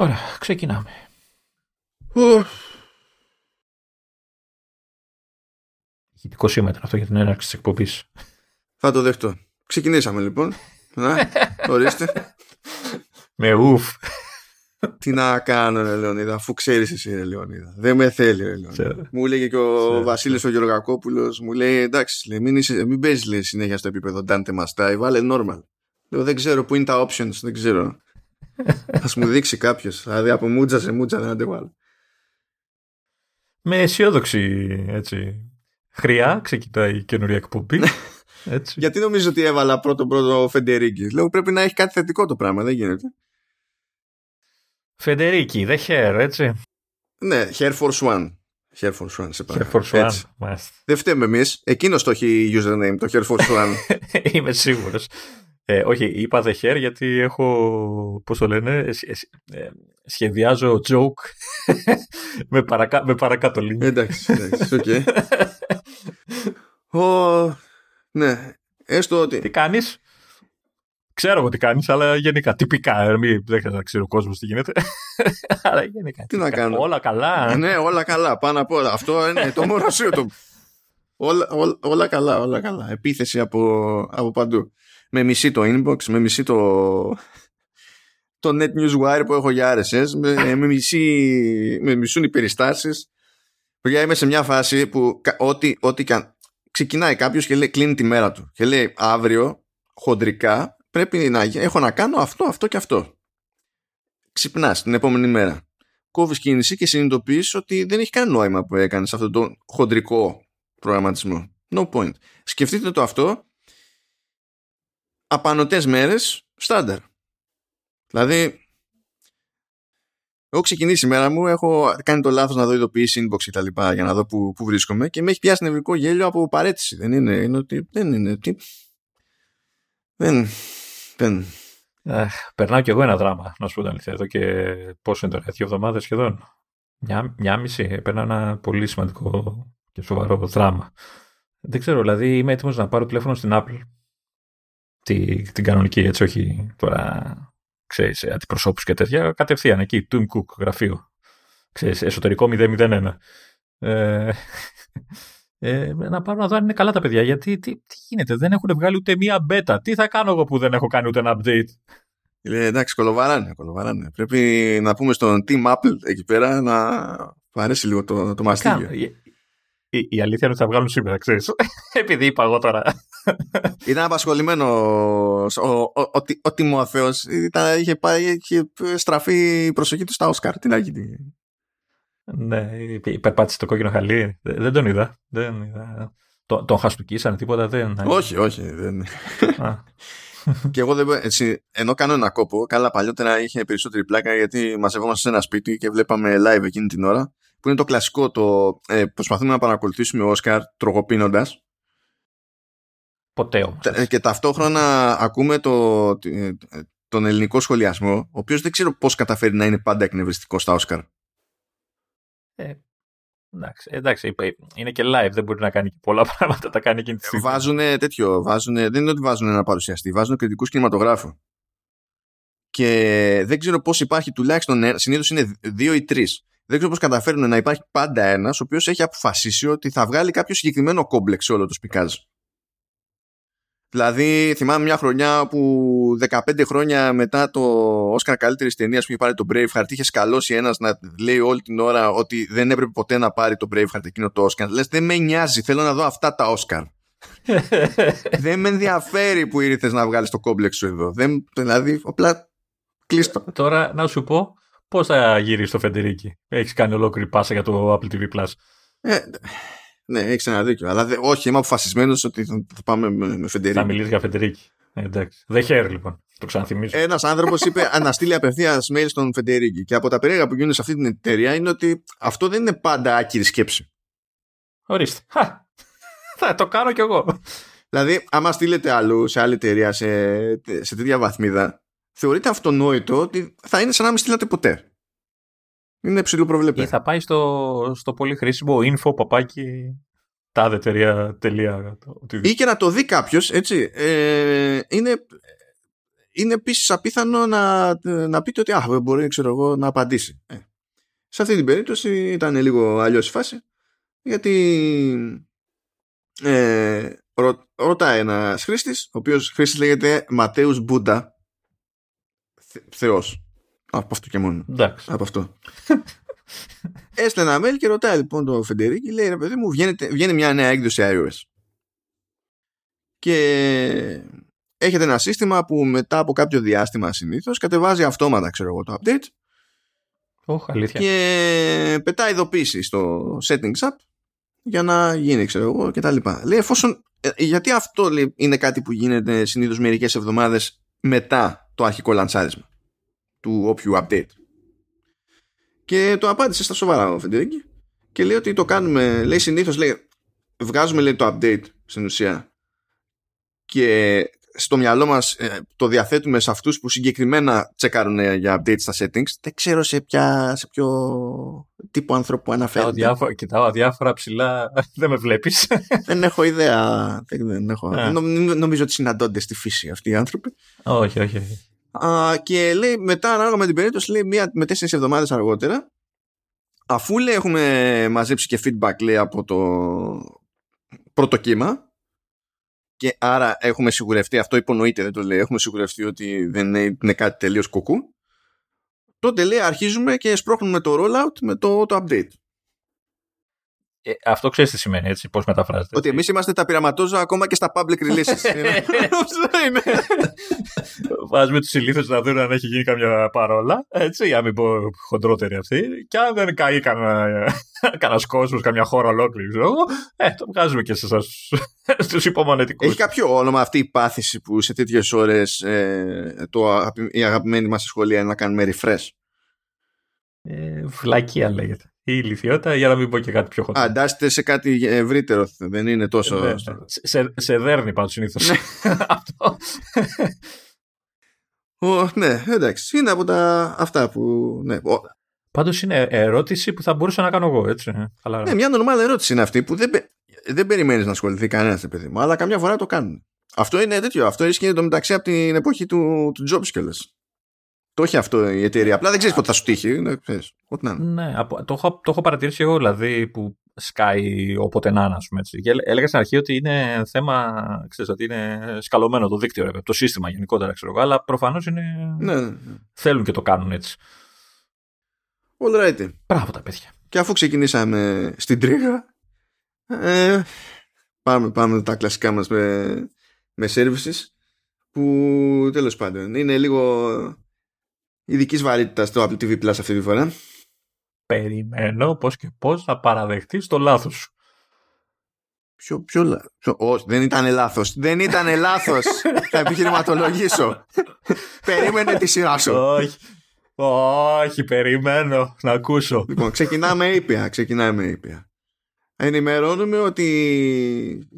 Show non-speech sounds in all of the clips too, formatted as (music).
Ωραία, ξεκινάμε. Ηχητικό σήμα ήταν αυτό για την έναρξη της εκπομπής. Θα το δεχτώ. Ξεκινήσαμε λοιπόν. Να, ορίστε. Με ουφ. Τι να κάνω, ρε Λεωνίδα, αφού ξέρεις εσύ, ρε Λεωνίδα. Δεν με θέλει, ρε Λεωνίδα. Μου λέγε και ο Βασίλης ο Γεωργακόπουλος, μου λέει εντάξει, λέει, μην, είσαι, μην παίζεις λέει, συνέχεια στο επίπεδο Dante Mastai, βάλε normal. Λέω δεν ξέρω πού είναι τα options, δεν ξέρω. Α μου δείξει κάποιος. Δηλαδή από μούτζα σε μούτζα δεν αντέχω Με αισιόδοξη έτσι. Χρειά ξεκινάει η καινούργια εκπομπή. Έτσι. Γιατί νομίζω ότι έβαλα πρώτο πρώτο Φεντερίκης. Λέω πρέπει να έχει κάτι θετικό το πράγμα, δεν γίνεται. Φεντερίκη, δεν hair, έτσι. Ναι, Hair Force One. Hair Force One, σε Hair Force One, Δεν φταίμε εμείς. Εκείνος το έχει username, το Hair Force One. (laughs) Είμαι σίγουρος. Ε, όχι, είπα The Hair γιατί έχω, πώς το λένε, ε, ε, σχεδιάζω joke (laughs) με, παρακα, με παρακάτω link. Εντάξει, εντάξει, οκ. (laughs) Okay. oh, ναι, έστω ότι... Τι κάνεις; Ξέρω εγώ τι κάνεις, αλλά γενικά, τυπικά, μην, δεν ξέρω να ξέρει ο κόσμος τι γίνεται. (laughs) αλλά γενικά, τι να κάνω; Όλα καλά. Ναι, όλα καλά, πάνω απ' όλα. Αυτό είναι το μορασίο του. Όλα, όλα, όλα, καλά, όλα καλά. Επίθεση από, από παντού με μισή το inbox, με μισή το, το net newswire που έχω για RSS, με, με, μισή, με μισούν οι περιστάσεις. Παιδιά είμαι σε μια φάση που ό,τι, ό,τι ξεκινάει κάποιος και λέει κλείνει τη μέρα του και λέει αύριο χοντρικά πρέπει να έχω να κάνω αυτό, αυτό και αυτό. Ξυπνάς την επόμενη μέρα. Κόβεις κίνηση και συνειδητοποιείς ότι δεν έχει κανένα νόημα που έκανες αυτό το χοντρικό προγραμματισμό. No point. Σκεφτείτε το αυτό απανοτές μέρες στάνταρ. Δηλαδή, έχω ξεκινήσει η μέρα μου, έχω κάνει το λάθος να δω ειδοποιήσει inbox και τα λοιπά για να δω που, που βρίσκομαι και με έχει πιάσει νευρικό γέλιο από παρέτηση. Δεν είναι, είναι ότι δεν είναι. Τι... Δεν. δεν. Αχ, περνάω κι εγώ ένα δράμα, να σου πω την αλήθεια. Εδώ και πόσο είναι τώρα, δύο εβδομάδες σχεδόν. Μια, μια μισή. Περνάω ένα πολύ σημαντικό και σοβαρό δράμα. Δεν ξέρω, δηλαδή είμαι έτοιμος να πάρω τηλέφωνο στην Apple τη, την κανονική, έτσι, όχι τώρα, ξέρεις, αντιπροσώπους και τέτοια, κατευθείαν εκεί, Tim Cook, γραφείο. Ξέρεις, εσωτερικό 001. Ε, ε, να πάρω να δω αν είναι καλά τα παιδιά, γιατί τι, τι γίνεται, δεν έχουν βγάλει ούτε μία beta. Τι θα κάνω εγώ που δεν έχω κάνει ούτε ένα update; Ε, εντάξει, κολοβαράνε, κολοβαράνε. Πρέπει να πούμε στον Team Apple εκεί πέρα να αρέσει λίγο το, το μαστίγιο. Η, η, αλήθεια είναι ότι θα βγάλουν σήμερα, ξέρεις. (laughs) Επειδή είπα εγώ τώρα. Ήταν απασχολημένο ο, ο, ο, ο Τιμόθεος. Είχε, είχε στραφεί η προσοχή του στα Όσκαρ. Τι να γίνει. Ναι, υπερπάτησε το κόκκινο χαλί. Δεν τον είδα. Δεν είδα. Τον, τον χαστούκίσανε τίποτα. Δεν... Όχι, όχι. Δεν... (laughs) και εγώ δεν, έτσι, ενώ κάνω ένα κόπο, καλά παλιότερα είχε περισσότερη πλάκα γιατί μαζευόμαστε σε ένα σπίτι και βλέπαμε live εκείνη την ώρα που είναι το κλασικό το ε, προσπαθούμε να παρακολουθήσουμε Όσκαρ τρογοπίνοντας Ποτέ όμως. Ε, και ταυτόχρονα ακούμε το, ε, τον ελληνικό σχολιασμό ο οποίος δεν ξέρω πώς καταφέρει να είναι πάντα εκνευριστικός στα Όσκαρ. Ε, εντάξει, εντάξει, είναι και live, δεν μπορεί να κάνει και πολλά (laughs) πράγματα, τα κάνει εκείνη τη στιγμή. Βάζουν τέτοιο, βάζουνε, δεν είναι ότι βάζουν ένα παρουσιαστή, βάζουν κριτικούς κινηματογράφου. Και δεν ξέρω πώς υπάρχει τουλάχιστον, συνήθως είναι δύο ή τρεις δεν ξέρω πώς καταφέρνουν να υπάρχει πάντα ένας ο οποίος έχει αποφασίσει ότι θα βγάλει κάποιο συγκεκριμένο κόμπλεξ σε όλο το σπικάζ. Δηλαδή, θυμάμαι μια χρονιά που 15 χρόνια μετά το Όσκαρ καλύτερης ταινίας που είχε πάρει το Braveheart, είχε σκαλώσει ένας να λέει όλη την ώρα ότι δεν έπρεπε ποτέ να πάρει το Braveheart εκείνο το Όσκαρ. Λες, δεν με νοιάζει, θέλω να δω αυτά τα Όσκαρ. (laughs) δεν με ενδιαφέρει που ήρθες να βγάλεις το κόμπλεξ σου εδώ. Δεν, δηλαδή, απλά κλείστο. Τώρα να σου πω, Πώς θα γυρίσεις το Φεντερίκι, Έχεις κάνει ολόκληρη πάσα για το Apple TV Plus. Ε, ναι, έχεις ένα δίκιο. Αλλά όχι, είμαι αποφασισμένος ότι θα, πάμε με, με Φεντερίκη. Θα μιλήσεις για Φεντερίκη. Ε, εντάξει. Δεν χαίρει λοιπόν. Το ξαναθυμίζω. Ένας άνθρωπος είπε (laughs) να στείλει απευθείας mail στον Φεντερίκη. Και από τα περίεργα που γίνονται σε αυτή την εταιρεία είναι ότι αυτό δεν είναι πάντα άκυρη σκέψη. Ορίστε. Θα το κάνω κι εγώ. Δηλαδή, άμα στείλετε αλλού σε άλλη εταιρεία σε, σε τέτοια βαθμίδα, θεωρείται αυτονόητο ότι θα είναι σαν να μην στείλατε ποτέ. Είναι ψηλό προβλεπέ. Ή θα πάει στο, στο πολύ χρήσιμο info παπάκι τάδε.τελεία. Ή και να το δει κάποιος, έτσι. Ε, είναι, είναι επίσης απίθανο να, να πείτε ότι α, μπορεί ξέρω εγώ, να απαντήσει. Ε. Σε αυτή την περίπτωση ήταν λίγο αλλιώς η φάση γιατί ε, ρω, ρωτάει ένας χρήστης, ο οποίος χρήστη λέγεται Ματέους Μπούντα. Θεός. Από αυτό και μόνο. Εντάξει. Από αυτό. (laughs) Έστειλε ένα mail και ρωτάει λοιπόν το Φεντερίκη, λέει ρε παιδί μου, βγαίνει μια νέα έκδοση iOS. Και έχετε ένα σύστημα που μετά από κάποιο διάστημα συνήθως κατεβάζει αυτόματα ξέρω εγώ το update Oh, αλήθεια. και πετάει ειδοποίηση στο settings app για να γίνει ξέρω εγώ και τα λοιπά. Λέει εφόσον, ε, γιατί αυτό λέει, είναι κάτι που γίνεται συνήθως μερικές εβδομάδες μετά το αρχικό λανσάρισμα του όποιου update. Και το απάντησε στα σοβαρά ο Φεντερίκη και λέει ότι το κάνουμε, λέει συνήθως λέει, βγάζουμε λέει, το update στην ουσία και στο μυαλό μας ε, το διαθέτουμε σε αυτούς που συγκεκριμένα τσεκάρουν ε, για update στα settings. Δεν ξέρω σε, ποια, σε ποιο τύπο άνθρωπο αναφέρεται. Κοιτάω διάφορα, κοιτάω διάφορα ψηλά, (laughs) δεν με βλέπεις. δεν έχω ιδέα. Δεν, δεν έχω. Yeah. νομίζω ότι συναντώνται στη φύση αυτοί οι άνθρωποι. όχι, όχι. όχι. Α, και λέει μετά ανάλογα με την περίπτωση λέει μία με τέσσερις εβδομάδες αργότερα αφού λέει έχουμε μαζέψει και feedback λέει από το πρώτο κύμα και άρα έχουμε σιγουρευτεί, αυτό υπονοείται δεν το λέει, έχουμε σιγουρευτεί ότι δεν είναι κάτι τελείως κουκού τότε λέει αρχίζουμε και σπρώχνουμε το rollout με το, το update. Ε, αυτό ξέρεις τι σημαίνει, έτσι, πώς μεταφράζεται. Ότι εμείς είμαστε τα πειραματόζωα ακόμα και στα public releases. (laughs) είναι. Βάζουμε τους ηλίθους να δουν αν έχει γίνει καμιά παρόλα. Έτσι, για να μην πω χοντρότερη αυτή. Και αν δεν καεί κανένα (laughs) κόσμος, καμιά χώρα ολόκληρη, ξέρω ε, το βγάζουμε και σε εσάς (laughs) στους υπομονετικούς. Έχει κάποιο όνομα αυτή η πάθηση που σε τέτοιες ώρες ε, η αγαπημένη μας σχολεία είναι να κάνουμε refresh. Ε, βλακία λέγεται η ηλικιότητα για να μην πω και κάτι πιο χοντρό. Αντάστε σε κάτι ευρύτερο, δεν είναι τόσο. Ναι, σε, σε δέρνει πάντως συνήθως. Ναι. (laughs) Αυτό. ναι, εντάξει. Είναι από τα αυτά που. Ναι. Πάντως είναι ερώτηση που θα μπορούσα να κάνω εγώ, έτσι. Αλλά... Ναι, μια νορμάλ ερώτηση είναι αυτή που δεν, δεν περιμένεις να ασχοληθεί κανένας, παιδί μου, αλλά καμιά φορά το κάνουν. Αυτό είναι τέτοιο. Αυτό ισχύει το μεταξύ από την εποχή του, του Jobs το έχει αυτό η εταιρεία. Απλά δεν ξέρεις πότε θα σου τύχει. Ναι, ξέρεις, ό,τι να ναι το, έχω, το έχω παρατηρήσει εγώ δηλαδή που σκάει όποτε να είναι, ας πούμε έτσι. Και έλεγα στην αρχή ότι είναι θέμα, ξέρεις, ότι είναι σκαλωμένο το δίκτυο, ρε, το σύστημα γενικότερα, ξέρω εγώ, αλλά προφανώς είναι. Ναι, ναι, ναι. Θέλουν και το κάνουν έτσι. All right. Μπράβο τα παιδιά. Και αφού ξεκινήσαμε στην τρίγα, ε, πάμε, πάμε τα κλασικά μας με, με services που τέλος πάντων είναι λίγο ειδικής βαρύτητας στο Apple TV Plus αυτή τη φορά. Περιμένω πώς και πώς θα παραδεχτεί το λάθος σου. Ποιο, ποιο, ποιο όχι, δεν ήταν λάθος. Δεν ήταν λάθος. θα επιχειρηματολογήσω. Περίμενε τη σειρά σου. Όχι. Όχι, περιμένω να ακούσω. Λοιπόν, ξεκινάμε ήπια. Ξεκινάμε ήπια. Ενημερώνουμε ότι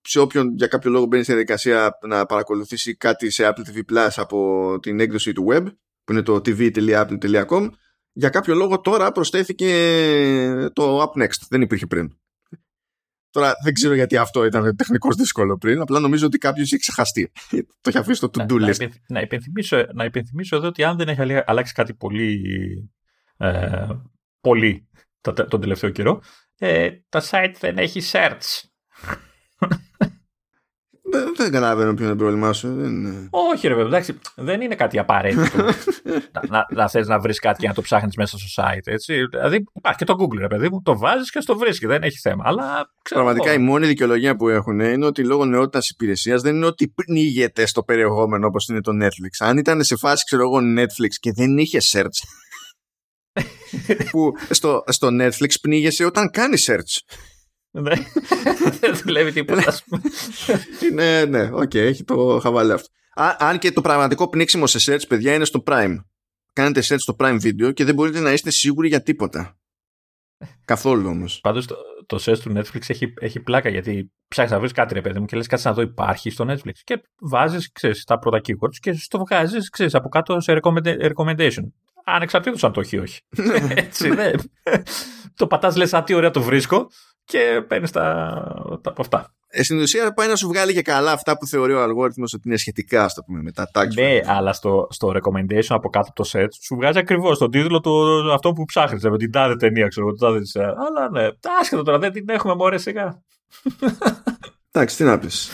σε όποιον για κάποιο λόγο μπαίνει στη διαδικασία να παρακολουθήσει κάτι σε Apple TV Plus από την έκδοση του web που είναι το tv.apple.com για κάποιο λόγο τώρα προσθέθηκε το Up Next. Δεν υπήρχε πριν. Τώρα δεν ξέρω γιατί αυτό ήταν τεχνικώ δύσκολο πριν. Απλά νομίζω ότι κάποιος έχει ξεχαστεί. το έχει αφήσει στο to-do list. Να, υπενθυμίσω, να υπενθυμίσω εδώ ότι αν δεν έχει αλλάξει κάτι πολύ, ε, πολύ τον τελευταίο καιρό, ε, το site δεν έχει search. Δεν, δεν καταλαβαίνω ποιο είναι το πρόβλημά σου. Δεν... Όχι, ρε βέβαια, δεν είναι κάτι απαραίτητο (laughs) να, να, να θες να βρεις κάτι και να το ψάχνεις μέσα στο site. Έτσι. Δηλαδή υπάρχει και το Google, ρε παιδί μου, το βάζεις και στο βρίσκεις, δεν έχει θέμα. Αλλά, ξέρω Πραγματικά η μόνη δικαιολογία που έχουν είναι ότι λόγω νεότητας υπηρεσίας δεν είναι ότι πνίγεται στο περιεχόμενο όπως είναι το Netflix. Αν ήταν σε φάση, ξέρω εγώ, Netflix και δεν είχε search. (laughs) που στο, στο Netflix πνίγεσαι όταν κάνεις search. Ναι. (laughs) Δεν δουλεύει τίποτα. Ναι, ναι, οκ, έχει το χαβαλέ αυτό. Αν και το πραγματικό πνίξιμο σε search, παιδιά, είναι στο Prime. Κάνετε search στο Prime Video και δεν μπορείτε να είστε σίγουροι για τίποτα. Καθόλου όμως. Πάντως το, το search του Netflix έχει, έχει πλάκα γιατί ψάχνεις να βρεις κάτι, ρε παιδί μου, και λες κάτι να δω υπάρχει στο Netflix. Και βάζεις, ξέρεις, τα πρώτα keywords και στο βγάζεις, ξέρεις, από κάτω σε recommendation. Ανεξαρτήτως αν το έχει ή όχι. Έτσι, ναι. (laughs) το πατάς, λες, α, τι ωραία το βρίσκω και παίρνεις τα, τα από αυτά. ε, στην ουσία πάει να σου βγάλει και καλά αυτά που θεωρεί ο αλγόριθμος ότι είναι σχετικά, στο πούμε, με τα tags. Ναι, αλλά στο, στο recommendation από κάτω από το set σου βγάζει ακριβώς τον τίτλο του αυτό που ψάχνεις. Με την τάδε ταινία, ξέρω εγώ, τάδε. Αλλά ναι, άσχετο τώρα, δεν την έχουμε μωρέ σιγά. Εντάξει, τι να πεις.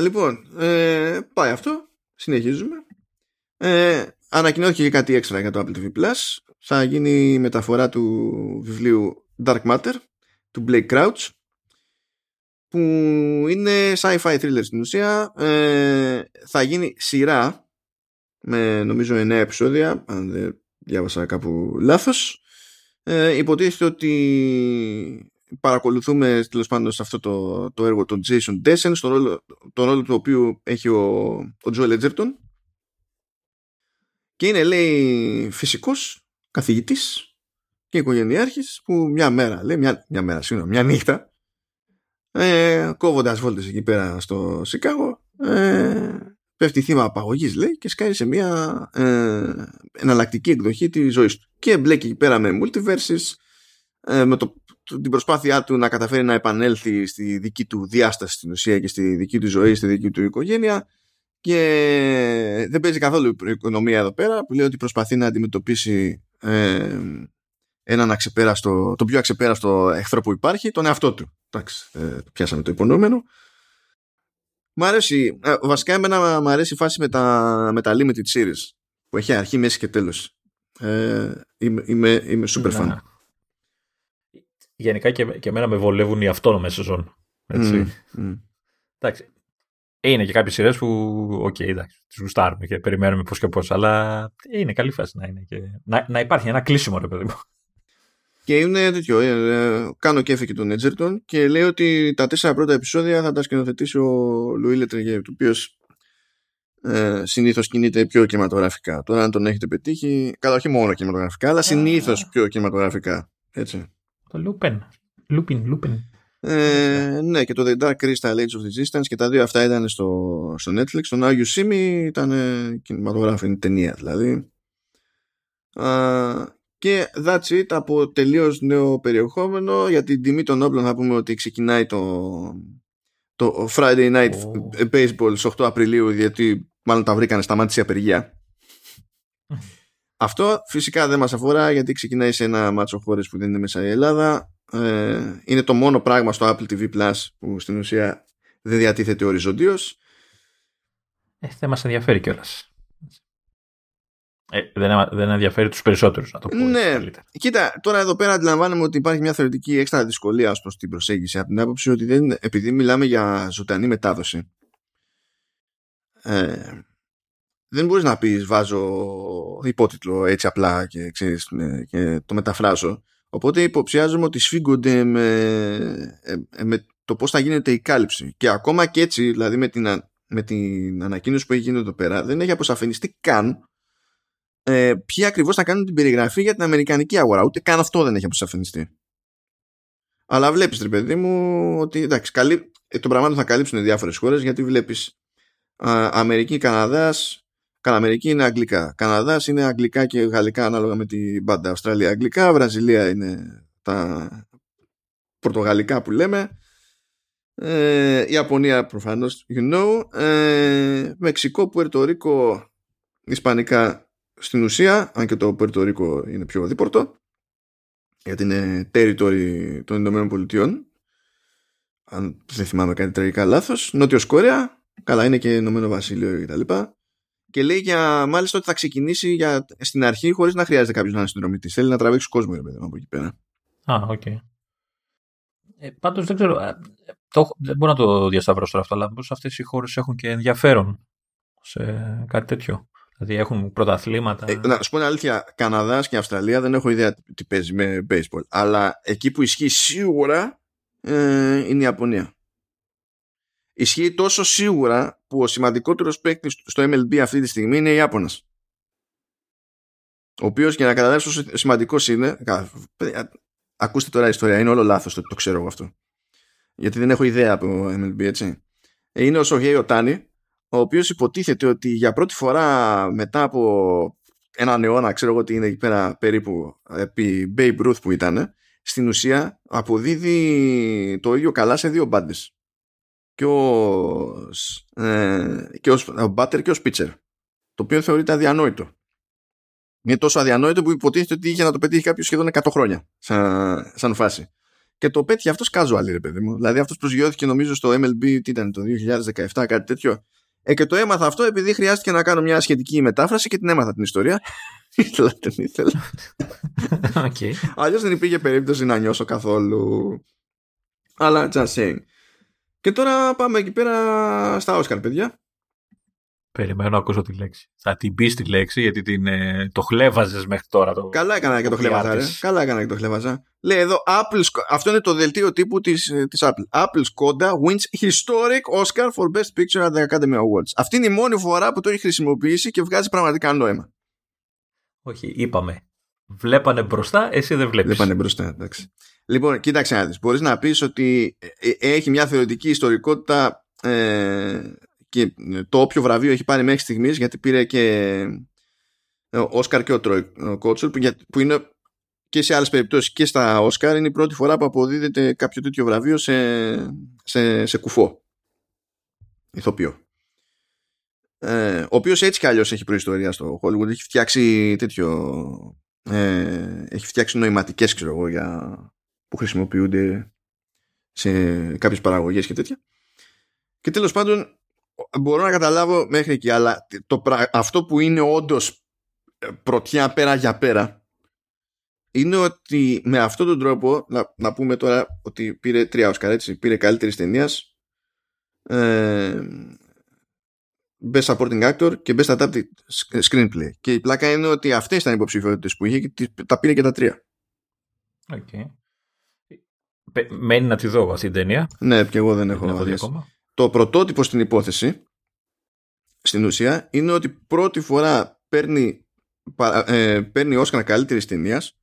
λοιπόν, ε, πάει αυτό. Συνεχίζουμε. Ε, ανακοινώθηκε και κάτι έξτρα για το Apple TV Plus. Θα γίνει η μεταφορά του βιβλίου Dark Matter του Blake Crouch που είναι sci-fi thriller στην ουσία. Ε, θα γίνει σειρά με νομίζω 9 επεισόδια αν δεν διάβασα κάπου λάθος. Ε, υποτίθεται ότι παρακολουθούμε τέλος πάντων σε αυτό το, το έργο τον Jason Dessen στον ρόλο, τον ρόλο του οποίου έχει ο, ο Joel Edgerton. Και είναι λέει φυσικός καθηγητής και οικογενειάρχης που μια μέρα λέει μια, μια μέρα συγγνώμη μια νύχτα ε, κόβοντας βόλτες εκεί πέρα στο Σικάγο ε, πέφτει θύμα απαγωγής λέει και σκάει σε μια ε, εναλλακτική εκδοχή της ζωής του. Και μπλέκει εκεί πέρα με multiverses ε, με το, την προσπάθειά του να καταφέρει να επανέλθει στη δική του διάσταση στην ουσία και στη δική του ζωή, στη δική του οικογένεια. Και δεν παίζει καθόλου η οικονομία εδώ πέρα που λέει ότι προσπαθεί να αντιμετωπίσει ε, έναν αξεπέραστο, το πιο αξεπέραστο εχθρό που υπάρχει, τον εαυτό του. Εντάξει, ε, πιάσαμε το υπονοούμενο. Μ' αρέσει, ε, βασικά εμένα μ' αρέσει η φάση με τα, με τα limited series που έχει αρχή, μέση και τέλος. Ε, είμαι, είμαι, είμαι super fan. Γενικά και, και εμένα με βολεύουν οι αυτόνομες σεζόν. Έτσι. Mm, mm. Εντάξει. Είναι και κάποιες σειρές που, οκ, okay, εντάξει, τις γουστάρουμε και περιμένουμε πώς και πώς, αλλά είναι καλή φάση να είναι. Και... Να, να υπάρχει ένα κλείσιμο, ρε παιδί μου. Και είναι τέτοιο. Ε, κάνω κέφι και τον Έτζερτον και λέει ότι τα τέσσερα πρώτα επεισόδια θα τα σκηνοθετήσει ο Λουί Λετεριέ, ο οποίος ε, συνήθως κινείται πιο κινηματογραφικά. Τώρα, αν τον έχετε πετύχει, καλά, όχι μόνο κινηματογραφικά, αλλά συνήθως πιο κινηματογραφικά. Έτσι. Το Λούπεν. Λούπιν, Λούπιν. Ε, ναι, και το The Dark Crystal Age of Resistance και τα δύο αυτά ήταν στο, στο Netflix. Το Now You See Me ήταν κινηματογράφου, είναι ταινία δηλαδή. Και that's it από τελείως νέο περιεχόμενο. Για την τιμή των όπλων θα πούμε ότι ξεκινάει το, το Friday Night Baseball στις 8 Απριλίου γιατί μάλλον τα βρήκανε σταμάτησε η απεργία. (laughs) Αυτό φυσικά δεν μας αφορά γιατί ξεκινάει σε ένα μάτσο χώρες που δεν είναι μέσα η Ελλάδα. Ε, είναι το μόνο πράγμα στο Apple TV Plus που στην ουσία δεν διατίθεται οριζοντίως. Ε, δεν μας ενδιαφέρει κιόλας. Ε, δεν, δεν ενδιαφέρει τους περισσότερους, να το πω. Ναι, κοίτα, τώρα εδώ πέρα αντιλαμβάνομαι ότι υπάρχει μια θεωρητική έξτρα δυσκολία ως προς την προσέγγιση από την άποψη ότι δεν, επειδή μιλάμε για ζωντανή μετάδοση. Ε, δεν μπορείς να πεις βάζω υπότιτλο έτσι απλά και, ξέρεις, ναι, και το μεταφράζω. Οπότε υποψιάζομαι ότι σφίγγονται με, ε, με το πώς θα γίνεται η κάλυψη. Και ακόμα και έτσι, δηλαδή με την, με την ανακοίνωση που έχει γίνει εδώ πέρα, δεν έχει αποσαφινιστεί καν ε, ποιοι ακριβώς θα κάνουν την περιγραφή για την Αμερικανική αγορά. Ούτε καν αυτό δεν έχει αποσαφινιστεί. Αλλά βλέπεις τρε παιδί μου ότι εντάξει, καλύ... Ε, το πραγμάτων θα καλύψουν διάφορες χώρες γιατί βλέπεις Αμερική, Καναδάς Καλά, Αμερική είναι αγγλικά. Καναδάς είναι αγγλικά και γαλλικά ανάλογα με την μπάντα. Αυστραλία αγγλικά, Βραζιλία είναι τα πορτογαλικά που λέμε. Ε, Ιαπωνία προφανώς, you know. Ε, Μεξικό, Πουερτορίκο, Ισπανικά στην ουσία, αν και το Πορτορίκο είναι πιο δίπορτο, γιατί είναι territory των Ηνωμένων Πολιτειών, αν δεν θυμάμαι κάτι τραγικά λάθος, Νότιος Κορέα, καλά είναι και Ηνωμένο Βασίλειο κτλ. Και λέει για, μάλιστα ότι θα ξεκινήσει για, στην αρχή χωρίς να χρειάζεται κάποιος να είναι συνδρομητής. Θέλει να τραβήξει κόσμο ρε παιδί από εκεί πέρα. Α, οκ. Okay. Ε, Πάντως δεν ξέρω. Ε, το, δεν μπορώ να το διασταυρώσω αυτό, αλλά μήπως αυτές οι χώρες έχουν και ενδιαφέρον σε κάτι τέτοιο. Δηλαδή έχουν πρωταθλήματα. Ε, να σου πω την αλήθεια, Καναδάς και Αυστραλία δεν έχω ιδέα τι παίζει με baseball. Αλλά εκεί που ισχύει σίγουρα ε, είναι η Ιαπωνία. Ισχύει τόσο σίγουρα που ο σημαντικότερος παίκτης στο MLB αυτή τη στιγμή είναι η Ιάπωνας. Ο οποίος για να καταλάβεις πόσο σημαντικός είναι. Ακούστε τώρα η ιστορία, είναι όλο λάθος το, το ξέρω εγώ αυτό. Γιατί δεν έχω ιδέα από MLB, έτσι. Είναι ο Σοχέι Οτάνι, ο οποίος υποτίθεται ότι για πρώτη φορά μετά από έναν αιώνα, ξέρω εγώ ότι είναι εκεί πέρα περίπου επί Babe Ruth που ήταν, στην ουσία αποδίδει το ίδιο καλά σε δύο μπάντες. Και ο, ε, και ο Μπάτερ και ο Σπίτσερ. Το οποίο θεωρείται αδιανόητο. Είναι τόσο αδιανόητο που υποτίθεται ότι είχε να το πετύχει κάποιος σχεδόν 100 χρόνια σαν, σαν φάση. Και το πέτυχε αυτός casual, ρε παιδί μου. Δηλαδή αυτός προσγειώθηκε νομίζω στο MLB, τι ήταν το 2017, κάτι τέτοιο. Ε, και το έμαθα αυτό επειδή χρειάστηκε να κάνω μια σχετική μετάφραση και την έμαθα την ιστορία. (laughs) ήθελα, την ήθελα. (laughs) Okay. Αλλιώς δεν υπήρχε περίπτωση να νιώσω καθόλου. Αλλά just saying. Και τώρα πάμε εκεί πέρα στα Όσκαρ, παιδιά. Περιμένω να ακούσω τη λέξη. Θα την πεις τη λέξη γιατί την, ε, το χλέβαζες μέχρι τώρα. Το... Καλά έκανα και το χλέβαζα, ρε. Καλά έκανα και το χλέβαζα. Λέει εδώ, Apple, αυτό είναι το δελτίο τύπου της της Apple. Apple Skoda wins historic Oscar for Best Picture at the Academy Awards. Αυτή είναι η μόνη φορά που το έχει χρησιμοποιήσει και βγάζει πραγματικά νόημα. Όχι, είπαμε. Βλέπανε μπροστά, εσύ δεν βλέπεις. Βλέπανε μπροστά, εντάξει. Λοιπόν, κοίταξε να δεις. Μπορείς να πεις ότι ε, ε, έχει μια θεωρητική ιστορικότητα ε, και το όποιο βραβείο έχει πάρει μέχρι στιγμής γιατί πήρε και ο Όσκαρ και ο Τρόι Κότσουλ που είναι και σε άλλες περιπτώσεις και στα Όσκαρ είναι η πρώτη φορά που αποδίδεται κάποιο τέτοιο βραβείο σε, σε, σε κουφό. Ηθοποιό. Ε, ο οποίος έτσι κι αλλιώς έχει προϊστορία στο Hollywood. Έχει φτιάξει τέτοιο ε, έχει φτιάξει νοηματικές ξέρω εγώ για, που χρησιμοποιούνται σε κάποιες παραγωγές και τέτοια. Και τέλος πάντων μπορώ να καταλάβω μέχρι εκεί, αλλά το, αυτό που είναι όντως ε, πρωτιά πέρα για πέρα είναι ότι με αυτόν τον τρόπο, να, να πούμε τώρα ότι πήρε τρία Όσκαρ, έτσι, πήρε καλύτερης ταινίας, ε, Best Supporting Actor και Best Adapted Screenplay. Και η πλάκα είναι ότι αυτές ήταν οι υποψηφιότητες που είχε και τα πήρε και τα τρία. Okay. Μένει να τη δω αυτή την ταινία. Ναι, και εγώ δεν έχω δει ακόμα το πρωτότυπο στην υπόθεση στην ουσία είναι ότι πρώτη φορά παίρνει, ε, παίρνει Όσκαρ καλύτερη ταινίας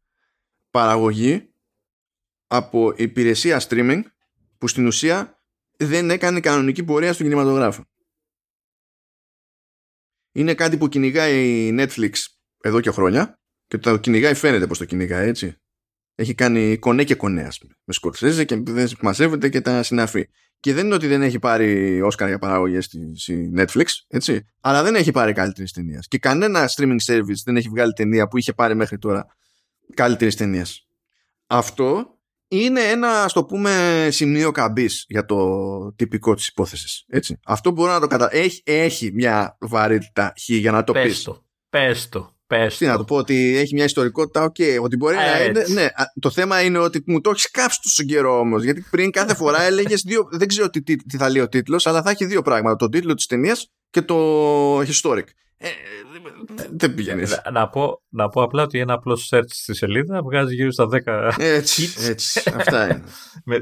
παραγωγή από υπηρεσία streaming που στην ουσία δεν έκανε κανονική πορεία στον κινηματογράφο. Είναι κάτι που κυνηγάει η Netflix εδώ και χρόνια και το κυνηγάει φαίνεται πως το κυνηγάει έτσι. Έχει κάνει κονέ και κονέ ας πούμε, με Σκορσέζε και δεν μαζεύεται και τα συναφή. Και δεν είναι ότι δεν έχει πάρει Όσκαρ για παραγωγές στη, Netflix, έτσι. Αλλά δεν έχει πάρει καλύτερης ταινίας. Και κανένα streaming service δεν έχει βγάλει ταινία που είχε πάρει μέχρι τώρα καλύτερης ταινίας. Αυτό είναι ένα, ας το πούμε, σημείο καμπής για το τυπικό της υπόθεσης. Αυτό μπορώ να το καταλάβω. Έχει, έχει μια βαρύτητα χ για να το πεις. Πες το. Πες Τι να το πω, ότι έχει μια ιστορικότητα, OK, okay, ότι μπορεί να είναι. Ναι, το θέμα είναι ότι μου το έχεις κάψει τόσο καιρό όμως. Γιατί πριν κάθε φορά έλεγες δύο. Δεν ξέρω τι, τι, θα λέει ο τίτλος, αλλά θα έχει δύο πράγματα. Το τίτλο της ταινίας και το historic. Ε, δεν πηγαίνει. Να πω, να πω απλά ότι ένα απλό search στη σελίδα βγάζει γύρω στα 10 έτσι, έτσι, αυτά είναι. Με,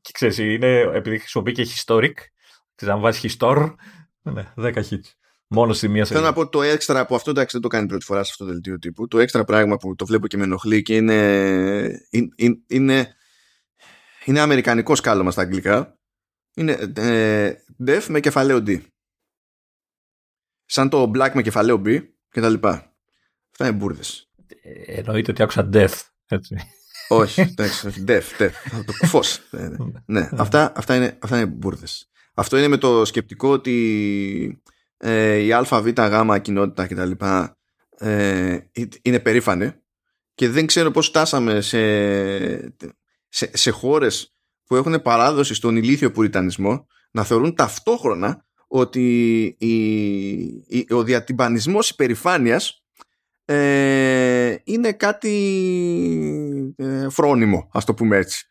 και ξέρεις, είναι, επειδή χρησιμοποιεί και historic, τη να βάζεις histor, ναι, 10 hits. Μόνο στη μία Θέλω να πω το έξτρα που αυτό εντάξει δεν το κάνει πρώτη φορά σε αυτό το δελτίο τύπου. Το έξτρα πράγμα που το βλέπω και με ενοχλεί και είναι, είναι, είναι, είναι αμερικανικό σκάλωμα στα αγγλικά. Είναι ε, def με κεφαλαίο D. Σαν το black με κεφαλαίο B και τα λοιπά. Αυτά είναι μπουρδες. Ε, εννοείται ότι άκουσα death. Έτσι. όχι, εντάξει, όχι, def, def. Το κουφό. ναι, ναι. αυτά, αυτά είναι, αυτά είναι μπουρδες. Αυτό είναι με το σκεπτικό ότι ε, η ΑΒ γ κοινότητα κτλ. Ε, είναι περήφανη και δεν ξέρω πώς φτάσαμε σε, σε, σε χώρες που έχουν παράδοση στον ηλίθιο πουριτανισμό να θεωρούν ταυτόχρονα ότι η, ο διατυμπανισμός υπερηφάνειας ε, είναι κάτι ε, φρόνιμο, ας το πούμε έτσι.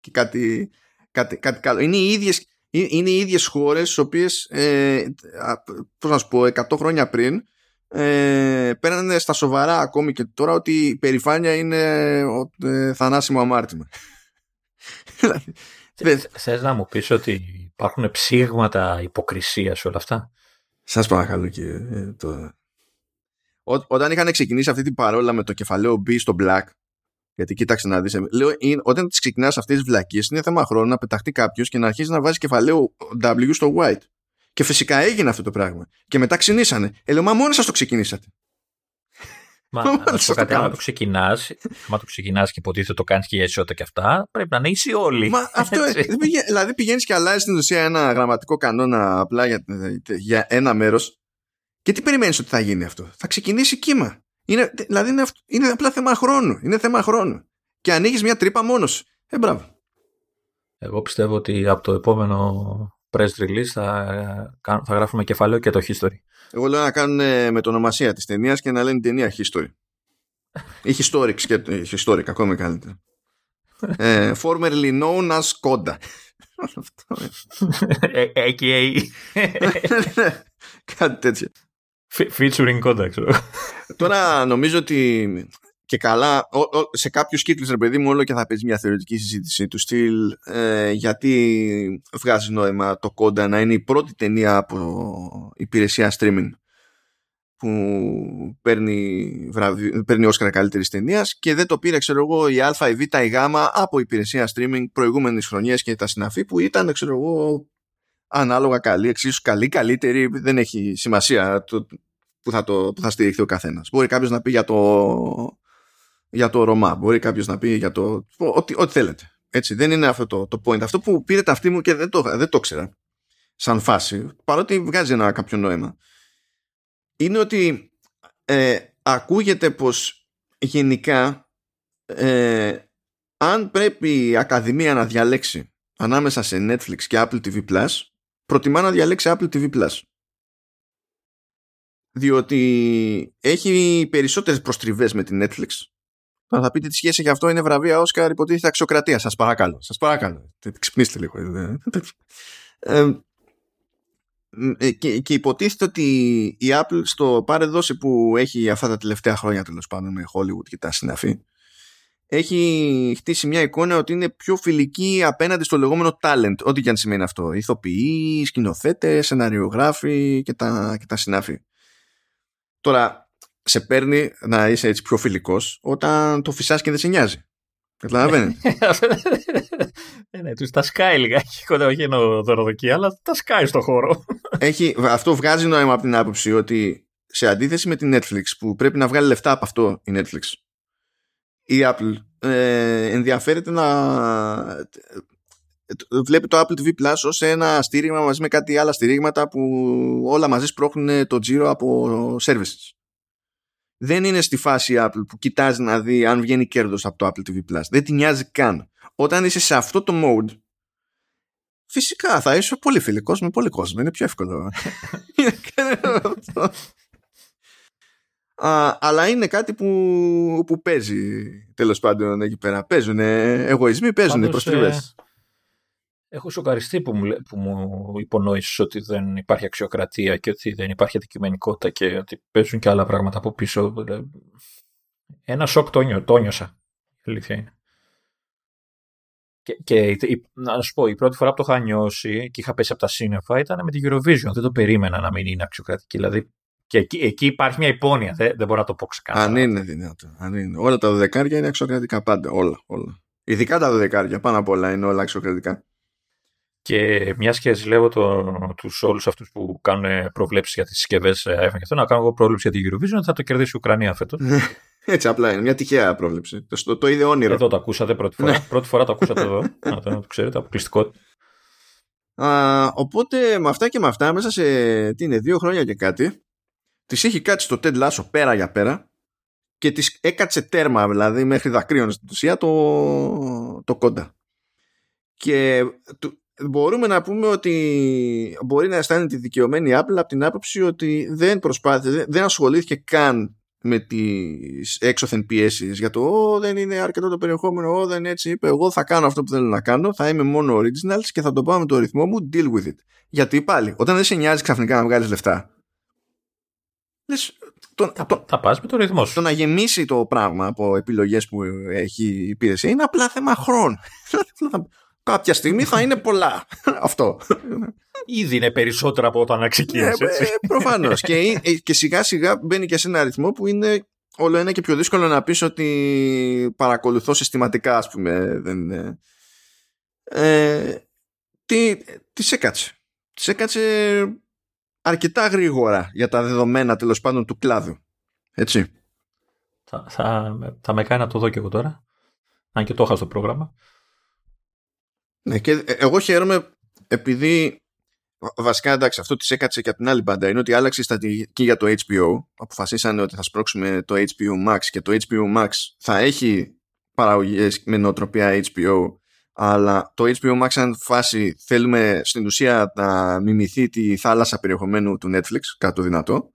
Και κάτι, κάτι, κάτι καλό. Είναι οι ίδιες, είναι οι ίδιες χώρες στις οποίες ε, πώς να σου πω 100 χρόνια πριν ε, παίρνανε στα σοβαρά ακόμη και τώρα ότι η περηφάνεια είναι ε, θανάσιμο αμάρτημα. (laughs) Θες να μου πεις ότι υπάρχουν ψήγματα υποκρισίας σε όλα αυτά; Σας παρακαλώ κύριε. Ε, το... Ό, όταν είχαν ξεκινήσει αυτή την παρόλα με το κεφαλαίο B στο Black γιατί κοίταξε να δεις. Λέω, όταν τις ξεκινάς αυτές τις βλακίες, είναι θέμα χρόνου να πεταχτεί κάποιος και να αρχίσει να βάζει κεφαλαίο W στο white. Και φυσικά έγινε αυτό το πράγμα. Και μετά ξυνήσανε. Ε, λέω, μα μόνοι σας το ξεκινήσατε. Μα να σου πω κάτι, άμα το ξεκινάς, άμα το ξεκινάς και υποτίθεται το κάνεις και για ισότητα και αυτά, πρέπει να είναι ίσοι όλοι. Μα αυτό, δηλαδή πηγαίνεις και αλλάζεις στην ουσία ένα γραμματικό κανόνα απλά για, για ένα μέρος. Και τι περιμένεις ότι θα γίνει αυτό; Θα ξεκινήσει κύμα. Είναι, δηλαδή είναι, είναι απλά θέμα χρόνου. Είναι θέμα χρόνου. Και ανοίγεις μια τρύπα μόνος. Ε, μπράβο. Εγώ πιστεύω ότι από το επόμενο press release θα, θα γράφουμε κεφαλαίο και το history. Εγώ λέω να κάνουν με το ονομασία της ταινίας και να λένε ταινία history. Ή historic, και, historic ακόμη καλύτερα. ε, formerly known as Koda. AKA. (laughs) (laughs) Κάτι τέτοιο. Featuring Koda, ξέρω. Τώρα νομίζω ότι και καλά, σε κάποιους κύκλους, ρε παιδί μου, όλο και θα παίζει μια θεωρητική συζήτηση του στυλ ε, γιατί βγάζει νόημα το κόντα να είναι η πρώτη ταινία από υπηρεσία streaming που παίρνει, βραβι... παίρνει Όσκαρα καλύτερης ταινίας και δεν το πήρε, ξέρω εγώ, η Α, η Β, η Γ από υπηρεσία streaming προηγούμενες χρονιές και τα συναφή που ήταν, ξέρω εγώ, ανάλογα καλή, εξίσου καλή, καλύτερη. Δεν έχει σημασία το, που, θα το, που θα στηριχθεί ο καθένας. Μπορεί κάποιος να πει για το για το Ρωμά. Μπορεί κάποιος να πει για το. Ό,τι, ό,τι θέλετε. Έτσι, δεν είναι αυτό το, το point. Αυτό που πήρε ταυτή μου και δεν το, δεν το ξέρα σαν φάση, παρότι βγάζει ένα κάποιο νόημα, είναι ότι ε, ακούγεται πως γενικά ε, αν πρέπει η Ακαδημία να διαλέξει ανάμεσα σε Netflix και Apple TV Plus, προτιμά να διαλέξει Apple TV Plus. Διότι έχει περισσότερες προστριβές με την Netflix θα πείτε τι σχέση γι' αυτό είναι βραβεία Όσκαρ υποτίθεται αξιοκρατία. Σας παρακαλώ. Σας παρακαλώ. Ξυπνήστε λίγο. Ε, ε, και, και υποτίθεται ότι η Apple στο πάρε δόση που έχει αυτά τα τελευταία χρόνια τέλος πάντων με Hollywood και τα συναφή έχει χτίσει μια εικόνα ότι είναι πιο φιλική απέναντι στο λεγόμενο talent, ό,τι και αν σημαίνει αυτό. Ηθοποιοί, σκηνοθέτες, σεναριογράφοι και τα, και τα συνάφη. Τώρα, σε παίρνει να είσαι έτσι πιο φιλικός όταν το φυσάς και δεν σε νοιάζει. Καταλαβαίνεις; ναι, (laughs) ναι, τους τα σκάει λιγάκι. Κοντά όχι εννοώ δωροδοκία, αλλά τα σκάει στο χώρο. Έχει, αυτό βγάζει νόημα από την άποψη ότι σε αντίθεση με την Netflix που πρέπει να βγάλει λεφτά από αυτό η Netflix η Apple ε, ενδιαφέρεται να βλέπει το Apple TV Plus ως ένα στήριγμα μαζί με κάτι άλλα στηρίγματα που όλα μαζί σπρώχνουν το τζίρο από services δεν είναι στη φάση Apple που κοιτάζει να δει αν βγαίνει κέρδος από το Apple TV Plus. Δεν τη νοιάζει καν. Όταν είσαι σε αυτό το mode, φυσικά θα είσαι πολύ φιλικός με πολύ κόσμο. Είναι πιο εύκολο. (laughs) Α, αλλά είναι κάτι που, που παίζει τέλος πάντων εκεί πέρα. Παίζουν εγωισμοί, παίζουν προστριβές. Έχω σοκαριστεί που μου, που μου υπονόησες ότι δεν υπάρχει αξιοκρατία και ότι δεν υπάρχει αντικειμενικότητα και ότι παίζουν και άλλα πράγματα από πίσω. Ένα σοκ το, νιώ, το νιώσα. Η αλήθεια είναι. Και, και να σου πω, η πρώτη φορά που το είχα νιώσει και είχα πέσει από τα σύννεφα ήταν με την Eurovision. Δεν το περίμενα να μην είναι αξιοκρατική. Δηλαδή, και εκεί, εκεί υπάρχει μια υπόνοια. Δεν, δεν μπορώ να το πω ξεκάθαρα. Αν είναι δυνατό. Αν είναι. Όλα τα δεκάρια είναι αξιοκρατικά πάντα. Όλα, όλα. Ειδικά τα δεκάρια πάνω απ' όλα είναι όλα αξιοκρατικά. Και μιας και ζηλεύω τους όλους αυτούς που κάνουν προβλέψεις για τις συσκευές iPhone και αυτό, να κάνω εγώ πρόβλεψη για την Eurovision ότι θα το κερδίσει η Ουκρανία φέτος. Έτσι απλά είναι. Μια τυχαία πρόβλεψη. Το, το, το είδε όνειρο. Εδώ το ακούσατε πρώτη φορά. Ναι. πρώτη φορά το ακούσατε εδώ. (laughs) να, το, να το ξέρετε, αποκλειστικότητα. Α, οπότε με αυτά και με αυτά, μέσα σε τι είναι, δύο χρόνια και κάτι, τη έχει κάτσει το Ted Lasso πέρα για πέρα και τη έκατσε τέρμα, δηλαδή μέχρι δακρύων στην ουσία το, το κόντα. Και μπορούμε να πούμε ότι μπορεί να αισθάνεται τη δικαιωμένη Apple από την άποψη ότι δεν προσπάθησε, δεν ασχολήθηκε καν με τις έξωθεν πιέσεις για το «Ω, δεν είναι αρκετό το περιεχόμενο, «Ω, δεν έτσι είπε, εγώ θα κάνω αυτό που θέλω να κάνω, θα είμαι μόνο originals και θα το πάω με το ρυθμό μου, deal with it». Γιατί πάλι, όταν δεν σε νοιάζει ξαφνικά να βγάλεις λεφτά, λες, το, θα, το, θα πας με το ρυθμό σου. Το να γεμίσει το πράγμα από επιλογές που έχει η υπηρεσία είναι απλά θέμα χρόνου. (laughs) κάποια στιγμή θα είναι πολλά. (laughs) Αυτό. Ήδη είναι περισσότερα από όταν ξεκίνησες. Ε, ε, Προφανώς. και, ε, και σιγά σιγά μπαίνει και σε ένα αριθμό που είναι όλο ένα και πιο δύσκολο να πεις ότι παρακολουθώ συστηματικά, ας πούμε. Δεν, ε, τι, τι έκατσε. Τι έκατσε αρκετά γρήγορα για τα δεδομένα τέλος πάντων του κλάδου. Έτσι. Θα, θα, θα με κάνει να το δω και εγώ τώρα. Αν και το είχα στο πρόγραμμα. Ναι, και εγώ χαίρομαι επειδή βασικά εντάξει αυτό της έκατσε και από την άλλη μπάντα είναι ότι άλλαξε η στρατηγική για το HBO αποφασίσανε ότι θα σπρώξουμε το HBO Max και το HBO Max θα έχει παραγωγές με νοοτροπία HBO αλλά το HBO Max σαν φάση θέλουμε στην ουσία να μιμηθεί τη θάλασσα περιεχομένου του Netflix κατά το δυνατό.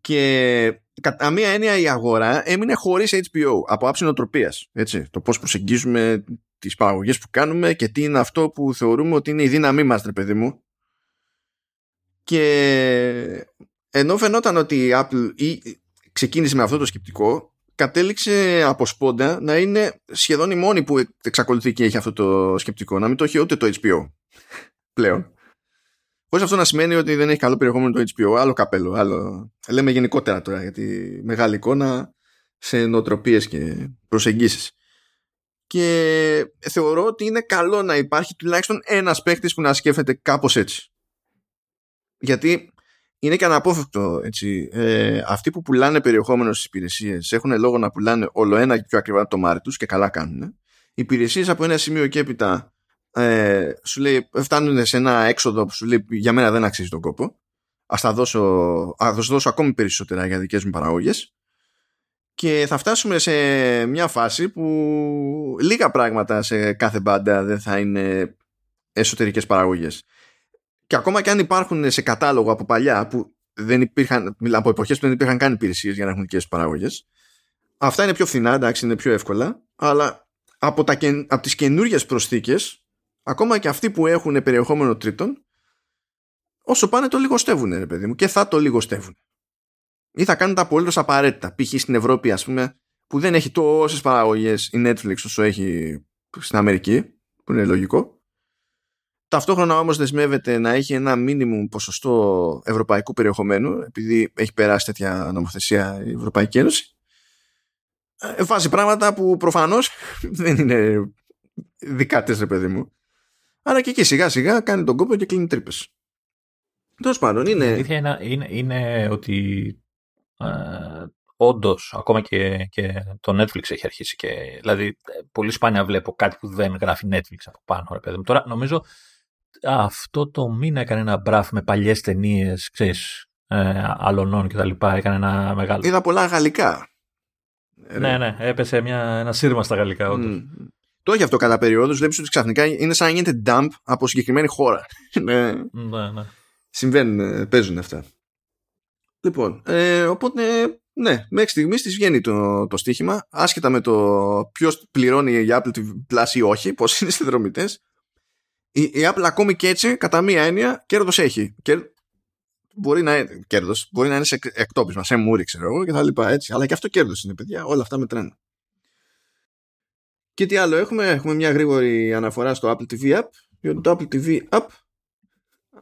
Και κατά μία έννοια η αγορά έμεινε χωρίς HBO από άψη νοοτροπίας έτσι, το πώς προσεγγίζουμε τις παραγωγές που κάνουμε και τι είναι αυτό που θεωρούμε ότι είναι η δύναμή μας ρε παιδί μου. Και ενώ φαινόταν ότι η Apple ξεκίνησε με αυτό το σκεπτικό κατέληξε από σπόντα να είναι σχεδόν η μόνη που εξακολουθεί και έχει αυτό το σκεπτικό. Να μην το έχει ούτε το HBO πλέον. Χωρίς αυτό να σημαίνει ότι δεν έχει καλό περιεχόμενο το HBO. Άλλο καπέλο. Άλλο... Λέμε γενικότερα τώρα για τη μεγάλη εικόνα σε νοοτροπίες και προσεγγίσεις. Και θεωρώ ότι είναι καλό να υπάρχει τουλάχιστον ένας παίκτης που να σκέφτεται κάπως έτσι. Γιατί είναι και αναπόφευκτο έτσι. Ε, αυτοί που πουλάνε περιεχόμενο στις υπηρεσίες έχουν λόγο να πουλάνε όλο ένα και πιο ακριβά το μάρι τους και καλά κάνουν. Οι υπηρεσίες από ένα σημείο και έπειτα ε, σου λέει, φτάνουν σε ένα έξοδο που σου λέει για μένα δεν αξίζει τον κόπο. Α τα δώσω, ας δώσω ακόμη περισσότερα για δικές μου παραγωγές. Και θα φτάσουμε σε μια φάση που λίγα πράγματα σε κάθε μπάντα δεν θα είναι εσωτερικές παραγωγές και ακόμα και αν υπάρχουν σε κατάλογο από παλιά που δεν υπήρχαν, από εποχές που δεν υπήρχαν καν υπηρεσίες για να έχουν δικέ παράγωγε. Αυτά είναι πιο φθηνά, εντάξει, είναι πιο εύκολα, αλλά από, τα, από τις καινούργιες προσθήκες, ακόμα και αυτοί που έχουν περιεχόμενο τρίτων, όσο πάνε το λιγοστεύουν, ρε παιδί μου, και θα το λιγοστεύουν. Ή θα κάνουν τα απολύτως απαραίτητα. Π.χ. στην Ευρώπη, ας πούμε, που δεν έχει τόσες παραγωγές η Netflix όσο έχει στην Αμερική, που είναι λογικό, Ταυτόχρονα όμως δεσμεύεται να έχει ένα μίνιμουμ ποσοστό ευρωπαϊκού περιεχομένου επειδή έχει περάσει τέτοια νομοθεσία η Ευρωπαϊκή Ένωση. Ε, βάζει πράγματα που προφανώς (laughs) δεν είναι δικά της ρε παιδί μου. Άρα και εκεί σιγά σιγά κάνει τον κόπο και κλείνει τρύπες. Τέλος πάντων είναι... Η αλήθεια είναι, είναι, είναι ότι ε, όντως ακόμα και, και το Netflix έχει αρχίσει και δηλαδή πολύ σπάνια βλέπω κάτι που δεν γράφει Netflix από πάνω ρε παιδί μου. Τώρα νομίζω αυτό το μήνα έκανε ένα μπραφ με παλιές ταινίες, ξέρεις, ε, αλωνών και τα λοιπά. Έκανε ένα μεγάλο. Είδα πολλά γαλλικά. Ναι, ναι, έπεσε μια, ένα σύρμα στα γαλλικά, όντως. Mm. Το έχει αυτό κατά περίοδο. Βλέπεις ότι ξαφνικά είναι σαν να γίνεται dump από συγκεκριμένη χώρα. (laughs) ναι, ναι, ναι. Συμβαίνουν, ε, παίζουν αυτά. Λοιπόν, ε, οπότε ναι, μέχρι στιγμής της βγαίνει το, το στοίχημα, άσχετα με το ποιος πληρώνει η Apple Plus ή όχι, πώς είναι συνδρομητές η, η Apple ακόμη και έτσι, κατά μία έννοια, κέρδος έχει. Κέρ, μπορεί να είναι κέρδος, μπορεί να είναι σε εκτόπισμα, σε μούρι, ξέρω εγώ και τα λοιπά έτσι. Αλλά και αυτό κέρδος είναι, παιδιά. Όλα αυτά μετράνε. Και τι άλλο έχουμε, έχουμε μια γρήγορη αναφορά στο Apple TV App. Γιατί το Apple TV App,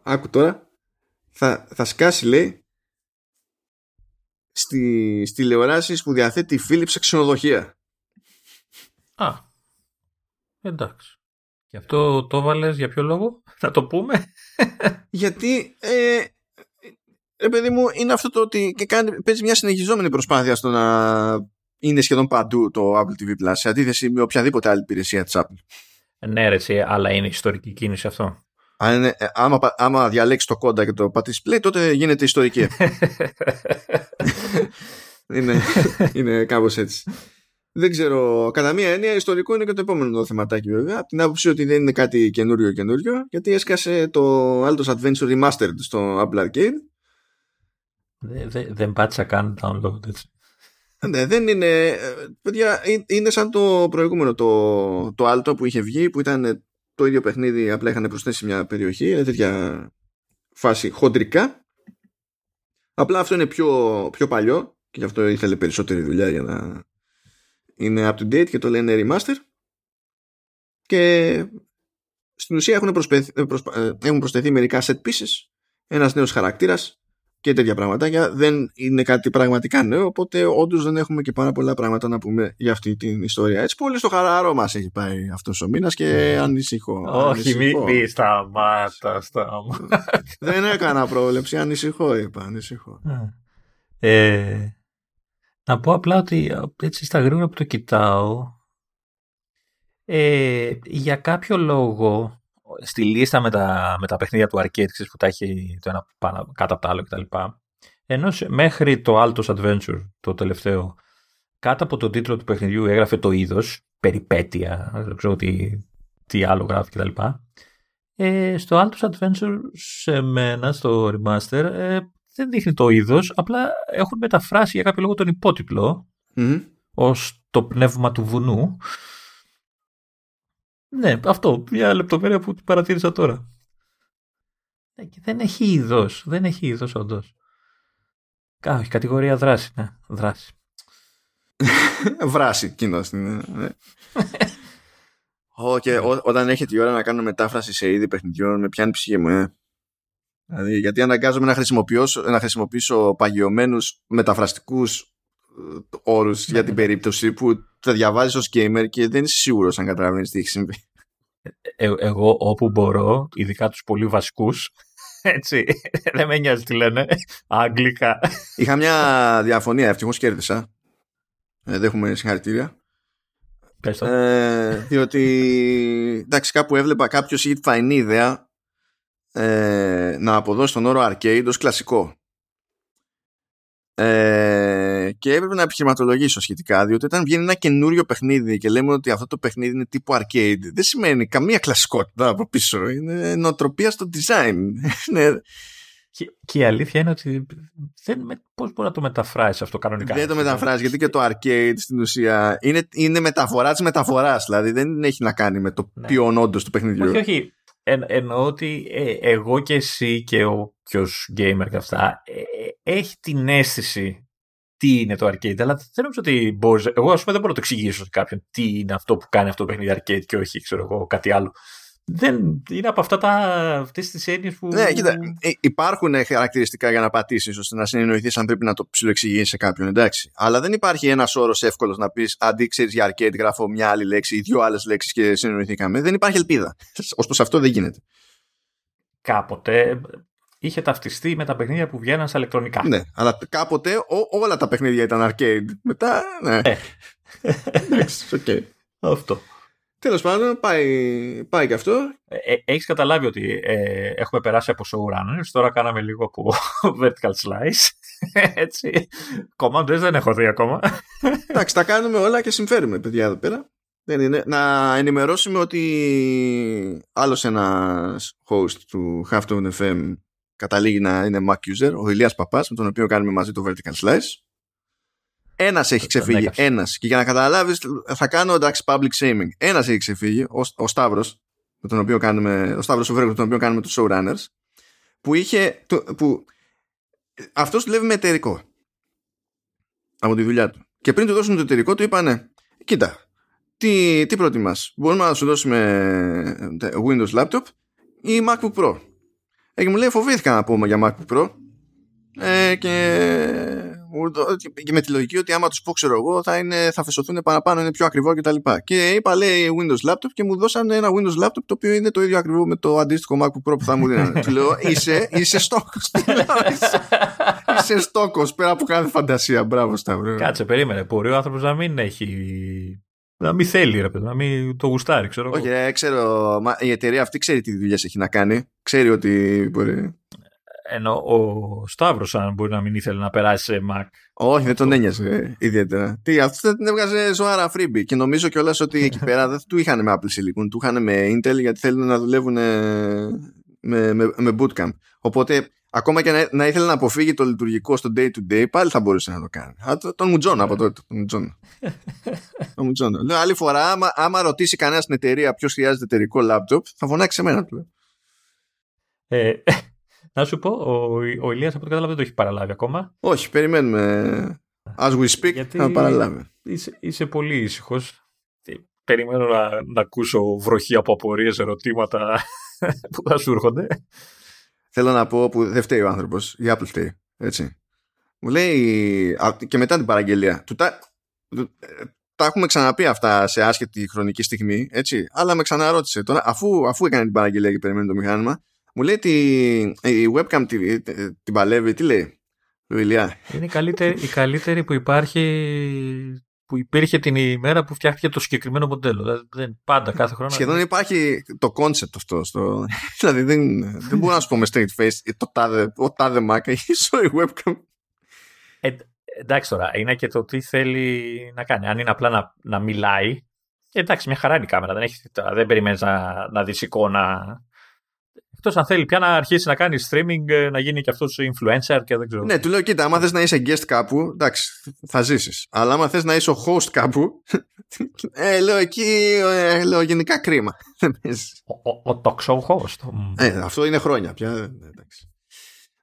άκου τώρα, θα, θα σκάσει λέει στις τηλεοράσεις που διαθέτει η Philips σε ξενοδοχεία. Α, εντάξει. Γι' αυτό το έβαλε για ποιο λόγο, (laughs) θα το πούμε. Γιατί, ε, ε, παιδί μου, είναι αυτό το ότι και κάνει, παίζει μια συνεχιζόμενη προσπάθεια στο να είναι σχεδόν παντού το Apple TV Plus σε αντίθεση με οποιαδήποτε άλλη υπηρεσία της Apple. Ναι, ρε, αλλά είναι ιστορική κίνηση αυτό. Αν είναι, ε, άμα, άμα διαλέξει το κόντα και το πατήσεις play, τότε γίνεται ιστορική. (laughs) είναι, είναι κάπως έτσι. Δεν ξέρω, κατά μία έννοια ιστορικό είναι και το επόμενο θεματάκι βέβαια. Από την άποψη ότι δεν είναι κάτι καινούριο καινούριο, γιατί έσκασε το Altos Adventure Remastered στο Apple Arcade. Δεν, δεν πάτησα καν download έτσι. Ναι, δεν είναι. Παιδιά, είναι σαν το προηγούμενο, το, το Alto που είχε βγει, που ήταν το ίδιο παιχνίδι, απλά είχαν προσθέσει μια περιοχή, είναι τέτοια φάση χοντρικά. Απλά αυτό είναι πιο, πιο παλιό και γι' αυτό ήθελε περισσότερη δουλειά για να είναι up to date και το λένε remaster. Και στην ουσία έχουν, προσπεθ... Ε, ε, έχουν προσθεθεί μερικά set pieces ένας νέος χαρακτήρας και τέτοια πραγματάκια δεν είναι κάτι πραγματικά νέο οπότε όντως δεν έχουμε και πάρα πολλά πράγματα να πούμε για αυτή την ιστορία. Έτσι πολύ στο χαράρο μας έχει πάει αυτός ο μήνας και ναι. ανησυχώ όχι μη, μη σταμάτα σταμάτα. Δεν έκανα πρόβλεψη ανησυχώ είπα ανησυχώ. Ε, Να πω απλά ότι έτσι στα γρήγορα που το κοιτάω, ε, για κάποιο λόγο, στη λίστα με τα, με τα παιχνίδια του arcade, που τα έχει το ένα πάνω, κάτω από το άλλο κτλ. Ενώ μέχρι το Altos Adventure, το τελευταίο, κάτω από τον τίτλο του παιχνιδιού έγραφε το είδος, περιπέτεια, δεν ξέρω τι, τι άλλο γράφει κτλ. Ε, στο Altos Adventure σε μένα, στο remaster, ε, δεν δείχνει το είδος, απλά έχουν μεταφράσει για κάποιο λόγο τον υπότιτλο mm ως το πνεύμα του βουνού. Ναι, αυτό, μια λεπτομέρεια που παρατήρησα τώρα. Ναι, και δεν έχει είδος, δεν έχει είδος όντως. Όχι, κατηγορία δράση, ναι, δράση. (laughs) Βράση, κοινός. Ναι. (laughs) και όταν έχετε η ώρα να κάνω μετάφραση σε είδη παιχνιδιών, με πιάνει ψυχή μου, ε. Δηλαδή, γιατί αναγκάζομαι να χρησιμοποιήσω, να χρησιμοποιήσω παγιωμένους μεταφραστικούς ε, όρους για την περίπτωση που τα διαβάζεις ως gamer και δεν είσαι σίγουρος αν καταλαβαίνεις τι έχει συμβεί. Ε, εγώ όπου μπορώ, ειδικά τους πολύ βασικούς, (laughs) έτσι, δεν με νοιάζει τι λένε, αγγλικά. Είχα μια διαφωνία, ευτυχώς κέρδισα. Ε, δέχομαι συγχαρητήρια. Ε, διότι εντάξει κάπου έβλεπα κάποιος είχε φαϊνή ιδέα ε, να αποδώσει τον όρο arcade ως κλασικό. Ε, και έπρεπε να επιχειρηματολογήσω σχετικά, διότι όταν βγαίνει ένα καινούριο παιχνίδι και λέμε ότι αυτό το παιχνίδι είναι τύπου arcade, δεν σημαίνει καμία κλασικότητα από πίσω. Είναι νοοτροπία στο design. (laughs) και, και, η αλήθεια είναι ότι δεν, πώς μπορεί να το μεταφράσεις αυτό κανονικά; Δεν το μεταφράζεις, γιατί και το arcade στην ουσία είναι, είναι μεταφορά της μεταφοράς. Δηλαδή δεν έχει να κάνει με το ναι. ποιον όντως του παιχνιδιού. Όχι, όχι. Εν, εννοώ ότι ε, εγώ και εσύ και ο ποιο gamer και αυτά ε, ε, έχει την αίσθηση τι είναι το arcade, αλλά δεν νομίζω ότι μπορείς. Εγώ, ας πούμε, δεν μπορώ να το εξηγήσω σε κάποιον τι είναι αυτό που κάνει αυτό το παιχνίδι arcade και όχι, ξέρω εγώ, κάτι άλλο δεν είναι από αυτά τα, αυτές τις έννοιες που... Ναι, κοίτα, ε, υπάρχουν χαρακτηριστικά για να πατήσεις ώστε να συνεννοηθείς αν πρέπει να το ψιλοεξηγήσεις σε κάποιον, εντάξει. Αλλά δεν υπάρχει ένας όρος εύκολος να πεις αντί ξέρεις για arcade, γράφω μια άλλη λέξη ή δύο άλλες λέξεις και συνεννοηθήκαμε. Δεν υπάρχει ελπίδα. Ω προς αυτό δεν γίνεται. Κάποτε είχε ταυτιστεί με τα παιχνίδια που βγαίναν στα ηλεκτρονικά. Ναι, αλλά κάποτε όλα τα παιχνίδια ήταν arcade. Μετά, ναι. Ε. εντάξει, OK. Okay. Αυτό. Τέλος πάντων, πάει, πάει και αυτό. Ε, ε Έχεις καταλάβει ότι ε, έχουμε περάσει από showrunners, τώρα κάναμε λίγο από (laughs) vertical slice. (laughs) Έτσι. Commanders δεν έχω δει ακόμα. (laughs) Εντάξει, τα κάνουμε όλα και συμφέρουμε, παιδιά, εδώ πέρα. Δεν είναι. Να ενημερώσουμε ότι άλλος ένας host του Halftone FM καταλήγει να είναι Mac user, ο Ηλίας Παπάς, με τον οποίο κάνουμε μαζί το vertical slice. Ένας έχει ξεφύγει. Ένας. Και για να καταλάβεις, θα κάνω εντάξει public shaming. Ένας έχει ξεφύγει, ο, ο Σταύρος, με τον οποίο κάνουμε, ο Σταύρος ο με τον οποίο κάνουμε τους showrunners, που είχε. Που, αυτός δουλεύει με εταιρικό από τη δουλειά του. Και πριν του δώσουν το εταιρικό, του είπανε, κοίτα, τι, τι προτιμάς, μπορούμε να σου δώσουμε ε, Windows Laptop ή MacBook Pro. Ε, και μου λέει, φοβήθηκα να πούμε για MacBook Pro ε, και και με τη λογική ότι άμα τους πω ξέρω εγώ θα, είναι, θα φεσωθούν παραπάνω, είναι πιο ακριβό κτλ. Και, και είπα λέει Windows Laptop και μου δώσαν ένα Windows Laptop το οποίο είναι το ίδιο ακριβό με το αντίστοιχο MacBook Pro που θα μου δίνανε. (laughs) του λέω είσαι, είσαι στόκο. είσαι στόκο πέρα από κάθε φαντασία. Μπράβο Σταύρο. Κάτσε, περίμενε. Μπορεί ο άνθρωπος να μην έχει να μην θέλει, ρε παιδί, να μην το γουστάρει, ξέρω Όχι, ρε, ξέρω. η εταιρεία αυτή ξέρει τι δουλειές έχει να κάνει. Ξέρει ότι μπορεί. Ενώ ο Σταύρος, αν μπορεί να μην ήθελε να περάσει σε Mac. Όχι, δεν τον ένοιαζε ιδιαίτερα. Τι, αυτός δεν την έβγαζε ζωάρα freebie. Και νομίζω κιόλας ότι εκεί (laughs) πέρα δεν του είχαν με Apple Silicon, του είχαν με Intel γιατί θέλουν να δουλεύουν με, με, με bootcamp. Οπότε, ακόμα και να, να ήθελε να αποφύγει το λειτουργικό στο day to day, πάλι θα μπορούσε να το κάνει. Α, τον Μουτζόν από τότε. Τον Μουτζόν. τον Μουτζόν. Λέω, άλλη φορά, άμα, άμα ρωτήσει κανένας στην εταιρεία ποιος χρειάζεται εταιρικό laptop, θα φωνάξει σε μένα του. Ε, να σου πω, ο, ο Ηλίας από ό,τι κατάλαβα δεν το έχει παραλάβει ακόμα. Όχι, περιμένουμε. As we speak, Γιατί να παραλάβει. Είσαι, είσαι πολύ ήσυχος. Περιμένω να, να ακούσω βροχή από απορίες, ερωτήματα (laughs) που θα σου έρχονται. Θέλω να πω που δεν φταίει ο άνθρωπος. Η Apple φταίει. Έτσι. Μου λέει και μετά την παραγγελία. Του τα, τα έχουμε ξαναπεί αυτά σε άσχετη χρονική στιγμή, έτσι. Αλλά με ξαναρώτησε. Τώρα, αφού, αφού έκανε την παραγγελία και περιμένει το μηχάνημα, μου λέει ότι η webcam την, την παλεύει, τι λέει. Ηλιά. Είναι η καλύτερη, η καλύτερη που υπάρχει που υπήρχε την ημέρα που φτιάχτηκε το συγκεκριμένο μοντέλο. Δηλαδή, δεν, πάντα, κάθε χρόνο. Σχεδόν υπάρχει το concept αυτό. Στο... (laughs) δηλαδή δεν, δεν μπορώ να σου πω με straight face το τάδε, ο τάδε Mac (laughs) έχει sorry webcam. Ε, εντάξει τώρα, είναι και το τι θέλει να κάνει. Αν είναι απλά να, να μιλάει, εντάξει, μια χαρά είναι η κάμερα. Δεν, έχεις, δεν περιμένεις να, να δεις εικόνα Εκτός αν θέλει πια να αρχίσει να κάνει streaming, ε, να γίνει και αυτός influencer και δεν ξέρω. Ναι, του λέω, κοίτα, άμα θες να είσαι guest κάπου, εντάξει, θα ζήσεις. Αλλά άμα θες να είσαι ο host κάπου, (laughs) ε, λέω εκεί, ε, λέω γενικά κρίμα. (laughs) ο, ο, talk show host. Ε, αυτό είναι χρόνια πια. Ε, εντάξει.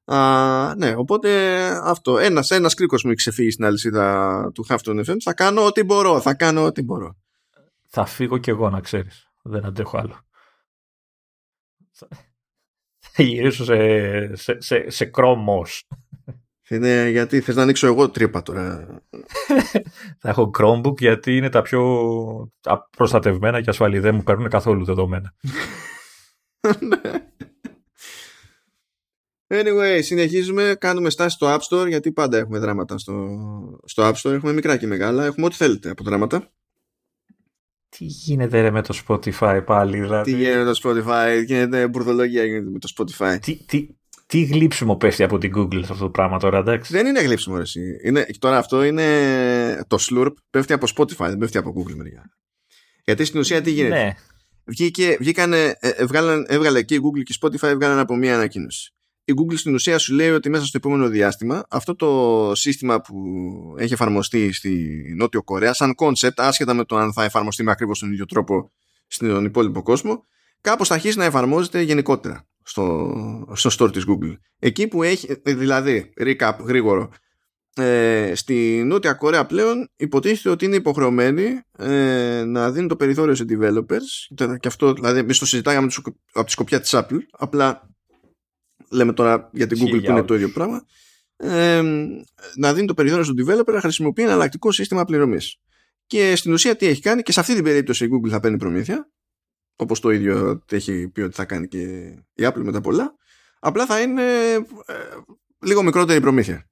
Α, ναι, οπότε αυτό. Ένας ένας κρίκος μου έχει ξεφύγει στην αλυσίδα του Hafton FM. Θα κάνω ό,τι μπορώ. Θα κάνω ό,τι μπορώ. Θα φύγω κι εγώ να ξέρεις. Δεν αντέχω άλλο θα γυρίσω σε, σε, σε, σε κρόμος. Είναι γιατί θες να ανοίξω εγώ τρύπα τώρα. (laughs) θα έχω Chromebook γιατί είναι τα πιο προστατευμένα και ασφαλή. Δεν μου παίρνουν καθόλου δεδομένα. (laughs) anyway, συνεχίζουμε. Κάνουμε στάση στο App Store γιατί πάντα έχουμε δράματα στο, στο App Store. Έχουμε μικρά και μεγάλα. Έχουμε ό,τι θέλετε από δράματα. Τι γίνεται ρε με το Spotify πάλι, δηλαδή; Τι γίνεται με το Spotify, γίνεται μπουρδολογία γίνεται με το Spotify. Τι, τι, τι γλύψιμο πέφτει από την Google σε αυτό το πράγμα τώρα, εντάξει; Δεν είναι γλύψιμο, ρε, είναι, Τώρα αυτό είναι το Slurp, πέφτει από Spotify, δεν πέφτει από Google μεριά. Γιατί στην ουσία τι γίνεται; Ναι. Βγήκε, βγήκανε, ε, έβγαλε και η Google και η Spotify έβγαλαν από μία ανακοίνωση η Google στην ουσία σου λέει ότι μέσα στο επόμενο διάστημα αυτό το σύστημα που έχει εφαρμοστεί στη Νότιο Κορέα σαν concept, άσχετα με το αν θα εφαρμοστεί με ακριβώς τον ίδιο τρόπο στον υπόλοιπο κόσμο, κάπως θα αρχίσει να εφαρμόζεται γενικότερα στο, στο store της Google. Εκεί που έχει, δηλαδή, recap γρήγορο, ε, στη Νότια Κορέα πλέον υποτίθεται ότι είναι υποχρεωμένοι ε, να δίνουν το περιθώριο σε developers και αυτό δηλαδή εμείς το συζητάγαμε από τη σκοπιά της Apple απλά λέμε τώρα για την Google που είναι το ίδιο πράγμα, ε, να δίνει το περιθώριο στον developer να χρησιμοποιεί ένα αλλακτικό σύστημα πληρωμής. Και στην ουσία τι έχει κάνει, και σε αυτή την περίπτωση η Google θα παίρνει προμήθεια, όπως το ίδιο έχει πει ότι θα κάνει και η Apple μετά πολλά, απλά θα είναι ε, λίγο μικρότερη προμήθεια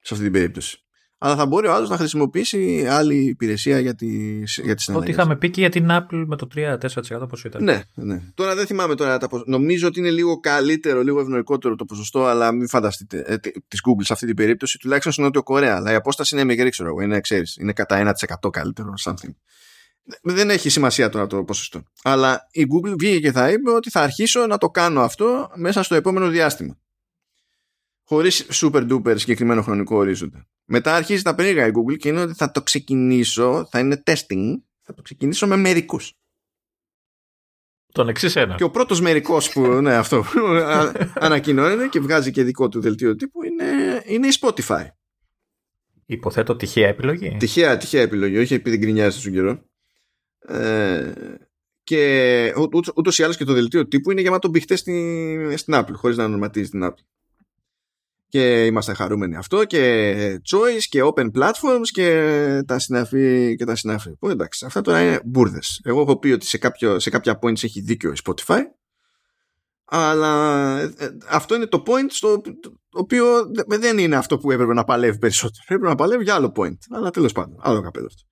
σε αυτή την περίπτωση αλλά θα μπορεί ο άλλος να χρησιμοποιήσει άλλη υπηρεσία για τη, για τη Ό,τι είχαμε πει και για την Apple με το 3-4% πόσο ήταν. Ναι, ναι. Τώρα δεν θυμάμαι τώρα. Τα, νομίζω ότι είναι λίγο καλύτερο, λίγο ευνοϊκότερο το ποσοστό, αλλά μην φανταστείτε ε, τη Google σε αυτή την περίπτωση, τουλάχιστον στην Νότιο Κορέα. Αλλά η απόσταση είναι μικρή, ξέρω εγώ. Είναι, ξέρεις, είναι κατά 1% καλύτερο, something. Δεν έχει σημασία τώρα το ποσοστό. Αλλά η Google βγήκε και θα είπε ότι θα αρχίσω να το κάνω αυτό μέσα στο επόμενο διάστημα. Χωρίς super duper συγκεκριμένο χρονικό ορίζοντα. Μετά αρχίζει τα περίεργα η Google και είναι ότι θα το ξεκινήσω, θα είναι testing, θα το ξεκινήσω με μερικούς. Τον εξής ένα. Και ο πρώτος μερικός που (laughs) ναι, αυτό, ανακοινώνεται και βγάζει και δικό του δελτίο τύπου είναι, είναι η Spotify. Υποθέτω τυχαία επιλογή. Τυχαία, τυχαία επιλογή, όχι επειδή γκρινιάζει στον καιρό. Ε, και ούτως ή άλλως και το δελτίο τύπου είναι γεμάτο μπιχτές στην, στην Apple, χωρίς να ονοματίζει την Apple και είμαστε χαρούμενοι αυτό και choice και open platforms και τα συναφή και τα συναφή. Που εντάξει, αυτά τώρα είναι μπουρδες. Εγώ έχω πει ότι σε, κάποιο, σε κάποια points έχει δίκιο η Spotify αλλά ε, ε, αυτό είναι το point στο οποίο δεν είναι αυτό που έπρεπε να παλεύει περισσότερο. (laughs) Έπρεπε να παλεύει για άλλο point. Αλλά τέλος πάντων, άλλο καπέλο αυτό.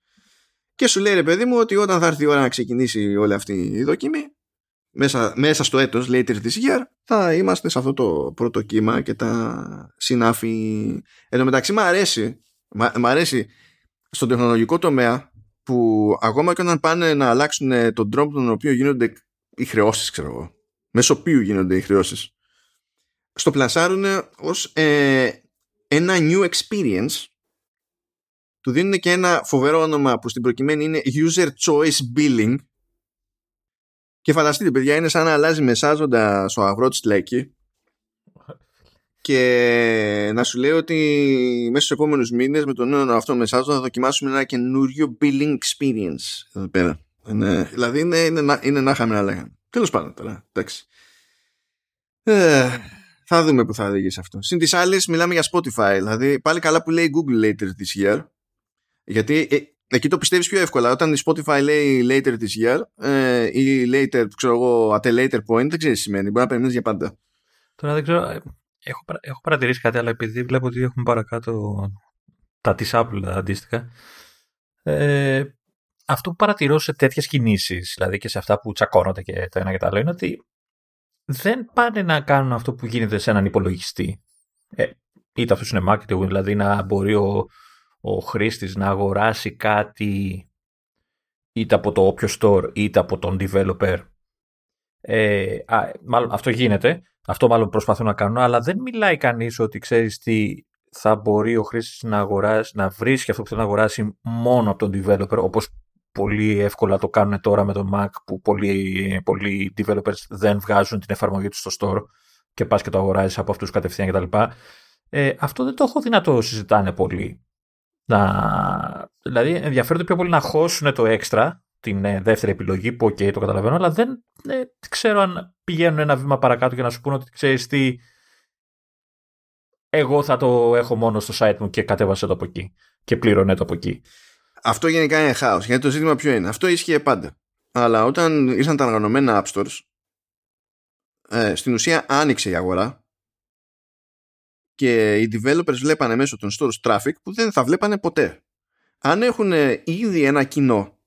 Και σου λέει ρε παιδί μου ότι όταν θα έρθει η ώρα να ξεκινήσει όλη αυτή η δοκιμή, μέσα, μέσα στο έτος later this year θα είμαστε σε αυτό το πρώτο κύμα και τα συνάφη. Εν τω μεταξύ μου αρέσει μ' αρέσει στον τεχνολογικό τομέα που ακόμα και όταν πάνε να αλλάξουν τον τρόπο τον οποίο γίνονται οι χρεώσεις ξέρω εγώ μέσω οποίου γίνονται οι χρεώσεις στο πλασάρουν ως ε, ένα new experience. Του δίνουν και ένα φοβερό όνομα που στην προκειμένη είναι user choice billing και φανταστείτε, παιδιά, είναι σαν να αλλάζει μεσάζοντα ο αγρό της Λέκη και να σου λέει ότι μέσα στους επόμενους μήνες με τον νέο αυτό μεσάζοντα θα δοκιμάσουμε ένα καινούριο billing experience εδώ πέρα. Είναι, δηλαδή είναι, είναι, είναι να είχαμε να λέγαμε. Τέλος πάντων τώρα. Εντάξει. Ε, θα δούμε που θα οδηγήσει αυτό. Συν της άλλης, μιλάμε για Spotify. Δηλαδή, πάλι καλά που λέει Google later this year. Γιατί ε, Εκεί το πιστεύεις πιο εύκολα. Όταν η Spotify λέει later this year ε, ή later, ξέρω εγώ, at a later point, δεν ξέρεις τι σημαίνει. Μπορεί να περιμένεις για πάντα. Τώρα δεν ξέρω. έχω, έχω παρατηρήσει κάτι, αλλά επειδή βλέπω ότι έχουμε παρακάτω τα της Apple αντίστοιχα, ε, αυτό που παρατηρώ σε τέτοιες κινήσεις, δηλαδή και σε αυτά που τσακώνονται και το ένα και το άλλο, είναι ότι δεν πάνε να κάνουν αυτό που γίνεται σε έναν υπολογιστή. Ε, είτε αυτός είναι marketing, δηλαδή να μπορεί ο, ο χρήστης να αγοράσει κάτι είτε από το όποιο store είτε από τον developer. Ε, α, μάλλον αυτό γίνεται, αυτό μάλλον προσπαθούν να κάνουν, αλλά δεν μιλάει κανείς ότι ξέρεις τι θα μπορεί ο χρήστης να, αγοράσει, να βρίσκει αυτό που θέλει να αγοράσει μόνο από τον developer, όπως πολύ εύκολα το κάνουν τώρα με το Mac που πολλοί, πολλοί developers δεν βγάζουν την εφαρμογή τους στο store και πας και το αγοράζεις από αυτούς κατευθείαν κτλ. Ε, αυτό δεν το έχω δει να το συζητάνε πολύ. Να... Δηλαδή ενδιαφέρονται πιο πολύ να χώσουν το έξτρα, την ε, δεύτερη επιλογή που ok το καταλαβαίνω, αλλά δεν ε, ξέρω αν πηγαίνουν ένα βήμα παρακάτω για να σου πούνε ότι ξέρεις τι, εγώ θα το έχω μόνο στο site μου και κατέβασε το από εκεί και πλήρωνε το από εκεί. Αυτό γενικά είναι χάος, γιατί το ζήτημα ποιο είναι. Αυτό ίσχυε πάντα. Αλλά όταν ήρθαν τα οργανωμένα App Stores, ε, στην ουσία άνοιξε η αγορά και οι developers βλέπανε μέσω των stores traffic που δεν θα βλέπανε ποτέ. Αν έχουν ήδη ένα κοινό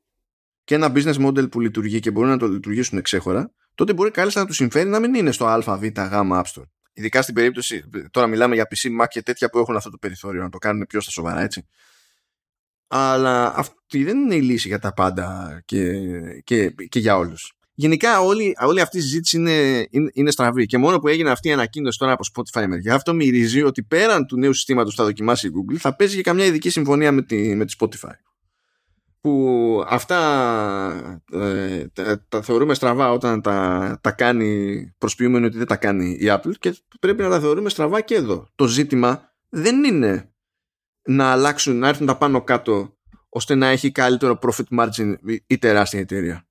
και ένα business model που λειτουργεί και μπορούν να το λειτουργήσουν ξέχωρα, τότε μπορεί κάλλιστα να τους συμφέρει να μην είναι στο α, β, γ, App Store. Ειδικά στην περίπτωση, τώρα μιλάμε για PC, Mac και τέτοια που έχουν αυτό το περιθώριο να το κάνουν πιο στα σοβαρά, έτσι. Αλλά αυτή δεν είναι η λύση για τα πάντα και, και, και για όλους γενικά όλη, όλη αυτή η συζήτηση είναι, είναι, είναι, στραβή και μόνο που έγινε αυτή η ανακοίνωση τώρα από Spotify μεριά αυτό μυρίζει ότι πέραν του νέου συστήματος που θα δοκιμάσει η Google θα παίζει και καμιά ειδική συμφωνία με τη, με τη Spotify που αυτά ε, τα, τα, θεωρούμε στραβά όταν τα, τα κάνει προσποιούμενο ότι δεν τα κάνει η Apple και πρέπει να τα θεωρούμε στραβά και εδώ. Το ζήτημα δεν είναι να αλλάξουν, να έρθουν τα πάνω κάτω ώστε να έχει καλύτερο profit margin η τεράστια εταιρεία.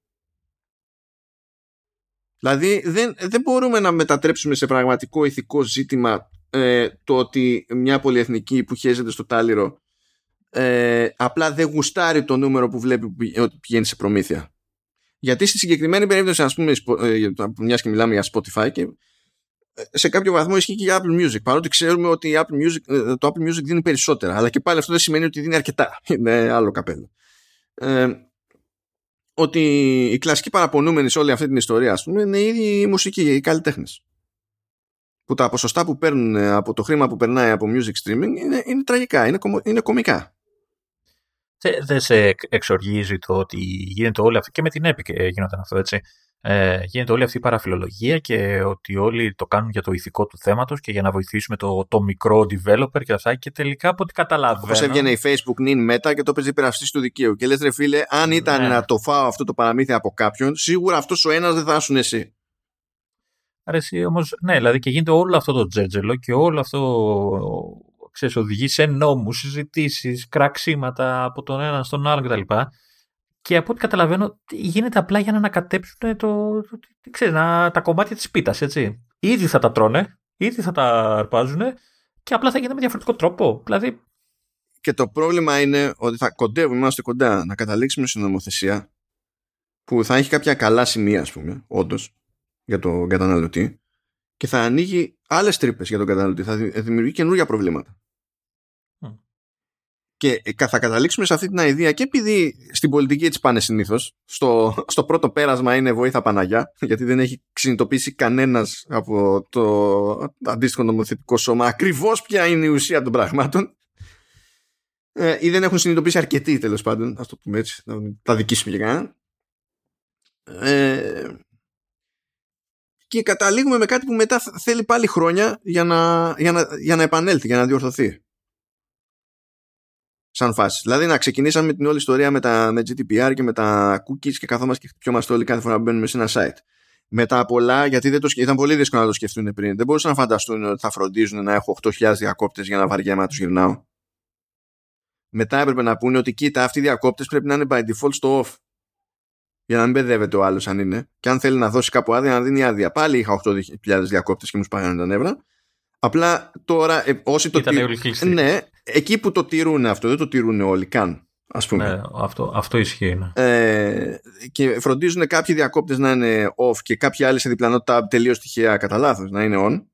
Δηλαδή δεν, δεν μπορούμε να μετατρέψουμε σε πραγματικό ηθικό ζήτημα ε, το ότι μια πολυεθνική που χέζεται στο τάλιρο ε, απλά δεν γουστάρει το νούμερο που βλέπει ότι πηγαίνει σε προμήθεια. Γιατί στη συγκεκριμένη περίπτωση, ας πούμε, ε, μιας και μιλάμε για Spotify και ε, σε κάποιο βαθμό ισχύει και για Apple Music. Παρότι ξέρουμε ότι Apple Music, ε, το Apple Music δίνει περισσότερα. Αλλά και πάλι αυτό δεν σημαίνει ότι δίνει αρκετά. (laughs) Είναι άλλο καπέλο. Ε, ότι οι κλασικοί παραπονούμενοι σε όλη αυτή την ιστορία ας πούμε, είναι ήδη οι μουσικοί, οι καλλιτέχνες. Που τα ποσοστά που παίρνουν από το χρήμα που περνάει από music streaming είναι, είναι τραγικά, είναι, είναι κομικά. Δεν σε εξοργίζει το ότι γίνεται όλο αυτό και με την Epic ε, γινόταν αυτό έτσι ε, γίνεται όλη αυτή η παραφιλολογία και ότι όλοι το κάνουν για το ηθικό του θέματος και για να βοηθήσουμε το, το μικρό developer και αυτά. Και τελικά από ό,τι καταλαβαίνω. Πώ έβγαινε η Facebook νυν μετά και το παίζει υπερασπιστή του δικαίου. Και λες, ρε φίλε, αν ήταν ναι. να το φάω αυτό το παραμύθι από κάποιον, σίγουρα αυτός ο ένας δεν θα ήσουν εσύ. Αρέσει όμως, ναι, δηλαδή και γίνεται όλο αυτό το τζέτζελο και όλο αυτό ξέρεις, οδηγεί σε νόμους, συζητήσεις, κραξίματα από τον ένα στον άλλο κτλ. Και από ό,τι καταλαβαίνω γίνεται απλά για να ανακατέψουν το, το, το ξέρεις, να, τα κομμάτια της πίτας, έτσι. Ήδη θα τα τρώνε, ήδη θα τα αρπάζουν και απλά θα γίνεται με διαφορετικό τρόπο. Δηλαδή... Και το πρόβλημα είναι ότι θα κοντεύουμε, είμαστε κοντά να καταλήξουμε στην νομοθεσία που θα έχει κάποια καλά σημεία, ας πούμε, όντως, για τον καταναλωτή και θα ανοίγει άλλες τρύπες για τον καταναλωτή, θα δημιουργεί καινούργια προβλήματα. Και θα καταλήξουμε σε αυτή την ιδέα και επειδή στην πολιτική έτσι πάνε συνήθως. Στο, (laughs) στο πρώτο πέρασμα είναι βοήθα Παναγιά, γιατί δεν έχει συνειδητοποιήσει κανένας από το αντίστοιχο νομοθετικό σώμα ακριβώς ποια είναι η ουσία των πραγμάτων. Ε, ή δεν έχουν συνειδητοποιήσει αρκετοί τέλος πάντων, ας το πούμε έτσι, να τα δικήσουμε για κανέναν. Ε, και καταλήγουμε με κάτι που μετά θέλει πάλι χρόνια για να, για να, για να επανέλθει, για να διορθωθεί σαν φάση. Δηλαδή να ξεκινήσαμε με την όλη ιστορία με, τα, με GDPR και με τα cookies και καθόμαστε και χτυπιόμαστε όλοι κάθε φορά που μπαίνουμε σε ένα site. Μετά πολλά, γιατί δεν το, ήταν πολύ δύσκολο να το σκεφτούν πριν. Δεν μπορούσαν να φανταστούν ότι θα φροντίζουν να έχω 8.000 διακόπτες για να βαριέμαι να τους γυρνάω. Μετά έπρεπε να πούνε ότι κοίτα, αυτοί οι διακόπτες πρέπει να είναι by default στο off. Για να μην μπεδεύεται ο άλλος αν είναι. Και αν θέλει να δώσει κάπου άδεια, να δίνει άδεια. Πάλι είχα 8.000 διακόπτες και μου σπάγανε τα νεύρα. Απλά τώρα ε, όσοι το τηρούν. Ναι, εκεί που το τηρούν αυτό, δεν το τηρούν όλοι καν. Ας πούμε. Ναι, αυτό, αυτό ισχύει. Ναι. Ε, και φροντίζουν κάποιοι διακόπτες να είναι off και κάποιοι άλλοι σε διπλανό tab τελείως τυχαία κατά λάθος να είναι on.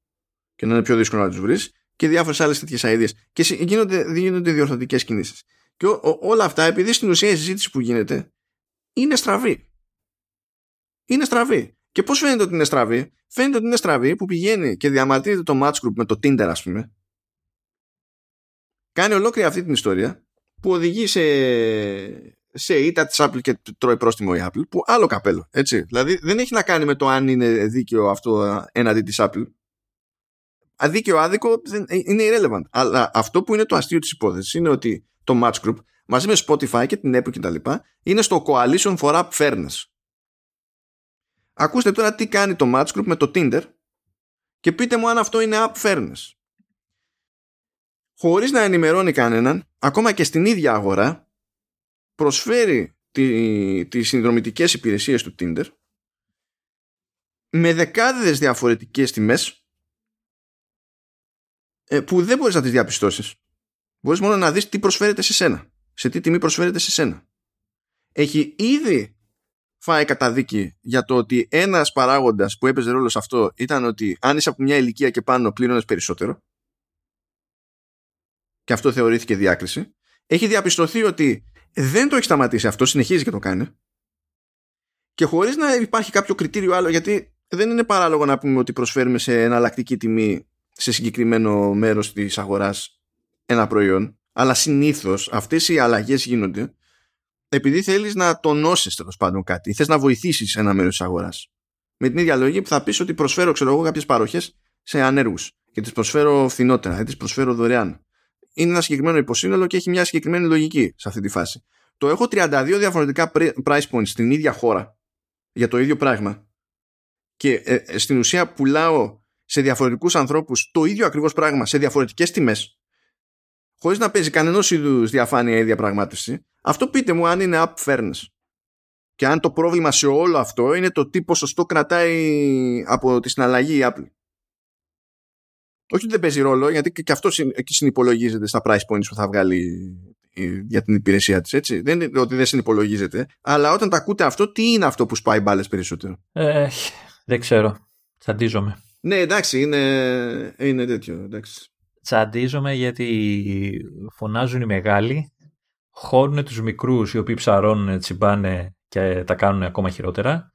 και να είναι πιο δύσκολο να τους βρεις και διάφορες άλλες τέτοιες ideas και γίνονται, γίνονται διορθωτικές κινήσεις και όλα αυτά επειδή στην ουσία η συζήτηση που γίνεται είναι στραβή είναι στραβή και πώς φαίνεται ότι είναι στραβή; Φαίνεται ότι είναι στραβή που πηγαίνει και διαμαρτύρεται το match group με το Tinder ας πούμε κάνει ολόκληρη αυτή την ιστορία που οδηγεί σε, σε ήττα της Apple και τρώει πρόστιμο η Apple που άλλο καπέλο έτσι. δηλαδή δεν έχει να κάνει με το αν είναι δίκαιο αυτό έναντι της Apple. Αδίκαιο άδικο είναι irrelevant. Αλλά αυτό που είναι το αστείο της υπόθεσης είναι ότι το Match Group μαζί με Spotify και την Apple και τα λοιπά είναι στο Coalition for App Fairness. Ακούστε τώρα τι κάνει το Match Group με το Tinder και πείτε μου αν αυτό είναι App Fairness χωρίς να ενημερώνει κανέναν, ακόμα και στην ίδια αγορά, προσφέρει τι, τις συνδρομητικές υπηρεσίες του Tinder με δεκάδες διαφορετικές τιμές ε, που δεν μπορείς να τις διαπιστώσεις. Μπορείς μόνο να δεις τι προσφέρεται σε σένα. Σε τι τιμή προσφέρεται σε σένα. Έχει ήδη φάει καταδίκη για το ότι ένας παράγοντας που έπαιζε ρόλο σε αυτό ήταν ότι αν είσαι από μια ηλικία και πάνω πλήρωνες περισσότερο και αυτό θεωρήθηκε διάκριση, έχει διαπιστωθεί ότι δεν το έχει σταματήσει αυτό, συνεχίζει και το κάνει. Και χωρίς να υπάρχει κάποιο κριτήριο άλλο, γιατί δεν είναι παράλογο να πούμε ότι προσφέρουμε σε εναλλακτική τιμή σε συγκεκριμένο μέρος της αγοράς ένα προϊόν, αλλά συνήθως αυτές οι αλλαγές γίνονται επειδή θέλεις να τονώσεις τέλος πάντων κάτι, θες να βοηθήσεις ένα μέρος της αγοράς. Με την ίδια λογική που θα πεις ότι προσφέρω, ξέρω εγώ, κάποιες παροχές σε ανέργους και τις προσφέρω φθηνότερα ή τις προσφέρω δωρεάν είναι ένα συγκεκριμένο υποσύνολο και έχει μια συγκεκριμένη λογική σε αυτή τη φάση. Το έχω 32 διαφορετικά price points στην ίδια χώρα για το ίδιο πράγμα και ε, ε, στην ουσία πουλάω σε διαφορετικούς ανθρώπους το ίδιο ακριβώς πράγμα σε διαφορετικές τιμές χωρίς να παίζει κανένα είδους διαφάνεια ή διαπραγμάτευση αυτό πείτε μου αν είναι up fairness και αν το πρόβλημα σε όλο αυτό είναι το τι ποσοστό κρατάει από τη συναλλαγή η Apple. Όχι ότι δεν παίζει ρόλο, γιατί και αυτό εκεί συνυπολογίζεται στα price points που θα βγάλει για την υπηρεσία της. Έτσι. Δεν είναι ότι δεν συνυπολογίζεται. Αλλά όταν τα ακούτε αυτό, τι είναι αυτό που σπάει μπάλες περισσότερο; Ε, δεν ξέρω. Τσαντίζομαι. Ναι, εντάξει, είναι, είναι τέτοιο. Εντάξει. Τσαντίζομαι γιατί φωνάζουν οι μεγάλοι, χώνουν τους μικρούς οι οποίοι ψαρώνουν, τσιμπάνε και τα κάνουν ακόμα χειρότερα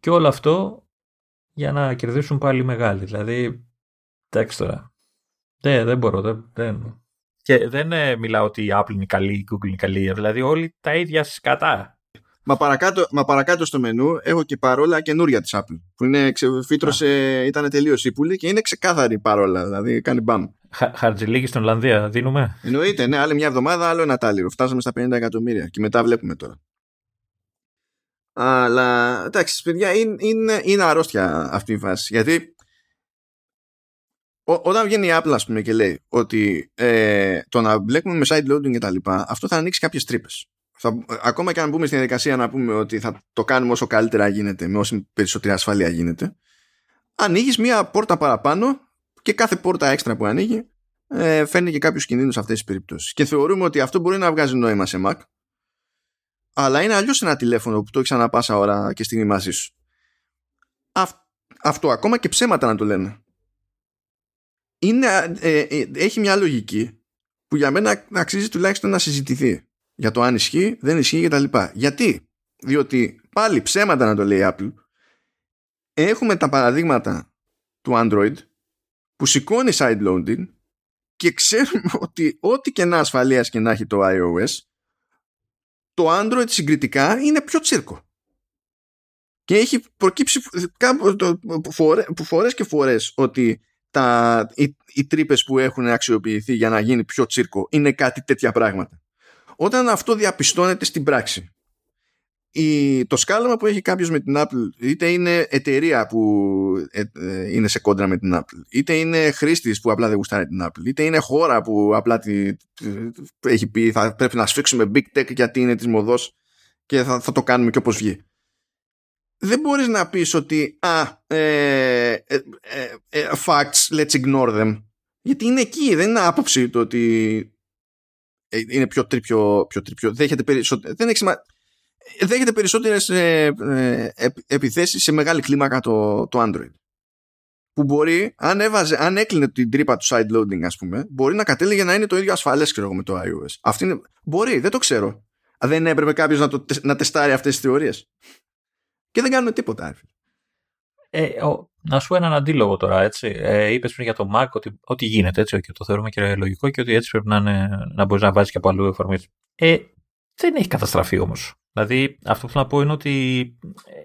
και όλο αυτό για να κερδίσουν πάλι οι μεγάλοι. Δηλαδή Εντάξει τώρα. Δεν, δεν μπορώ. Δεν, δεν. Και δεν ε, μιλάω ότι η Apple είναι καλή, η Google είναι καλή. Δηλαδή όλοι τα ίδια σκατά. Μα παρακάτω, μα παρακάτω στο μενού έχω και παρόλα καινούρια της Apple. Που είναι, φύτρωσε, ήταν τελείως ύπουλη και είναι ξεκάθαρη παρόλα. Δηλαδή κάνει μπαμ. Χαρτζηλίκη στην Ολλανδία, δίνουμε. Εννοείται, ναι, άλλη μια εβδομάδα, άλλο ένα τάλιρο. Φτάσαμε στα 50 εκατομμύρια και μετά βλέπουμε τώρα. Αλλά εντάξει, παιδιά, είναι, είναι, είναι αρρώστια αυτή η φάση. Γιατί όταν βγαίνει η Apple ας πούμε και λέει ότι ε, το να μπλέκουμε με side loading και τα λοιπά αυτό θα ανοίξει κάποιες τρύπες. Ακόμα και αν μπούμε στην διαδικασία να πούμε ότι θα το κάνουμε όσο καλύτερα γίνεται με όση περισσότερη ασφάλεια γίνεται ανοίγεις μία πόρτα παραπάνω και κάθε πόρτα έξτρα που ανοίγει ε, φέρνει και κάποιους κινδύνους σε αυτές τις περιπτώσεις. Και θεωρούμε ότι αυτό μπορεί να βγάζει νόημα σε Mac αλλά είναι αλλιώς ένα τηλέφωνο που το έχει ανά πάσα ώρα και στιγμή μαζί σου. Αυτό ακόμα και ψέματα να το λένε είναι, ε, ε, έχει μια λογική που για μένα αξίζει τουλάχιστον να συζητηθεί για το αν ισχύει, δεν ισχύει και τα λοιπά. Γιατί; Διότι πάλι ψέματα να το λέει η Apple έχουμε τα παραδείγματα του Android που σηκώνει side loading και ξέρουμε (laughs) ότι ό,τι και να ασφαλείας και να έχει το iOS το Android συγκριτικά είναι πιο τσίρκο. Και έχει προκύψει φορές και φορές ότι τα, οι, οι τρύπες που έχουν αξιοποιηθεί για να γίνει πιο τσίρκο είναι κάτι τέτοια πράγματα. Όταν αυτό διαπιστώνεται στην πράξη, η, το σκάλωμα που έχει κάποιος με την Apple, είτε είναι εταιρεία που ε, ε, είναι σε κόντρα με την Apple, είτε είναι χρήστης που απλά δεν γουστάρει την Apple, είτε είναι χώρα που απλά τη, έχει πει θα πρέπει να σφίξουμε big tech γιατί είναι της μοδός και θα, θα το κάνουμε και όπως βγει δεν μπορείς να πεις ότι α, ε, ε, ε, ε, facts, let's ignore them. Γιατί είναι εκεί, δεν είναι άποψη το ότι ε, είναι πιο τρίπιο, πιο τρίπιο. Δέχεται, περισσότερο, δεν έχει σημα... Δέχεται περισσότερες επιθέσεις σε μεγάλη κλίμακα το, το Android. που μπορεί, αν, έβαζε, αν έκλεινε την τρύπα του side loading, ας πούμε, μπορεί να κατέληγε να είναι το ίδιο ασφαλές, ξέρω εγώ, με το iOS. Αυτή είναι, μπορεί, δεν το ξέρω. Δεν έπρεπε κάποιος να, το, να τεστάρει αυτές τις θεωρίες. Και δεν κάνουν τίποτα. Ε, ο, να σου έναν αντίλογο τώρα, έτσι. Ε, Είπες πριν για το Mac ότι, ότι γίνεται έτσι, και το θεωρούμε και λογικό και ότι έτσι πρέπει να, είναι, να μπορείς να βάζεις και από αλλού εφαρμογή. Ε, δεν έχει καταστραφεί όμως. Δηλαδή, αυτό που θέλω να πω είναι ότι ε,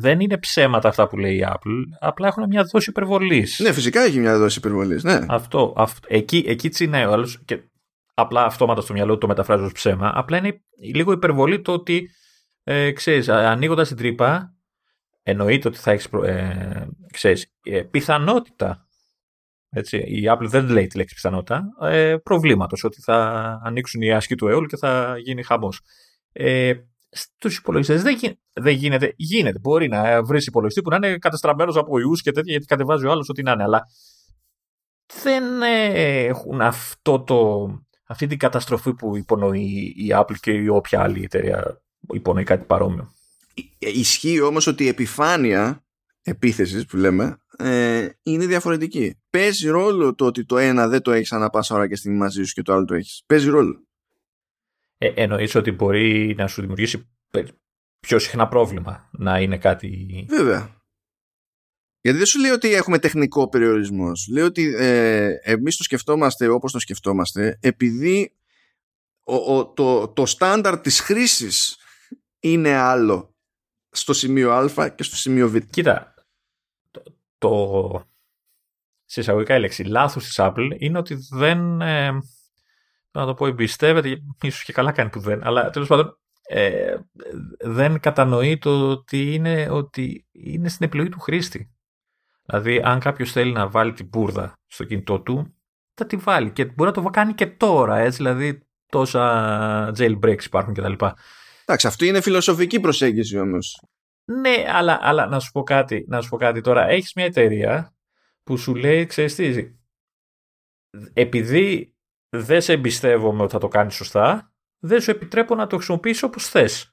δεν είναι ψέματα αυτά που λέει η Apple, απλά έχουν μια δόση υπερβολής. Ναι, φυσικά έχει μια δόση υπερβολής. Ναι. Αυτό, αυτό, εκεί, εκεί τσινάει ο άλλος και απλά αυτόματα στο μυαλό του το μεταφράζεις ως ψέμα. Απλά είναι λίγο υπερβολή το ότι ε, ξέρεις, ανοίγοντας την τρύπα, εννοείται ότι θα έχεις ε, ξέρεις, ε, πιθανότητα. Έτσι, η Apple δεν λέει τη λέξη πιθανότητα. Ε, προβλήματος, ότι θα ανοίξουν οι ασκοί του αιώλου και θα γίνει χαμός. Ε, Στους υπολογιστές δεν, δεν γίνεται. Γίνεται. Μπορεί να βρεις υπολογιστή που να είναι καταστραμμένος από ιούς και τέτοια, γιατί κατεβάζει ο άλλος ό,τι να είναι. Αλλά δεν έχουν αυτό το, αυτή την καταστροφή που υπονοεί η Apple και η όποια άλλη εταιρεία υπονοεί κάτι παρόμοιο. Ισχύει όμως ότι η επιφάνεια επίθεσης που λέμε ε, είναι διαφορετική. Παίζει ρόλο το ότι το ένα δεν το έχεις ανά πάσα ώρα και στιγμή μαζί σου και το άλλο το έχεις. Παίζει ρόλο. Ε, εννοείς ότι μπορεί να σου δημιουργήσει πιο συχνά πρόβλημα να είναι κάτι... Βέβαια. Γιατί δεν σου λέει ότι έχουμε τεχνικό περιορισμός. Λέει ότι ε, εμείς το σκεφτόμαστε όπως το σκεφτόμαστε επειδή ο, το, το στάνταρ της χρήσης είναι άλλο στο σημείο Α και στο σημείο Β. Κοίτα, το, το σε εισαγωγικά η λέξη λάθος της Apple είναι ότι δεν ε, να το πω εμπιστεύεται, ίσως και καλά κάνει που δεν, αλλά τέλος πάντων ε, δεν κατανοεί το ότι είναι, ότι είναι στην επιλογή του χρήστη. Δηλαδή, αν κάποιος θέλει να βάλει την μπουρδα στο κινητό του, θα τη βάλει και μπορεί να το κάνει και τώρα, έτσι, δηλαδή τόσα jailbreaks υπάρχουν κτλ. Εντάξει, αυτή είναι φιλοσοφική προσέγγιση όμως. Ναι, αλλά, αλλά να, σου πω κάτι, να σου πω κάτι τώρα. Έχεις μια εταιρεία που σου λέει, ξέρεις τι, επειδή δεν σε εμπιστεύομαι ότι θα το κάνεις σωστά, δεν σου επιτρέπω να το χρησιμοποιήσεις όπως θες.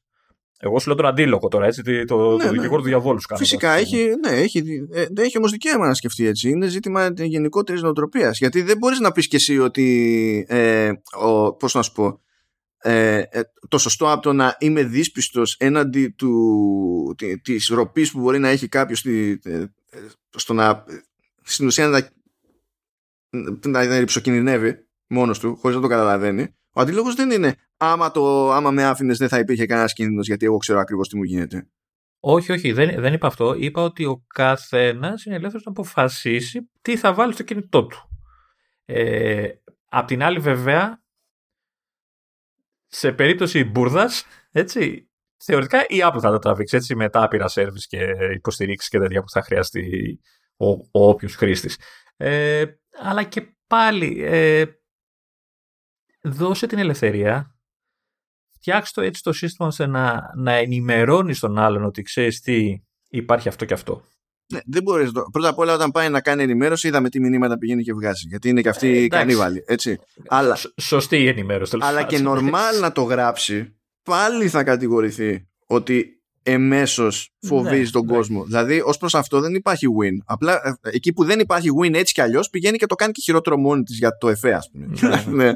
Εγώ σου λέω τον αντίλογο τώρα, έτσι, το, το, ναι, το δικηγόρο ναι. του διαβόλου κάνω. Φυσικά, έχει, ναι, έχει, ε, έχει όμως δικαίωμα να σκεφτεί έτσι. Είναι ζήτημα γενικότερης νοοτροπίας. Γιατί δεν μπορείς να πεις κι εσύ ότι. Ε, Πώς να σου πω. Ε, ε, το σωστό από το να είμαι δύσπιστος έναντι του, της ροπής που μπορεί να έχει κάποιος στη, ε, στο να στην ουσία να, να, να ρηψοκινδυνεύει μόνος του χωρίς να το καταλαβαίνει ο αντίλογος δεν είναι άμα, το, άμα με άφηνες δεν θα υπήρχε κανένας κίνδυνος γιατί εγώ ξέρω ακριβώς τι μου γίνεται. Όχι, όχι, δεν, δεν είπα αυτό. Είπα ότι ο καθένας είναι ελεύθερος να αποφασίσει τι θα βάλει στο κινητό του. Ε, απ' την άλλη, βέβαια, σε περίπτωση μπουρδας, έτσι, θεωρητικά η Apple θα το τραβήξει έτσι, με τα άπειρα service και υποστηρίξεις και τέτοια που θα χρειαστεί ο, ο όποιος χρήστης. Ε, αλλά και πάλι, ε, δώσε την ελευθερία, φτιάξτε το έτσι το σύστημα ώστε να, να ενημερώνεις τον άλλον ότι ξέρεις τι υπάρχει αυτό και αυτό. Ναι, δεν μπορείς. Πρώτα απ' όλα, όταν πάει να κάνει ενημέρωση, είδαμε τι μηνύματα πηγαίνει και βγάζει. Γιατί είναι και αυτή ε, κανίβαλη. Έτσι. Αλλά, σωστή η ενημέρωση. Αλλά και νορμάλ να το γράψει, πάλι θα κατηγορηθεί ότι εμέσως φοβίζει ναι, τον ναι. κόσμο. Δηλαδή, ως προς αυτό δεν υπάρχει win. Απλά ε, εκεί που δεν υπάρχει win έτσι κι αλλιώς, πηγαίνει και το κάνει και χειρότερο μόνη της για το εφέ, ας πούμε. Ναι. ναι.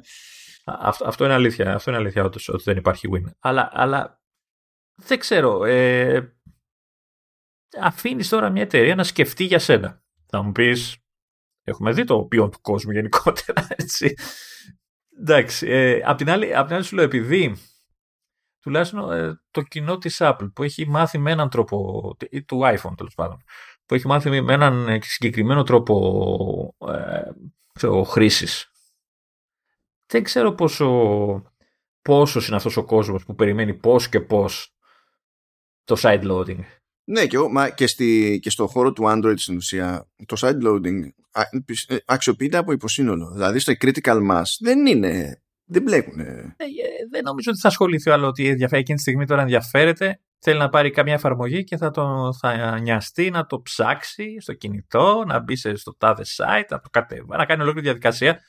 Αυτό, αυτό είναι αλήθεια. Αυτό είναι αλήθεια ότι, ότι δεν υπάρχει win. Αλλά, αλλά δεν ξέρω. Ε, Αφήνεις τώρα μια εταιρεία να σκεφτεί για σένα. Θα μου πεις, έχουμε δει το ποιόν του κόσμου γενικότερα, (laughs) έτσι. Εντάξει. Ε, απ, την άλλη, απ' την άλλη σου λέω, επειδή τουλάχιστον ε, το κοινό της Apple που έχει μάθει με έναν τρόπο, του iPhone τέλος πάντων, που έχει μάθει με έναν συγκεκριμένο τρόπο ε, ξέρω, χρήσης δεν ξέρω πόσο, πόσος είναι αυτός ο κόσμος που περιμένει πώς και πώς το side loading. Ναι, και, μα και, στη, και στο χώρο του Android στην ουσία το side loading ε, αξιοποιείται από υποσύνολο. Δηλαδή στο critical mass δεν είναι, δεν μπλέκουν. Ε, δεν νομίζω ότι θα ασχοληθεί άλλο ότι εκείνη τη στιγμή τώρα ενδιαφέρεται θέλει να πάρει καμιά εφαρμογή και θα, το, θα νοιαστεί να το ψάξει στο κινητό, να μπει στο τάδε site, να το κατέβει, να κάνει ολόκληρη διαδικασία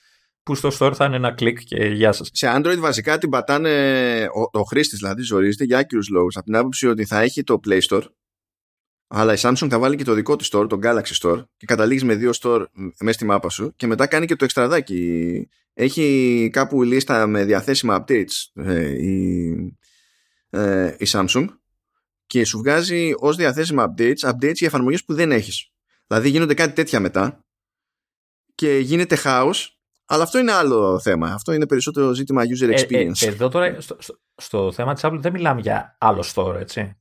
που στο store θα είναι ένα κλικ και γεια σας. Σε Android βασικά την πατάνε, ο, ο χρήστη δηλαδή ζορίζεται για άκυρου λόγου. Από την άποψη ότι θα έχει το Play Store Αλλά η Samsung θα βάλει και το δικό της store, το Galaxy Store και καταλήγεις με δύο store μέσα στη μάπα σου και μετά κάνει και το εξτραδάκι. Έχει κάπου λίστα με διαθέσιμα updates ε, η, ε, η Samsung και σου βγάζει ως διαθέσιμα updates updates για εφαρμογές που δεν έχεις. Δηλαδή γίνονται κάτι τέτοια μετά και γίνεται χάος αλλά αυτό είναι άλλο θέμα. Αυτό είναι περισσότερο ζήτημα user experience. Ε, ε, εδώ τώρα στο, στο, στο, θέμα της Apple δεν μιλάμε για άλλο store, έτσι.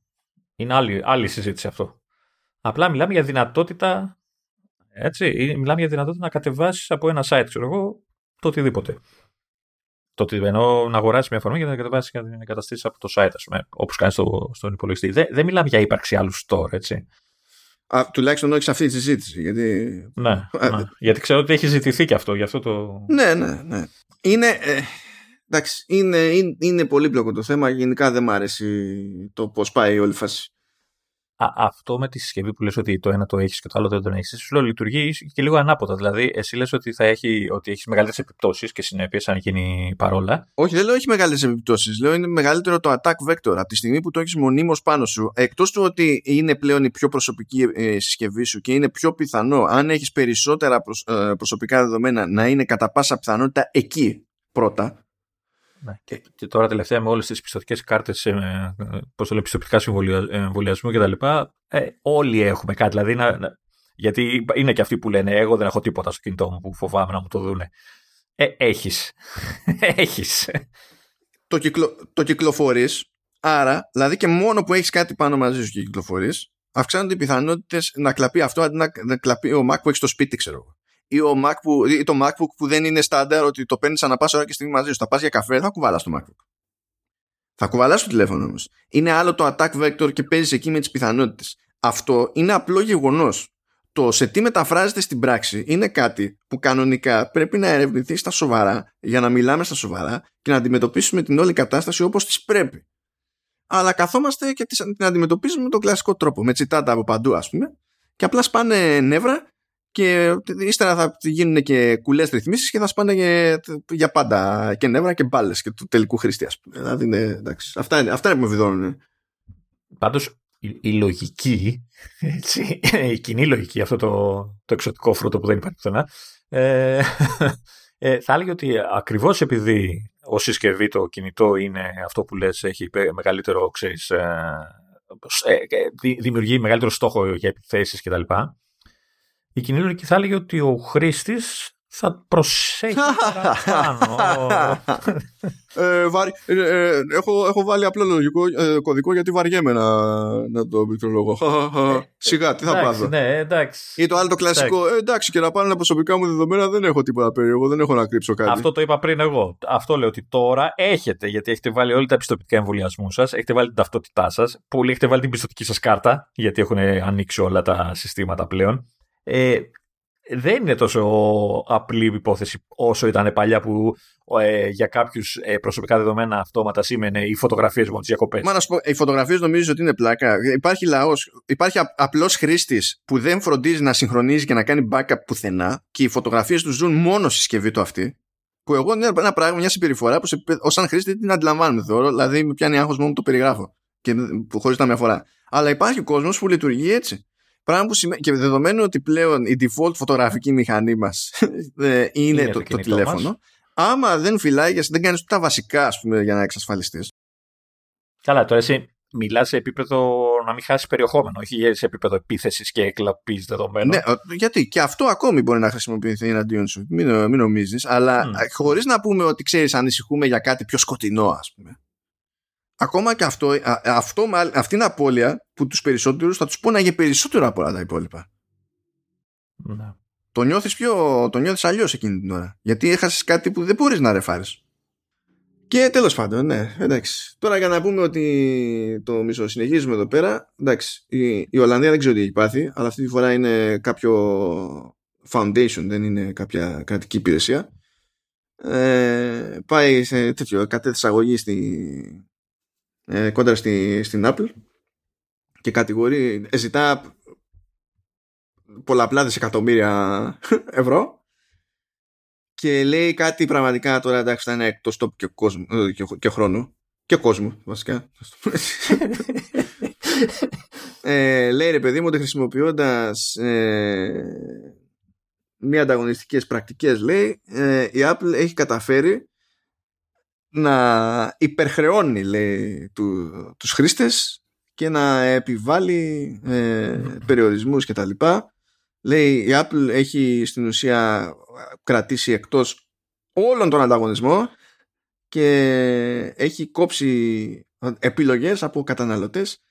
Είναι άλλη, άλλη συζήτηση αυτό. Απλά μιλάμε για δυνατότητα έτσι, μιλάμε για δυνατότητα να κατεβάσεις από ένα site, ξέρω εγώ, το οτιδήποτε. Το ότι εννοώ να αγοράσεις μια εφαρμογή και να κατεβάσεις και να την εγκαταστήσεις από το site, ας πούμε, όπως κάνεις στο, στον υπολογιστή. Δεν, δεν μιλάμε για ύπαρξη άλλου store, έτσι. Α, τουλάχιστον όχι σε αυτή τη συζήτηση. Γιατί... Ναι, ναι. γιατί ξέρω ότι έχει ζητηθεί και αυτό. Γι αυτό το... Ναι, ναι, ναι. Είναι, ε, εντάξει, είναι, είναι, είναι πολύπλοκο το θέμα. Γενικά δεν μ' αρέσει το πώς πάει η όλη φάση. Α, αυτό με τη συσκευή που λες ότι το ένα το έχεις και το άλλο δεν το έχεις, σου λέω λειτουργεί και λίγο ανάποδα. Δηλαδή, εσύ λες ότι θα έχει, ότι έχεις μεγαλύτερες επιπτώσεις και συνέπειες αν γίνει παρόλα. Όχι, δεν λέω έχει μεγαλύτερες επιπτώσεις. Λέω είναι μεγαλύτερο το attack vector. Από τη στιγμή που το έχεις μονίμως πάνω σου, εκτός του ότι είναι πλέον η πιο προσωπική ε, συσκευή σου και είναι πιο πιθανό, αν έχεις περισσότερα ε, προσωπικά δεδομένα, να είναι κατά πάσα πιθανότητα εκεί πρώτα. Ναι. Και, και τώρα τελευταία με όλες τις πιστοτικές κάρτες, ε, πώς το λέω, πιστοτικά εμβολιασμού κτλ. Ε, όλοι έχουμε κάτι. Δηλαδή, να, να, γιατί είναι και αυτοί που λένε: Εγώ δεν έχω τίποτα στο κινητό μου που φοβάμαι να μου το δούνε. Ε, έχεις. (laughs) έχεις. Το, κυκλο, το κυκλοφορείς. Άρα, δηλαδή και μόνο που έχεις κάτι πάνω μαζί σου και κυκλοφορείς, αυξάνονται οι πιθανότητες να κλαπεί αυτό αντί να, να κλαπεί ο Mac που έχεις στο σπίτι, ξέρω εγώ ή, ο Mac που, ή το MacBook που δεν είναι στάνταρ ότι το παίρνεις ανά πάσα ώρα και στιγμή μαζί σου. Θα πας για καφέ, θα κουβαλάς το MacBook. Θα κουβαλάς το τηλέφωνο όμως. Είναι άλλο το attack vector και παίζεις εκεί με τις πιθανότητες. Αυτό είναι απλό γεγονός. Το σε τι μεταφράζεται στην πράξη είναι κάτι που κανονικά πρέπει να ερευνηθεί στα σοβαρά για να μιλάμε στα σοβαρά και να αντιμετωπίσουμε την όλη κατάσταση όπως της πρέπει. Αλλά καθόμαστε και την αντιμετωπίζουμε με τον κλασικό τρόπο, με τσιτάτα από παντού ας πούμε και απλά σπάνε νεύρα και ύστερα θα γίνουν και κουλές ρυθμίσεις και θα σπάνε για, για πάντα και νεύρα και μπάλες και του τελικού χρήστη. Α πούμε. Δηλαδή είναι, εντάξει, αυτά, είναι, αυτά είναι που με βιδώνουν. Πάντως η, η, λογική, έτσι, η κοινή λογική, αυτό το, το εξωτικό φρούτο που δεν υπάρχει πουθενά, ε, ε, θα έλεγε ότι ακριβώς επειδή ως συσκευή το κινητό είναι αυτό που λες έχει μεγαλύτερο, ξέρεις, ε, ε, ε δημιουργεί μεγαλύτερο στόχο για επιθέσεις κτλ η κοινή λογική θα έλεγε ότι ο χρήστης θα προσέχει παραπάνω. ε, ε, ε, έχω, έχω βάλει απλό λογικό ε, κωδικό γιατί βαριέμαι να, να το πληκτρολογώ. (laughs) Σιγά, τι θα πάρω. Ναι, εντάξει. Ή το άλλο το κλασικό, εντάξει. εντάξει και να πάνε τα προσωπικά μου δεδομένα δεν έχω τίποτα περίεργο, δεν έχω να κρύψω κάτι. Αυτό το είπα πριν εγώ. Αυτό λέω ότι τώρα έχετε, γιατί έχετε βάλει όλα τα πιστοτικά εμβολιασμού σας, έχετε βάλει την ταυτότητά σας, πολλοί έχετε βάλει την πιστοτική σας κάρτα, γιατί έχουν ανοίξει όλα τα συστήματα πλέον ε, δεν είναι τόσο απλή υπόθεση όσο ήταν παλιά που ε, για κάποιους ε, προσωπικά δεδομένα αυτόματα σήμαινε οι φωτογραφίες μου από τις διακοπές. Μα να σου πω, οι φωτογραφίες νομίζω ότι είναι πλάκα. Υπάρχει λαός, υπάρχει απλός χρήστης που δεν φροντίζει να συγχρονίζει και να κάνει backup πουθενά και οι φωτογραφίες τους ζουν μόνο στη συσκευή του αυτή. Που εγώ είναι ένα πράγμα, μια συμπεριφορά που ως αν χρήστη την αντιλαμβάνομαι θεωρώ. Δηλαδή με πιάνει άγχος μόνο το περιγράφω. Και χωρίς να με αφορά. Αλλά υπάρχει κόσμος που λειτουργεί έτσι. Πράγμα που σημαίνει, και δεδομένου ότι πλέον η default φωτογραφική μηχανή μας ε, είναι, το, το, τηλέφωνο, μας. άμα δεν φυλάει, δεν κάνεις τα βασικά ας πούμε, για να εξασφαλιστείς. Καλά, τώρα εσύ μιλάς σε επίπεδο να μην χάσεις περιεχόμενο, όχι σε επίπεδο επίθεσης και εκλαπής δεδομένων. Ναι, γιατί και αυτό ακόμη μπορεί να χρησιμοποιηθεί εναντίον σου. Μην, μην νομίζεις, αλλά mm. χωρίς να πούμε ότι ξέρεις, ανησυχούμε για κάτι πιο σκοτεινό, ας πούμε ακόμα και αυτό, αυτό αυτή είναι απώλεια που τους περισσότερους θα τους πόναγε περισσότερο από όλα τα υπόλοιπα. Ναι. Το νιώθεις πιο, το νιώθεις αλλιώς εκείνη την ώρα. Γιατί έχασες κάτι που δεν μπορείς να ρεφάρεις. Και τέλος πάντων, ναι, εντάξει. Τώρα για να πούμε ότι το μισό συνεχίζουμε εδώ πέρα, εντάξει, η, η Ολλανδία δεν ξέρω τι έχει πάθει, αλλά αυτή τη φορά είναι κάποιο foundation, δεν είναι κάποια κρατική υπηρεσία. Ε, πάει σε τέτοιο κατέθεση αγωγή στη, ε, κόντρα στη, στην Apple και κατηγορεί, ε, ζητά πολλαπλά δισεκατομμύρια (laughs) ευρώ και λέει κάτι πραγματικά τώρα εντάξει θα είναι εκτός τόπου και, κόσμου, ε, και, και χρόνου και κόσμου βασικά. Ε, λέει ρε παιδί μου ότι χρησιμοποιώντας ε, μία ανταγωνιστικές πρακτικές λέει ε, η Apple έχει καταφέρει να υπερχρεώνει λέει του, τους χρήστες και να επιβάλλει ε, περιορισμούς και τα λοιπά. Λέει η Apple έχει στην ουσία κρατήσει εκτός όλων τον ανταγωνισμό και έχει κόψει επιλογές από καταναλωτές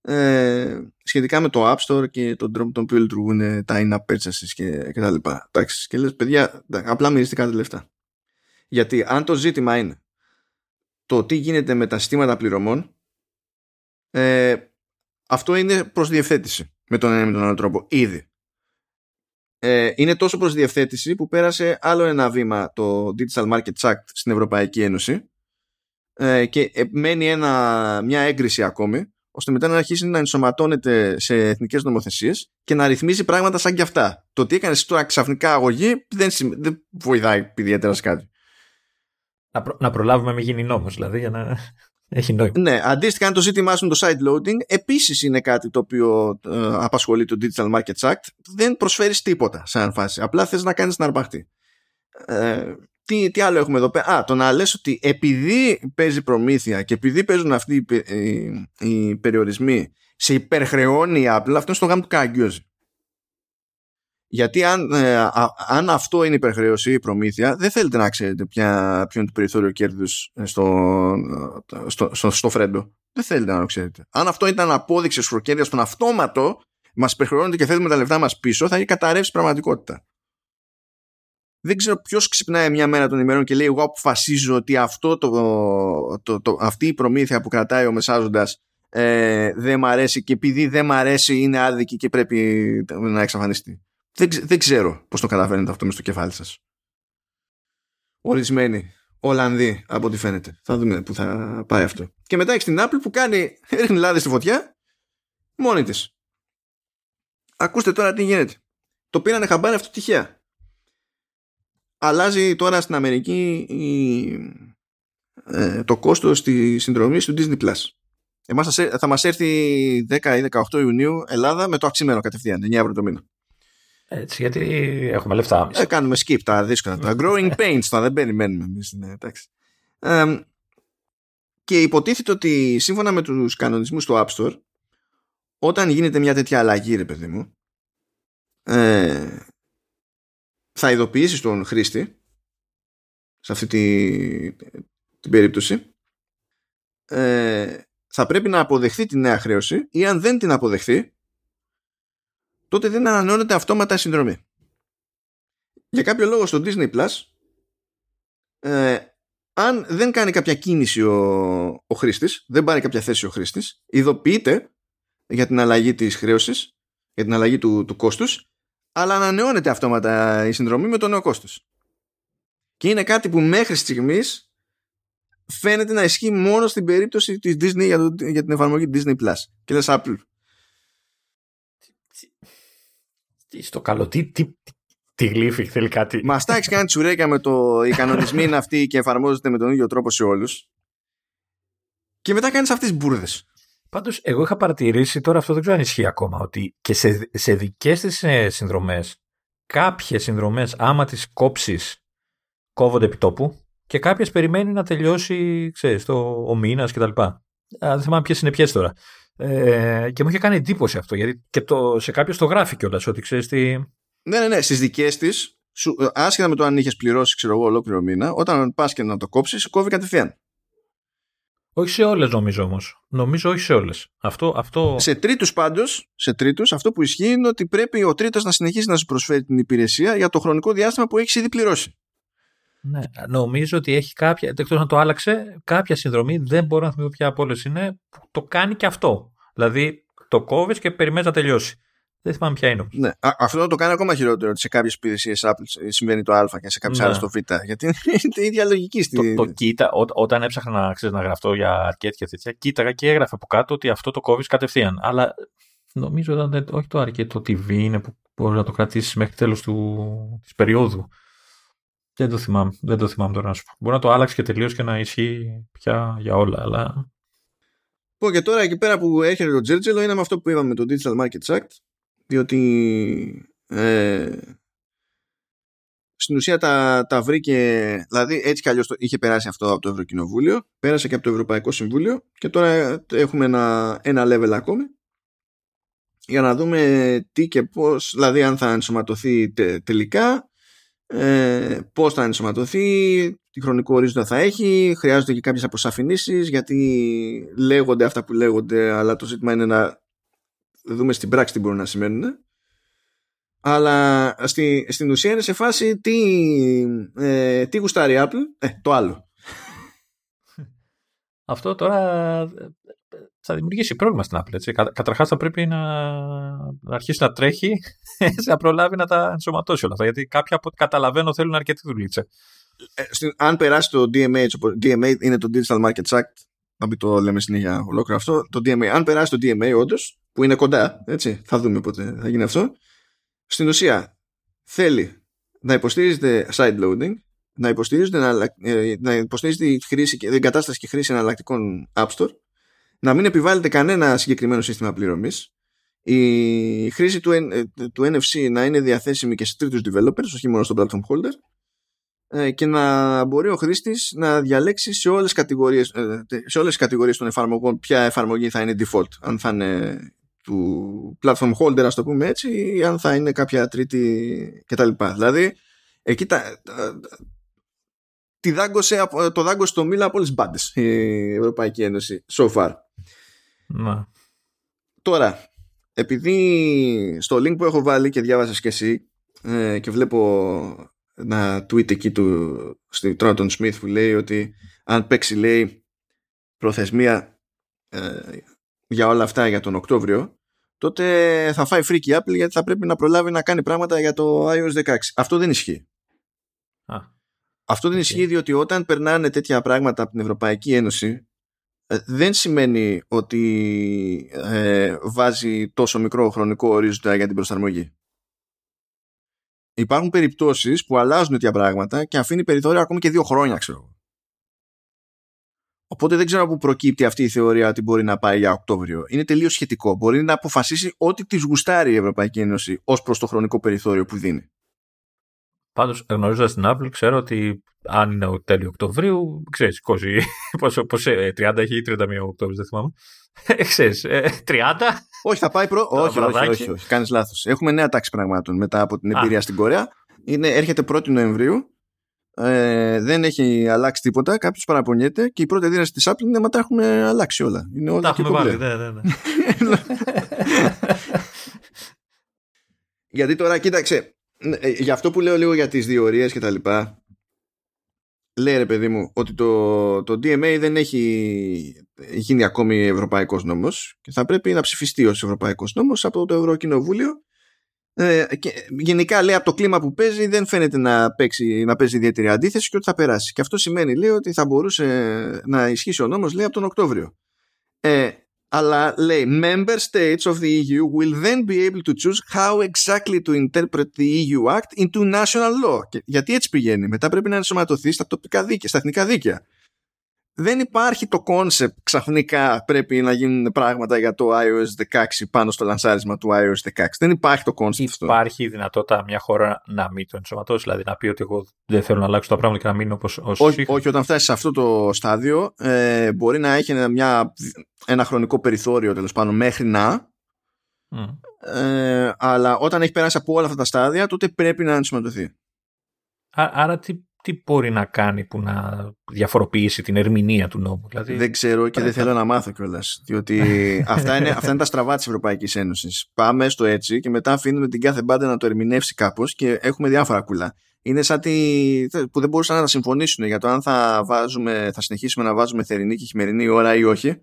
ε, σχετικά με το App Store και τον τρόπο τον οποίο λειτουργούν τα in-app purchases και, και τα λοιπά. Εντάξει, και λες παιδιά, απλά μυριστικά τα λεφτά. Γιατί αν το ζήτημα είναι το τι γίνεται με τα συστήματα πληρωμών ε, αυτό είναι προς διευθέτηση με τον ένα με τον άλλο τρόπο ήδη ε, είναι τόσο προς διευθέτηση που πέρασε άλλο ένα βήμα το Digital Markets Act στην Ευρωπαϊκή Ένωση ε, και μένει ένα, μια έγκριση ακόμη ώστε μετά να αρχίσει να ενσωματώνεται σε εθνικές νομοθεσίες και να ρυθμίζει πράγματα σαν και αυτά. Το τι έκανες τώρα ξαφνικά αγωγή δεν, δεν βοηθάει ιδιαίτερα σε κάτι. Να, προ, να προλάβουμε με γίνει νόμος δηλαδή για να (laughs) έχει νόημα. Ναι, αντίστοιχα αν το ζήτημά σου το side loading επίσης είναι κάτι το οποίο ε, απασχολεί το Digital Markets Act δεν προσφέρεις τίποτα σαν φάση. Απλά θες να κάνεις την αρπαχτή. Ε, τι, τι άλλο έχουμε εδώ πέρα. Α, το να λες ότι επειδή παίζει προμήθεια και επειδή παίζουν αυτοί οι, οι, οι περιορισμοί σε υπερχρεώνει η Apple, αυτό είναι στο γάμο του καγκιόζη. Γιατί αν, ε, αν αυτό είναι υπερχρέωση ή προμήθεια, δεν θέλετε να ξέρετε ποια, ποιο είναι το περιθώριο κέρδους στο, στο, στο, στο, φρέντο. Δεν θέλετε να το ξέρετε. Αν αυτό ήταν απόδειξη σφροκέρδεια στον αυτόματο, μας υπερχρεώνεται και θέλουμε τα λεφτά μας πίσω, θα έχει καταρρεύσει πραγματικότητα. Δεν ξέρω ποιος ξυπνάει μια μέρα των ημερών και λέει: Εγώ αποφασίζω ότι αυτό το, το, το, αυτή η προμήθεια που κρατάει ο μεσάζοντας ε, δεν μ' αρέσει και επειδή δεν μ' αρέσει είναι άδικη και πρέπει να εξαφανιστεί. Δεν, δεν ξέρω πώς το καταφέρνετε αυτό μες στο κεφάλι σας. Ορισμένοι Ολλανδοί από ό,τι φαίνεται. Θα δούμε που θα πάει αυτό. Και μετά έχεις την Apple που κάνει (laughs) ρίχνει λάδι στη φωτιά μόνη της. Ακούστε τώρα τι γίνεται. Το πήρανε χαμπάρι αυτό τυχαία. Αλλάζει τώρα στην Αμερική η, ε, το κόστος της συνδρομής του Disney Plus. Εμάς θα μας έρθει 10 ή 18 Ιουνίου Ελλάδα με το αυξημένο κατευθείαν, 9 ευρώ το μήνα. Έτσι, γιατί έχουμε λεφτά. Ε, κάνουμε skip τα δύσκολα. τα growing pains, τα δεν περιμένουμε εμείς. Ναι, ε, και υποτίθεται ότι σύμφωνα με τους κανονισμούς του App Store, όταν γίνεται μια τέτοια αλλαγή, ρε παιδί μου, ε, θα ειδοποιήσεις τον χρήστη σε αυτή τη, την περίπτωση ε, θα πρέπει να αποδεχθεί τη νέα χρέωση ή αν δεν την αποδεχθεί τότε δεν ανανεώνεται αυτόματα η συνδρομή. Για κάποιο λόγο στο Disney Plus ε, αν δεν κάνει κάποια κίνηση ο, ο χρήστης, δεν πάρει κάποια θέση ο χρήστης, ειδοποιείται για την αλλαγή της χρέωσης, για την αλλαγή του, του κόστους, αλλά ανανεώνεται αυτόματα η συνδρομή με το νέο κόστος. Και είναι κάτι που μέχρι στιγμής φαίνεται να ισχύει μόνο στην περίπτωση της Disney για, το, για την εφαρμογή Disney Plus. Και λες Apple, στο καλό, τι, τι, τι γλύφει, θέλει κάτι. Μα τα έχεις κάνει τσουρέκια με το οι κανονισμοί είναι αυτοί και εφαρμόζεται με τον ίδιο τρόπο σε όλους. Και μετά κάνεις αυτές τις μπουρδες. Πάντως, εγώ είχα παρατηρήσει τώρα αυτό δεν ξέρω αν ισχύει ακόμα ότι και σε, σε δικές τη ε, συνδρομές, κάποιες συνδρομές, άμα τις κόψεις, κόβονται επί τόπου και κάποιες περιμένει να τελειώσει, ξέρεις, το, ο μήνας κτλ. Δεν θυμάμαι ποιες είναι ποιες τώρα. Ε, και μου είχε κάνει εντύπωση αυτό, γιατί και το, σε κάποιο το γράφει κιόλας ότι ξέρεις τι. Ναι, ναι, ναι. Στις δικές της, άσχετα με το αν είχες πληρώσει, ξέρω εγώ, ολόκληρο μήνα, όταν πας και να το κόψεις, κόβει κατευθείαν. Όχι σε όλες, νομίζω όμως. Νομίζω όχι σε όλες. Αυτό, αυτό... Σε τρίτους πάντως, σε τρίτους, αυτό που ισχύει είναι ότι πρέπει ο τρίτος να συνεχίσει να σου προσφέρει την υπηρεσία για το χρονικό διάστημα που έχεις ήδη πληρώσει. Ναι, νομίζω ότι έχει κάποια, εκτό να το άλλαξε, κάποια συνδρομή, δεν μπορώ να θυμηθώ ποια από όλες είναι, που το κάνει και αυτό. Δηλαδή το κόβεις και περιμένεις να τελειώσει. Δεν θυμάμαι ποια είναι. Ναι. Α, αυτό το κάνει ακόμα χειρότερο ότι σε κάποιες υπηρεσίες Apple συμβαίνει το Α και σε κάποιες ναι. άλλες το Β. Γιατί είναι η ίδια λογική. Στη... Το, το κοίτα, ό, όταν έψαχνα να, ξέρεις, να γραφτώ για αρκετ και τέτοια, κοίταγα και έγραφε από κάτω ότι αυτό το κόβεις κατευθείαν. Αλλά νομίζω ότι όχι το αρκετ, το TV είναι που μπορείς να το κρατήσεις μέχρι τέλος της περίοδου. Δεν το θυμάμαι, δεν το θυμάμαι τώρα να σου πω. Μπορεί να το άλλαξε και τελείως και να ισχύει πια για όλα, αλλά. πω και τώρα εκεί πέρα που έρχεται το Τζέρτζελο είναι με αυτό που είπαμε με το Digital Markets Act διότι ε, στην ουσία τα, τα βρήκε, δηλαδή έτσι κι αλλιώς το, είχε περάσει αυτό από το Ευρωκοινοβούλιο, πέρασε και από το Ευρωπαϊκό Συμβούλιο και τώρα έχουμε ένα, ένα level ακόμη για να δούμε τι και πώς, δηλαδή αν θα ενσωματωθεί τελικά, ε, πώς θα ενσωματωθεί, τι χρονικό ορίζοντα θα έχει, χρειάζονται και κάποιες αποσαφηνήσεις γιατί λέγονται αυτά που λέγονται αλλά το ζήτημα είναι να δούμε στην πράξη τι μπορούν να σημαίνουν αλλά στη, στην ουσία είναι σε φάση τι, ε, τι γουστάρει η Apple, ε, το άλλο. Αυτό τώρα ε, θα δημιουργήσει πρόβλημα στην Apple. Έτσι. Καταρχάς θα πρέπει να, να αρχίσει να τρέχει (laughs) να προλάβει να τα ενσωματώσει όλα αυτά. Γιατί κάποια από ό,τι καταλαβαίνω θέλουν αρκετή δουλίτσα. Ε, αν περάσει το DMA, DMA είναι το Digital Markets Act, να μην το λέμε συνέχεια ολόκληρο αυτό, το DMA, αν περάσει το DMA όντως, που είναι κοντά, έτσι, θα δούμε πότε θα γίνει αυτό, στην ουσία θέλει να υποστηρίζεται side loading, να υποστηρίζεται, να, ε, να υποστηρίζεται η χρήση και την κατάσταση και χρήση εναλλακτικών App Store, να μην επιβάλλεται κανένα συγκεκριμένο σύστημα πληρωμής, η χρήση του, ε, του NFC να είναι διαθέσιμη και σε τρίτους developers, όχι μόνο στο platform holder, ε, και να μπορεί ο χρήστης να διαλέξει σε όλες, τις κατηγορίες, σε όλες τις κατηγορίες των εφαρμογών ποια εφαρμογή θα είναι default, αν θα είναι του platform holder, ας το πούμε έτσι, ή αν θα είναι κάποια τρίτη κτλ. Δηλαδή, εκεί τα, τη δάγκωσε, το δάγκωσε το μήλα από όλες τις μπάντες η Ευρωπαϊκή Ένωση so far. Να. Τώρα, επειδή στο link που έχω βάλει και διάβασες και εσύ ε, και βλέπω ένα tweet εκεί του στη Τρόντον Σμιθ που λέει ότι αν παίξει λέει προθεσμία ε, για όλα αυτά για τον Οκτώβριο τότε θα φάει φρίκι Apple γιατί θα πρέπει να προλάβει να κάνει πράγματα για το iOS 16. Αυτό δεν ισχύει. Α, Αυτό δεν okay. ισχύει διότι όταν περνάνε τέτοια πράγματα από την Ευρωπαϊκή Ένωση ε, δεν σημαίνει ότι ε, βάζει τόσο μικρό χρονικό ορίζοντα για την προσαρμογή. Υπάρχουν περιπτώσεις που αλλάζουν τέτοια πράγματα και αφήνει περιθώρια ακόμη και δύο χρόνια, ξέρω. Οπότε δεν ξέρω πού προκύπτει αυτή η θεωρία ότι μπορεί να πάει για Οκτώβριο. Είναι τελείως σχετικό. Μπορεί να αποφασίσει ό,τι της γουστάρει η Ευρωπαϊκή Ένωση ως προς το χρονικό περιθώριο που δίνει. Πάντως, γνωρίζοντας την Apple, ξέρω ότι αν είναι ο τέλειο Οκτωβρίου, ξέρεις, (laughs) πόσο, πόσο, 30 έχει ή 31 Οκτώβριος, δεν θυμάμαι. Ξέρεις, 30. Όχι, θα πάει προ. όχι, όχι, όχι, όχι, Κάνεις λάθος. Έχουμε νέα τάξη πραγμάτων μετά από την εμπειρία στην Κορέα. Είναι, έρχεται 1η Νοεμβρίου ε, δεν έχει αλλάξει τίποτα, κάποιος παραπονιέται και η πρώτη δύναμη της Apple είναι να τα έχουν αλλάξει όλα. Είναι όλα τα έχουμε βάλει, ναι, ναι, ναι. (laughs) Γιατί τώρα, κοίταξε, ε, για αυτό που λέω λίγο για τις διορίες και τα λοιπά, λέει ρε παιδί μου ότι το, το DMA δεν έχει γίνει ακόμη ευρωπαϊκός νόμος και θα πρέπει να ψηφιστεί ως ευρωπαϊκός νόμος από το Ευρωκοινοβούλιο ε, και γενικά λέει από το κλίμα που παίζει δεν φαίνεται να, παίξει, να παίζει ιδιαίτερη αντίθεση και ότι θα περάσει. Και αυτό σημαίνει λέει ότι θα μπορούσε να ισχύσει ο νόμος λέει από τον Οκτώβριο. Ε, αλλά λέει member states of the EU will then be able to choose how exactly to interpret the EU Act into national law. Και, γιατί έτσι πηγαίνει. Μετά πρέπει να ενσωματωθεί στα τοπικά δίκαια, στα εθνικά δίκαια δεν υπάρχει το concept ξαφνικά πρέπει να γίνουν πράγματα για το iOS 16 πάνω στο λανσάρισμα του iOS 16. Δεν υπάρχει το concept αυτό. Υπάρχει δυνατότητα μια χώρα να μην το ενσωματώσει, δηλαδή να πει ότι εγώ δεν θέλω να αλλάξω τα πράγματα και να μείνω όπως όχι, όχι, όταν φτάσεις σε αυτό το στάδιο ε, μπορεί να έχει μια, ένα χρονικό περιθώριο τέλος πάντων μέχρι να mm. ε, αλλά όταν έχει περάσει από όλα αυτά τα στάδια τότε πρέπει να ενσωματωθεί. Άρα τι τι μπορεί να κάνει που να διαφοροποιήσει την ερμηνεία του νόμου. Δηλαδή, δεν ξέρω και δεν θέλω να μάθω κιόλας. Διότι (laughs) αυτά, είναι, αυτά είναι τα στραβά της Ευρωπαϊκής Ένωσης. Πάμε στο έτσι και μετά αφήνουμε την κάθε μπάντα να το ερμηνεύσει κάπως και έχουμε διάφορα κουλά. Είναι σαν τη, που δεν μπορούσαν να συμφωνήσουν για το αν θα, βάζουμε, θα συνεχίσουμε να βάζουμε θερινή και χειμερινή ώρα ή όχι.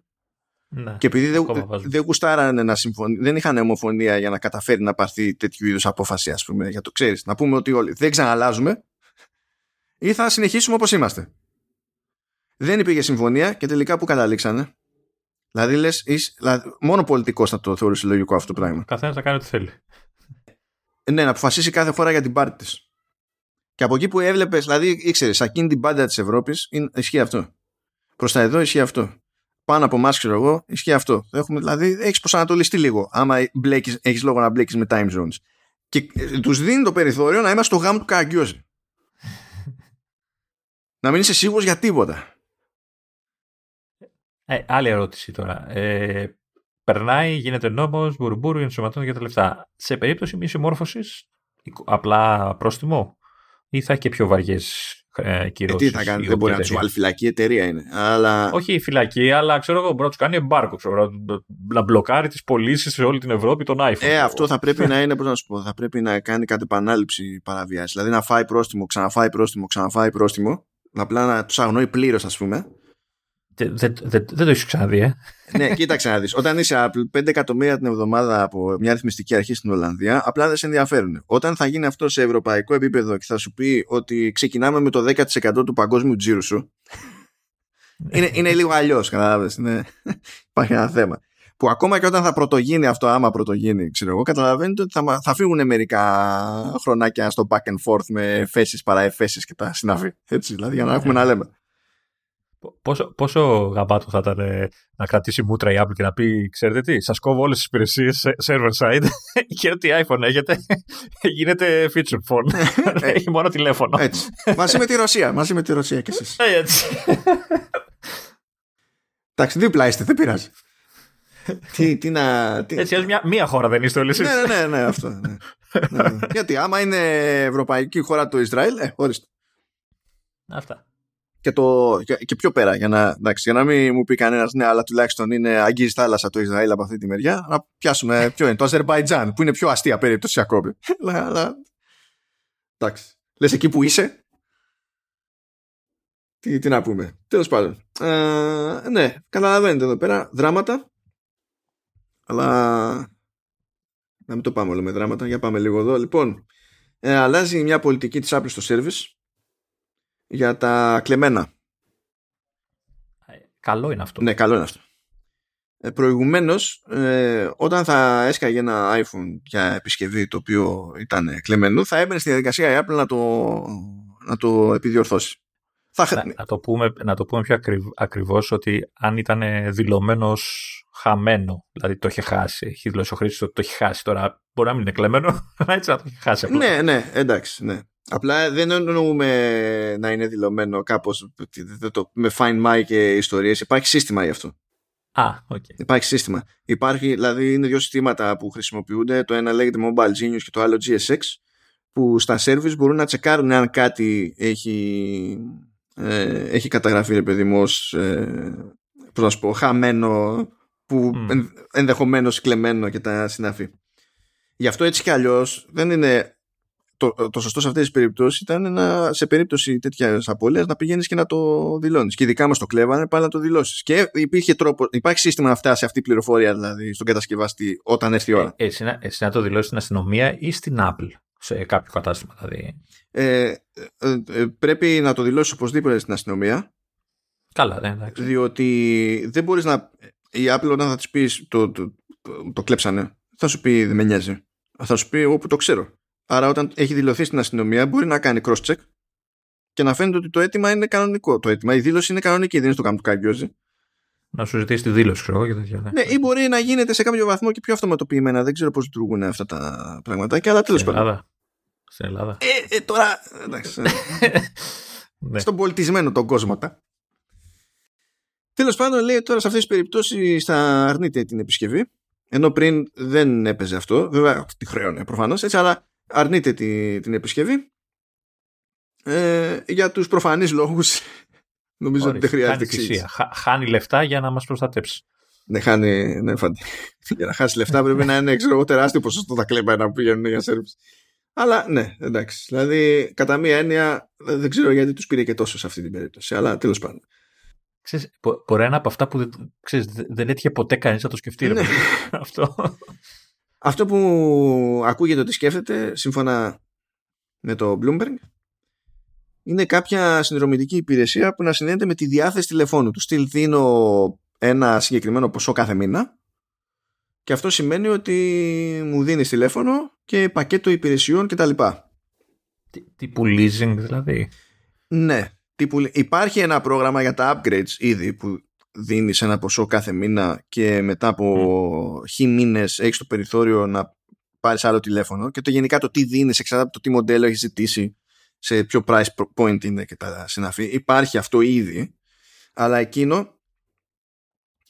Ναι, και επειδή δεν, δεν γουστάρανε να συμφωνήσουν, δεν είχαν ομοφωνία για να καταφέρει να πάρθει τέτοιου είδους απόφαση, ας πούμε, για το ξέρεις. Να πούμε ότι όλοι δεν ξαναλάζουμε, ή θα συνεχίσουμε όπως είμαστε. Δεν υπήρχε συμφωνία και τελικά που καταλήξανε. Δηλαδή λες, δηλαδή, μόνο πολιτικός θα το θεωρήσει λογικό αυτό το πράγμα. Καθένας θα κάνει ό,τι θέλει. Ναι, να αποφασίσει κάθε φορά για την πάρτη της. Και από εκεί που έβλεπες, δηλαδή ήξερες, εκείνη την πάντα της Ευρώπης ισχύει αυτό. Προς τα εδώ ισχύει αυτό. πάνω από εμάς, ξέρω εγώ, ισχύει αυτό. Έχουμε, δηλαδή, έχεις προσανατολιστεί λίγο. Άμα έχεις λόγο να μπλέκεις με time zones. Και ε, τους δίνει το περιθώριο να είμαστε στο γάμο του Καραγκιόζη. Να μην είσαι σίγουρος για τίποτα. Ε, άλλη ερώτηση τώρα. Ε, περνάει, γίνεται νόμος, μπουρμπούρου, ενσωματώνει για τα λεφτά. Σε περίπτωση μη συμμόρφωσης, απλά πρόστιμο ή θα έχει και πιο βαριές ε, κυρώσει. Ε, τι θα κάνει, δεν μπορεί να τους βάλει φυλακή, εταιρεία είναι. Αλλά... Όχι φυλακή, αλλά ξέρω εγώ, μπορεί να τους κάνει εμπάρκο. Ξέρω, να μπλοκάρει τις πωλήσεις σε όλη την Ευρώπη τον iPhone. Ε, αυτό θα πρέπει (laughs) να είναι, πώς να σου πω, θα πρέπει να κάνει κάτι επανάληψη παραβιάση. Δηλαδή να φάει πρόστιμο, ξαναφάει πρόστιμο, ξαναφάει πρόστιμο. Απλά να τους αγνοεί πλήρως, ας πούμε δεν, δεν, δεν, το έχεις ξαναδεί, ε. ναι, κοίταξε να δεις. Όταν είσαι Apple, 5 εκατομμύρια την εβδομάδα από μια ρυθμιστική αρχή στην Ολλανδία, απλά δεν σε ενδιαφέρουν. Όταν θα γίνει αυτό σε ευρωπαϊκό επίπεδο και θα σου πει ότι ξεκινάμε με το 10% του παγκόσμιου τζίρου σου. (laughs) είναι, είναι λίγο αλλιώς, κατάλαβες. Ναι. (laughs) Υπάρχει ένα θέμα. Που ακόμα και όταν θα πρωτογίνει αυτό, άμα πρωτογίνει, ξέρω εγώ, καταλαβαίνετε ότι θα, θα φύγουν μερικά χρονάκια στο back and forth με εφέσεις παραεφέσεις και τα συναφή. Έτσι, δηλαδή, για να έχουμε να λέμε. Πόσο, πόσο γαμπάτο θα ήταν ε, να κρατήσει μούτρα η Apple και να πει, ξέρετε τι, σας κόβω όλες τις υπηρεσίες server side (laughs) και ό,τι iPhone έχετε (laughs) γίνεται feature phone. Ε, Έχει μόνο τηλέφωνο. Έτσι. μαζί με τη Ρωσία, μαζί με τη Ρωσία κι εσείς. Ε, έτσι. Εντάξει, δίπλα είστε, δεν πειράζει. Τι, τι να, τι... Έτσι, μια, μία χώρα δεν είστε όλοι εσείς. ναι, ναι, ναι, αυτό. Ναι. ναι, ναι. Γιατί άμα είναι ευρωπαϊκή χώρα του Ισραήλ, ε, ορίστε. Αυτά και, το, και, πιο πέρα για να, εντάξει, για να μην μου πει κανένας ναι, αλλά τουλάχιστον είναι αγγίζει θάλασσα το Ισραήλ από αυτή τη μεριά. Να πιάσουμε ποιο είναι, το Αζερβαϊτζάν, που είναι πιο αστεία περίπτωση ακόμη. (laughs) αλλά, εντάξει. Λες εκεί που είσαι. Τι, τι να πούμε. Τέλος πάντων. Ε, ναι, καταλαβαίνετε εδώ πέρα δράματα. Αλλά. Να μην το πάμε όλο με δράματα. Για πάμε λίγο εδώ. Λοιπόν, ε, αλλάζει μια πολιτική της Apple στο service για τα κλεμμένα. Καλό είναι αυτό. Ναι, καλό είναι αυτό. Ε, προηγουμένως, ε, όταν θα έσκαγε ένα iPhone για επισκευή το οποίο ήταν κλεμμένο, θα έμπαινε στη διαδικασία η Apple να το, να το επιδιορθώσει. Θα... Να, το πούμε, να το πούμε πιο ακριβ, ακριβώς ότι αν ήταν δηλωμένο χαμένο, δηλαδή το είχε χάσει, έχει δηλώσει ο χρήστη ότι το έχει χάσει τώρα, μπορεί να μην είναι κλεμμένο, (laughs) έτσι να το έχει χάσει. Απλά. Ναι, ναι, εντάξει, ναι. Απλά δεν εννοούμε να είναι δηλωμένο κάπως με Find My και ιστορίες. Υπάρχει σύστημα γι' αυτό. Α, okay. Υπάρχει σύστημα. Υπάρχει, δηλαδή είναι δύο συστήματα που χρησιμοποιούνται. Το ένα λέγεται Mobile Genius και το άλλο GSX που στα service μπορούν να τσεκάρουν αν κάτι έχει, ε, έχει καταγραφεί ρε παιδί μου ως, ε, να σου πω, χαμένο που mm. ενδεχομένως κλεμμένο και τα συναφή. Γι' αυτό έτσι κι αλλιώς δεν είναι το, το σωστό σε αυτές τις περιπτώσεις ήταν να, σε περίπτωση τέτοιας απώλειας να πηγαίνεις και να το δηλώνεις. Και ειδικά μας το κλέβανε, πάλι να το δηλώσεις. Και υπήρχε τρόπο, υπάρχει σύστημα να φτάσει αυτή η πληροφορία δηλαδή στον κατασκευαστή όταν έρθει η ώρα. Ε, εσύ, να, εσύ να το δηλώσεις στην αστυνομία ή στην Apple, σε κάποιο κατάστημα δηλαδή. Ε, ε, ε, πρέπει να το δηλώσεις οπωσδήποτε στην αστυνομία. Καλά, ναι, εντάξει. Διότι δεν μπορείς να. Η Apple όταν θα της πεις το, το, το, το κλέψανε, θα σου πει δεν με νοιάζει. Θα σου πει εγώ που το ξέρω. Άρα όταν έχει δηλωθεί στην αστυνομία μπορεί να κάνει cross-check και να φαίνεται ότι το αίτημα είναι κανονικό. Το αίτημα, η δήλωση είναι κανονική, δεν είναι στο κάμπο του Καγκιόζη. Να σου ζητήσει τη δήλωση, ξέρω εγώ και τέτοια. Ναι. ναι, ή μπορεί να γίνεται σε κάποιο βαθμό και πιο αυτοματοποιημένα. Δεν ξέρω πώς λειτουργούν αυτά τα πραγματάκια, αλλά τέλος πάντων. Στην Ελλάδα. Ε, ε, τώρα. Εντάξει. (laughs) ναι. Στον πολιτισμένο τον κόσμο. Τέλος πάντων, λέει τώρα σε αυτές τις περιπτώσεις θα αρνείται την επισκευή. Ενώ πριν δεν έπαιζε αυτό. Βέβαια, τη χρέωνε προφανώς έτσι, αλλά αρνείται τη, την επισκευή ε, για τους προφανείς λόγους (laughs) νομίζω ότι δεν χρειάζεται εξήγηση. Χάνει λεφτά για να μας προστατέψει. Ναι, χάνει, ναι, φαντι. (laughs) για να χάσεις λεφτά πρέπει να είναι ξέρω, τεράστιο ποσοστό τα κλέμπα να πηγαίνουν για σέρβις. Αλλά ναι, εντάξει. Δηλαδή, κατά μία έννοια, δεν ξέρω γιατί τους πήρε και τόσο σε αυτή την περίπτωση. Αλλά τέλος πάντων. Ξέρεις, μπορεί να είναι από αυτά που ξέρεις, δεν έτυχε ποτέ κανείς να το σκεφτεί. Ναι. (laughs) αυτό. Αυτό που ακούγεται ότι σκέφτεται, σύμφωνα με το Bloomberg, είναι κάποια συνδρομητική υπηρεσία που να συνδέεται με τη διάθεση τηλεφώνου του. Στυλ δίνω ένα συγκεκριμένο ποσό κάθε μήνα και αυτό σημαίνει ότι μου δίνεις τηλέφωνο και πακέτο υπηρεσιών κτλ. Τύπου leasing δηλαδή; Ναι. Τύπου... Υπάρχει ένα πρόγραμμα για τα upgrades ήδη που δίνεις ένα ποσό κάθε μήνα και μετά από mm. χι μήνες έχεις το περιθώριο να πάρεις άλλο τηλέφωνο και το γενικά το τι δίνεις εξαρτάται από το τι μοντέλο έχεις ζητήσει σε ποιο price point είναι και τα συναφή. Υπάρχει αυτό ήδη, αλλά εκείνο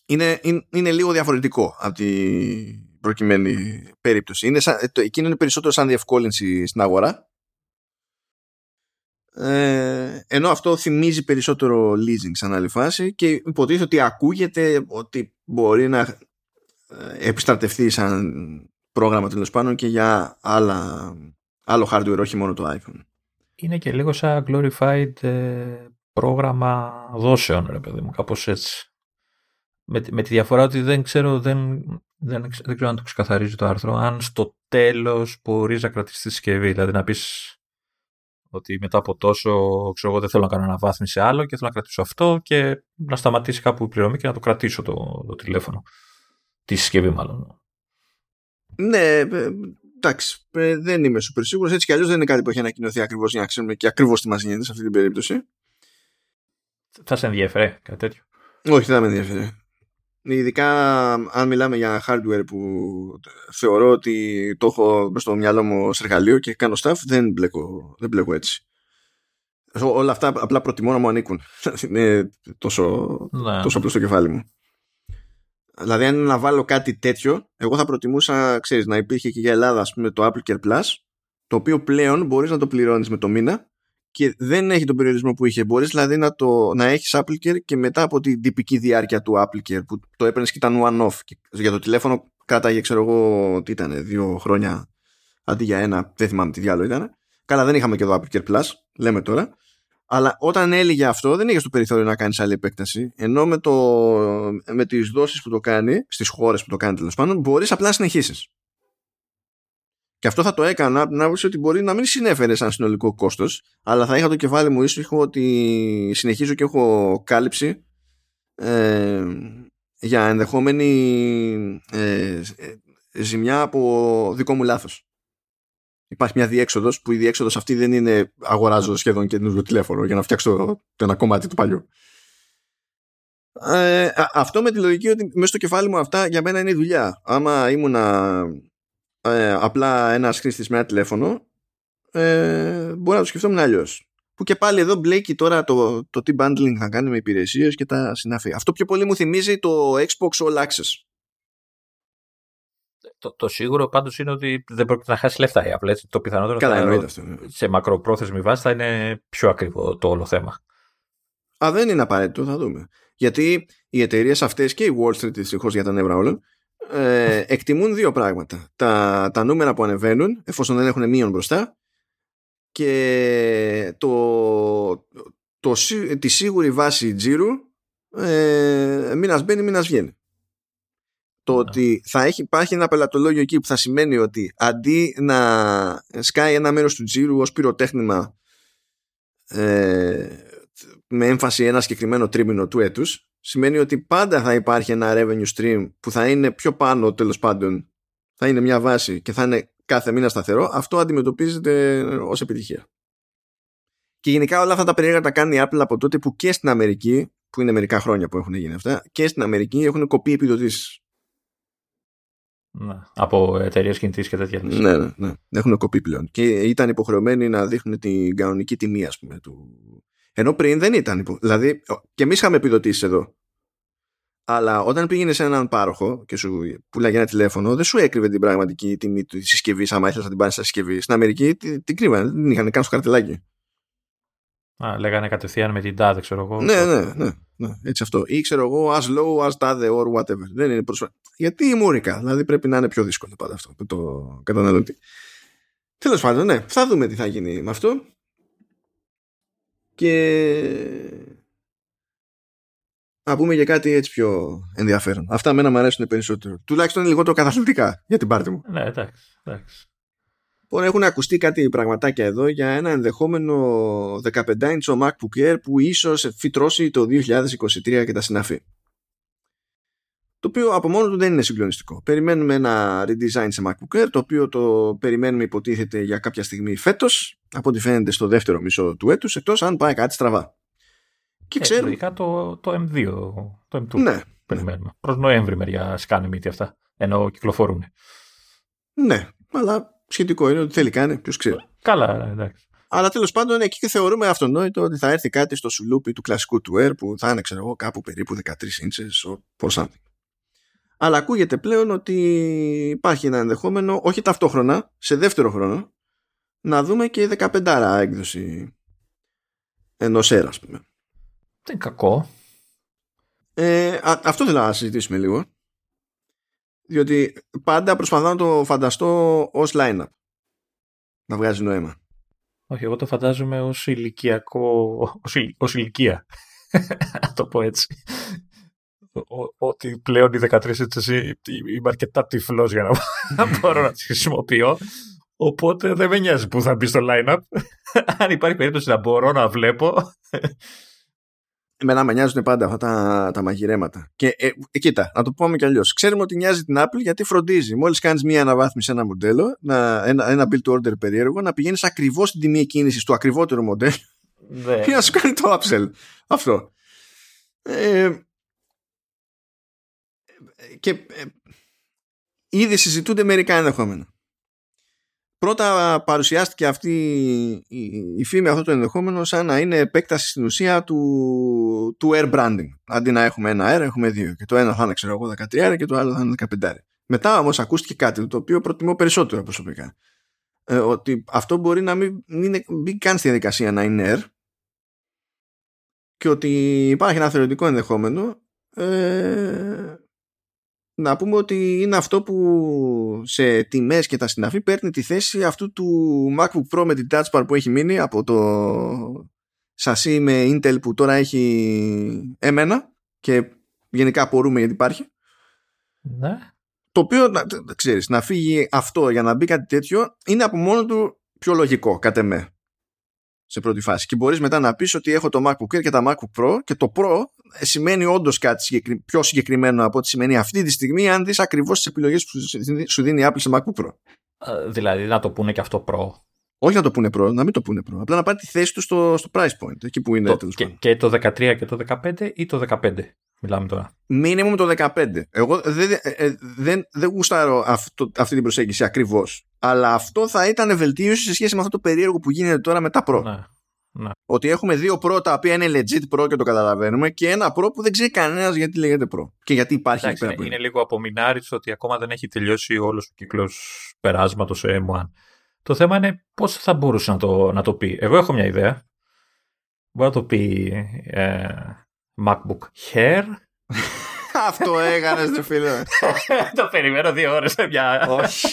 είναι, είναι, είναι λίγο διαφορετικό από την προκειμένη περίπτωση. Είναι σαν, το, εκείνο είναι περισσότερο σαν διευκόλυνση στην αγορά ε, ενώ αυτό θυμίζει περισσότερο leasing σαν άλλη φάση και υποτίθεται ότι ακούγεται ότι μπορεί να ε, επιστρατευτεί σαν πρόγραμμα τέλος πάντων και για άλλα, άλλο hardware, όχι μόνο το iPhone. Είναι και λίγο σαν glorified ε, πρόγραμμα δόσεων, ρε παιδί μου, κάπως έτσι. Με, με τη διαφορά ότι δεν ξέρω, δεν, δεν, δεν ξέρω αν το ξεκαθαρίζει το άρθρο, αν στο τέλος μπορείς να κρατήσεις τη συσκευή, δηλαδή να πεις ότι μετά από τόσο, ξέρω εγώ, δεν θέλω να κάνω αναβάθμιση σε άλλο και θέλω να κρατήσω αυτό και να σταματήσει κάπου η πληρωμή και να το κρατήσω το, το τηλέφωνο. Τη συσκευή, μάλλον. Ναι, ε, εντάξει, ε, δεν είμαι super σίγουρος. Έτσι κι αλλιώς δεν είναι κάτι που έχει ανακοινωθεί ακριβώς για να ξέρουμε και ακριβώς τι μας γίνεται σε αυτή την περίπτωση. Θα σε ενδιαφέρε κάτι τέτοιο; Όχι, δεν θα με ενδιαφέρει. Ειδικά αν μιλάμε για hardware που θεωρώ ότι το έχω στο μυαλό μου ως εργαλείο και κάνω stuff, δεν μπλέκω, δεν μπλέκω έτσι. Όλα αυτά απλά προτιμώ να μου ανήκουν. (laughs) Είναι τόσο, ναι. τόσο απλό στο κεφάλι μου. Δηλαδή αν να βάλω κάτι τέτοιο, εγώ θα προτιμούσα, ξέρεις, να υπήρχε και για Ελλάδα ας πούμε, το Apple Care Plus, το οποίο πλέον μπορείς να το πληρώνεις με το μήνα και δεν έχει τον περιορισμό που είχε. Μπορείς δηλαδή να, το, να έχεις AppleCare και μετά από την τυπική διάρκεια του AppleCare που το έπαιρνες και ήταν one-off. Και για το τηλέφωνο κράταγε ξέρω εγώ τι ήταν, δύο χρόνια αντί για ένα, δεν θυμάμαι τι διάλογο ήταν. Καλά δεν είχαμε και εδώ AppleCare Plus, λέμε τώρα. Αλλά όταν έλεγε αυτό δεν είχες το περιθώριο να κάνεις άλλη επέκταση. Ενώ με, το, με τις δόσεις που το κάνει, στις χώρες που το κάνει τέλος πάντων, μπορείς απλά να συνεχίσεις. Και αυτό θα το έκανα από την άποψη ότι μπορεί να μην συνέφερε σαν συνολικό κόστος, αλλά θα είχα το κεφάλι μου ήσυχο ότι συνεχίζω και έχω κάλυψη ε, για ενδεχόμενη ε, ζημιά από δικό μου λάθος. Υπάρχει μια διέξοδος που η διέξοδος αυτή δεν είναι αγοράζω σχεδόν καινούργιο τηλέφωνο για να φτιάξω το ένα κομμάτι του παλιού. Ε, αυτό με τη λογική ότι μέσα στο κεφάλι μου αυτά για μένα είναι δουλειά. Άμα ήμουνα ε, απλά ένα χρήστη με ένα τηλέφωνο, ε, μπορεί να το σκεφτόμουν αλλιώς. Που και πάλι εδώ μπλέκει τώρα το, το τι bundling θα κάνει με υπηρεσίες και τα συναφή. Αυτό πιο πολύ μου θυμίζει το Xbox All Access. Το, το σίγουρο πάντως είναι ότι δεν πρόκειται να χάσει λεφτά η Apple. Έτσι. Το πιθανότερο Καλά, θα, αυτό, ναι. σε μακροπρόθεσμη βάση θα είναι πιο ακριβό το όλο θέμα. Α, δεν είναι απαραίτητο, θα δούμε. Γιατί οι εταιρείες αυτές και η Wall Street δυστυχώς για τα νεύρα όλων ε, εκτιμούν δύο πράγματα. Τα, τα νούμερα που ανεβαίνουν, εφόσον δεν έχουν μείον μπροστά, και το, το, τη σίγουρη βάση τζίρου ε, μήνας μπαίνει, μήνας βγαίνει. Το ναι. ότι θα έχει, υπάρχει ένα πελατολόγιο εκεί που θα σημαίνει ότι αντί να σκάει ένα μέρος του τζίρου ως πυροτέχνημα ε, με έμφαση ένα συγκεκριμένο τρίμηνο του έτους σημαίνει ότι πάντα θα υπάρχει ένα revenue stream που θα είναι πιο πάνω τέλος πάντων θα είναι μια βάση και θα είναι κάθε μήνα σταθερό αυτό αντιμετωπίζεται ως επιτυχία και γενικά όλα αυτά τα περίεργα τα κάνει η Apple από τότε που και στην Αμερική που είναι μερικά χρόνια που έχουν γίνει αυτά και στην Αμερική έχουν κοπεί επιδοτήσεις ναι, από εταιρείες κινητή και τέτοια. Ναι, ναι, ναι. Έχουν κοπεί πλέον. Και ήταν υποχρεωμένοι να δείχνουν την κανονική τιμή, ας πούμε, του, ενώ πριν δεν ήταν. Δηλαδή, και εμείς είχαμε επιδοτήσεις εδώ. Αλλά όταν πήγαινε σε έναν πάροχο και σου πουλάγε ένα τηλέφωνο, δεν σου έκρυβε την πραγματική τιμή της συσκευής, άμα ήθελες να την πάρεις σε συσκευή. Στην Αμερική την, την κρύβανε, δεν είχαν καν στο καρτελάκι. Α, λέγανε κατευθείαν με την τάδε, ξέρω εγώ. Ναι, ναι, ναι, ναι, έτσι αυτό. Ή ξέρω εγώ, as low as τάδε or whatever. Δεν είναι προσφα... Γιατί η μούρικα, δηλαδή πρέπει να είναι πιο δύσκολο πάντα αυτό το καταναλωτή. Τέλος πάντων, ναι, θα δούμε τι θα γίνει με αυτό. Και να πούμε για κάτι έτσι πιο ενδιαφέρον. Αυτά μένα μου αρέσουν περισσότερο. Τουλάχιστον είναι λιγότερο καταθλιπτικά για την πάρτη μου. Ναι, εντάξει. εντάξει. Λοιπόν, έχουν ακουστεί κάτι πραγματάκια εδώ για ένα ενδεχόμενο 15 inch MacBook Air που ίσως φυτρώσει το 2023 και τα συναφή το οποίο από μόνο του δεν είναι συγκλονιστικό. Περιμένουμε ένα redesign σε MacBook Air, το οποίο το περιμένουμε υποτίθεται για κάποια στιγμή φέτος, από ό,τι φαίνεται στο δεύτερο μισό του έτους, εκτός αν πάει κάτι στραβά. Και ξέρω. Ε, το, το M2, το M2. Ναι. Περιμένουμε. Προς Νοέμβρη μεριά σκάνε μύτη αυτά. Ενώ κυκλοφορούν. Ναι, αλλά σχετικό είναι ότι θέλει κάνει, ποιος ξέρει. Καλά, εντάξει. Αλλά τέλος πάντων εκεί και θεωρούμε αυτονόητο ότι θα έρθει κάτι στο σουλούπι του κλασικού του Air που θα είναι, ξέρω εγώ, κάπου περίπου 13 inches or something. Αλλά ακούγεται πλέον ότι υπάρχει ένα ενδεχόμενο, όχι ταυτόχρονα, σε δεύτερο χρόνο, να δούμε και 15 έκδοση ενός Air, ας πούμε. Δεν είναι κακό. Ε, αυτό θέλω να συζητήσουμε λίγο. Διότι πάντα προσπαθώ να το φανταστώ ως line-up. Να βγάζει νόημα. Όχι, εγώ το φαντάζομαι ως ηλικιακό, ως, ως ηλικία. (laughs) Να το πω έτσι. Ότι πλέον οι 13 έτσι είμαι αρκετά τυφλός για να (laughs) μπορώ να τις χρησιμοποιώ. Οπότε δεν με νοιάζει που θα μπει στο line-up. (laughs) Αν υπάρχει περίπτωση να μπορώ να βλέπω, Εμένα με νοιάζουν πάντα αυτά τα, τα μαγειρέματα. Και ε, ε, κοίτα, να το πούμε κι αλλιώς. Ξέρουμε ότι νοιάζει την Apple γιατί φροντίζει. Μόλις κάνεις μία αναβάθμιση σε ένα μοντέλο, να, ένα, ένα build to order περίεργο, να πηγαίνεις ακριβώς στην τιμή κίνηση του ακριβότερου μοντέλου ναι. για να σου κάνει το upsell. Αυτό. Ε, και ε, ήδη συζητούνται μερικά ενδεχόμενα πρώτα παρουσιάστηκε αυτή η, φήμη αυτό το ενδεχόμενο σαν να είναι επέκταση στην ουσία του, του air branding. Αντί να έχουμε ένα air, έχουμε δύο. Και το ένα θα είναι, ξέρω εγώ, 13 και το άλλο θα είναι 15. Μετά όμως ακούστηκε κάτι το οποίο προτιμώ περισσότερο προσωπικά. Ε, ότι αυτό μπορεί να μην, μην, μην καν στη διαδικασία να είναι air και ότι υπάρχει ένα θεωρητικό ενδεχόμενο ε, να πούμε ότι είναι αυτό που σε τιμές και τα συναφή παίρνει τη θέση αυτού του MacBook Pro με την Touch Bar που έχει μείνει από το σασί με Intel που τώρα έχει εμένα και γενικά απορούμε γιατί υπάρχει. Ναι. Το οποίο, να, ξέρεις, να φύγει αυτό για να μπει κάτι τέτοιο είναι από μόνο του πιο λογικό, κατά με σε πρώτη φάση. Και μπορείς μετά να πεις ότι έχω το MacBook Air και τα MacBook Pro και το Pro σημαίνει όντως κάτι πιο συγκεκριμένο από ό,τι σημαίνει αυτή τη στιγμή, αν δεις ακριβώς τις επιλογές που σου δίνει η Apple σε MacBook Pro. δηλαδή να το πούνε και αυτό Pro. Όχι να το πούνε Pro, να μην το πούνε Pro. Απλά να πάρει τη θέση του στο, στο price point, εκεί που είναι. Το, και, και, το 13 και το 15 ή το 15. Μιλάμε τώρα. Μήνυμο το 15. Εγώ δεν, ε, ε, δεν, δεν γουστάρω αυτό, αυτή την προσέγγιση ακριβώς. Αλλά αυτό θα ήταν βελτίωση σε σχέση με αυτό το περίεργο που γίνεται τώρα με τα Pro. Ναι. Ναι. Ότι έχουμε δύο Pro τα οποία είναι legit Pro και το καταλαβαίνουμε και ένα Pro που δεν ξέρει κανένας γιατί λέγεται Pro. Και γιατί υπάρχει Εντάξει, εκεί πέρα. Είναι, λίγο απομεινάριστο ότι ακόμα δεν έχει τελειώσει όλος ο κύκλος περάσματος σε M1. Το θέμα είναι πώς θα μπορούσε να το, να το πει. Εγώ έχω μια ιδέα. Μπορεί να το πει ε, MacBook Hair. (laughs) αυτό έκανες, δε φίλε. (laughs) το περιμένω δύο ώρες μια. όχι,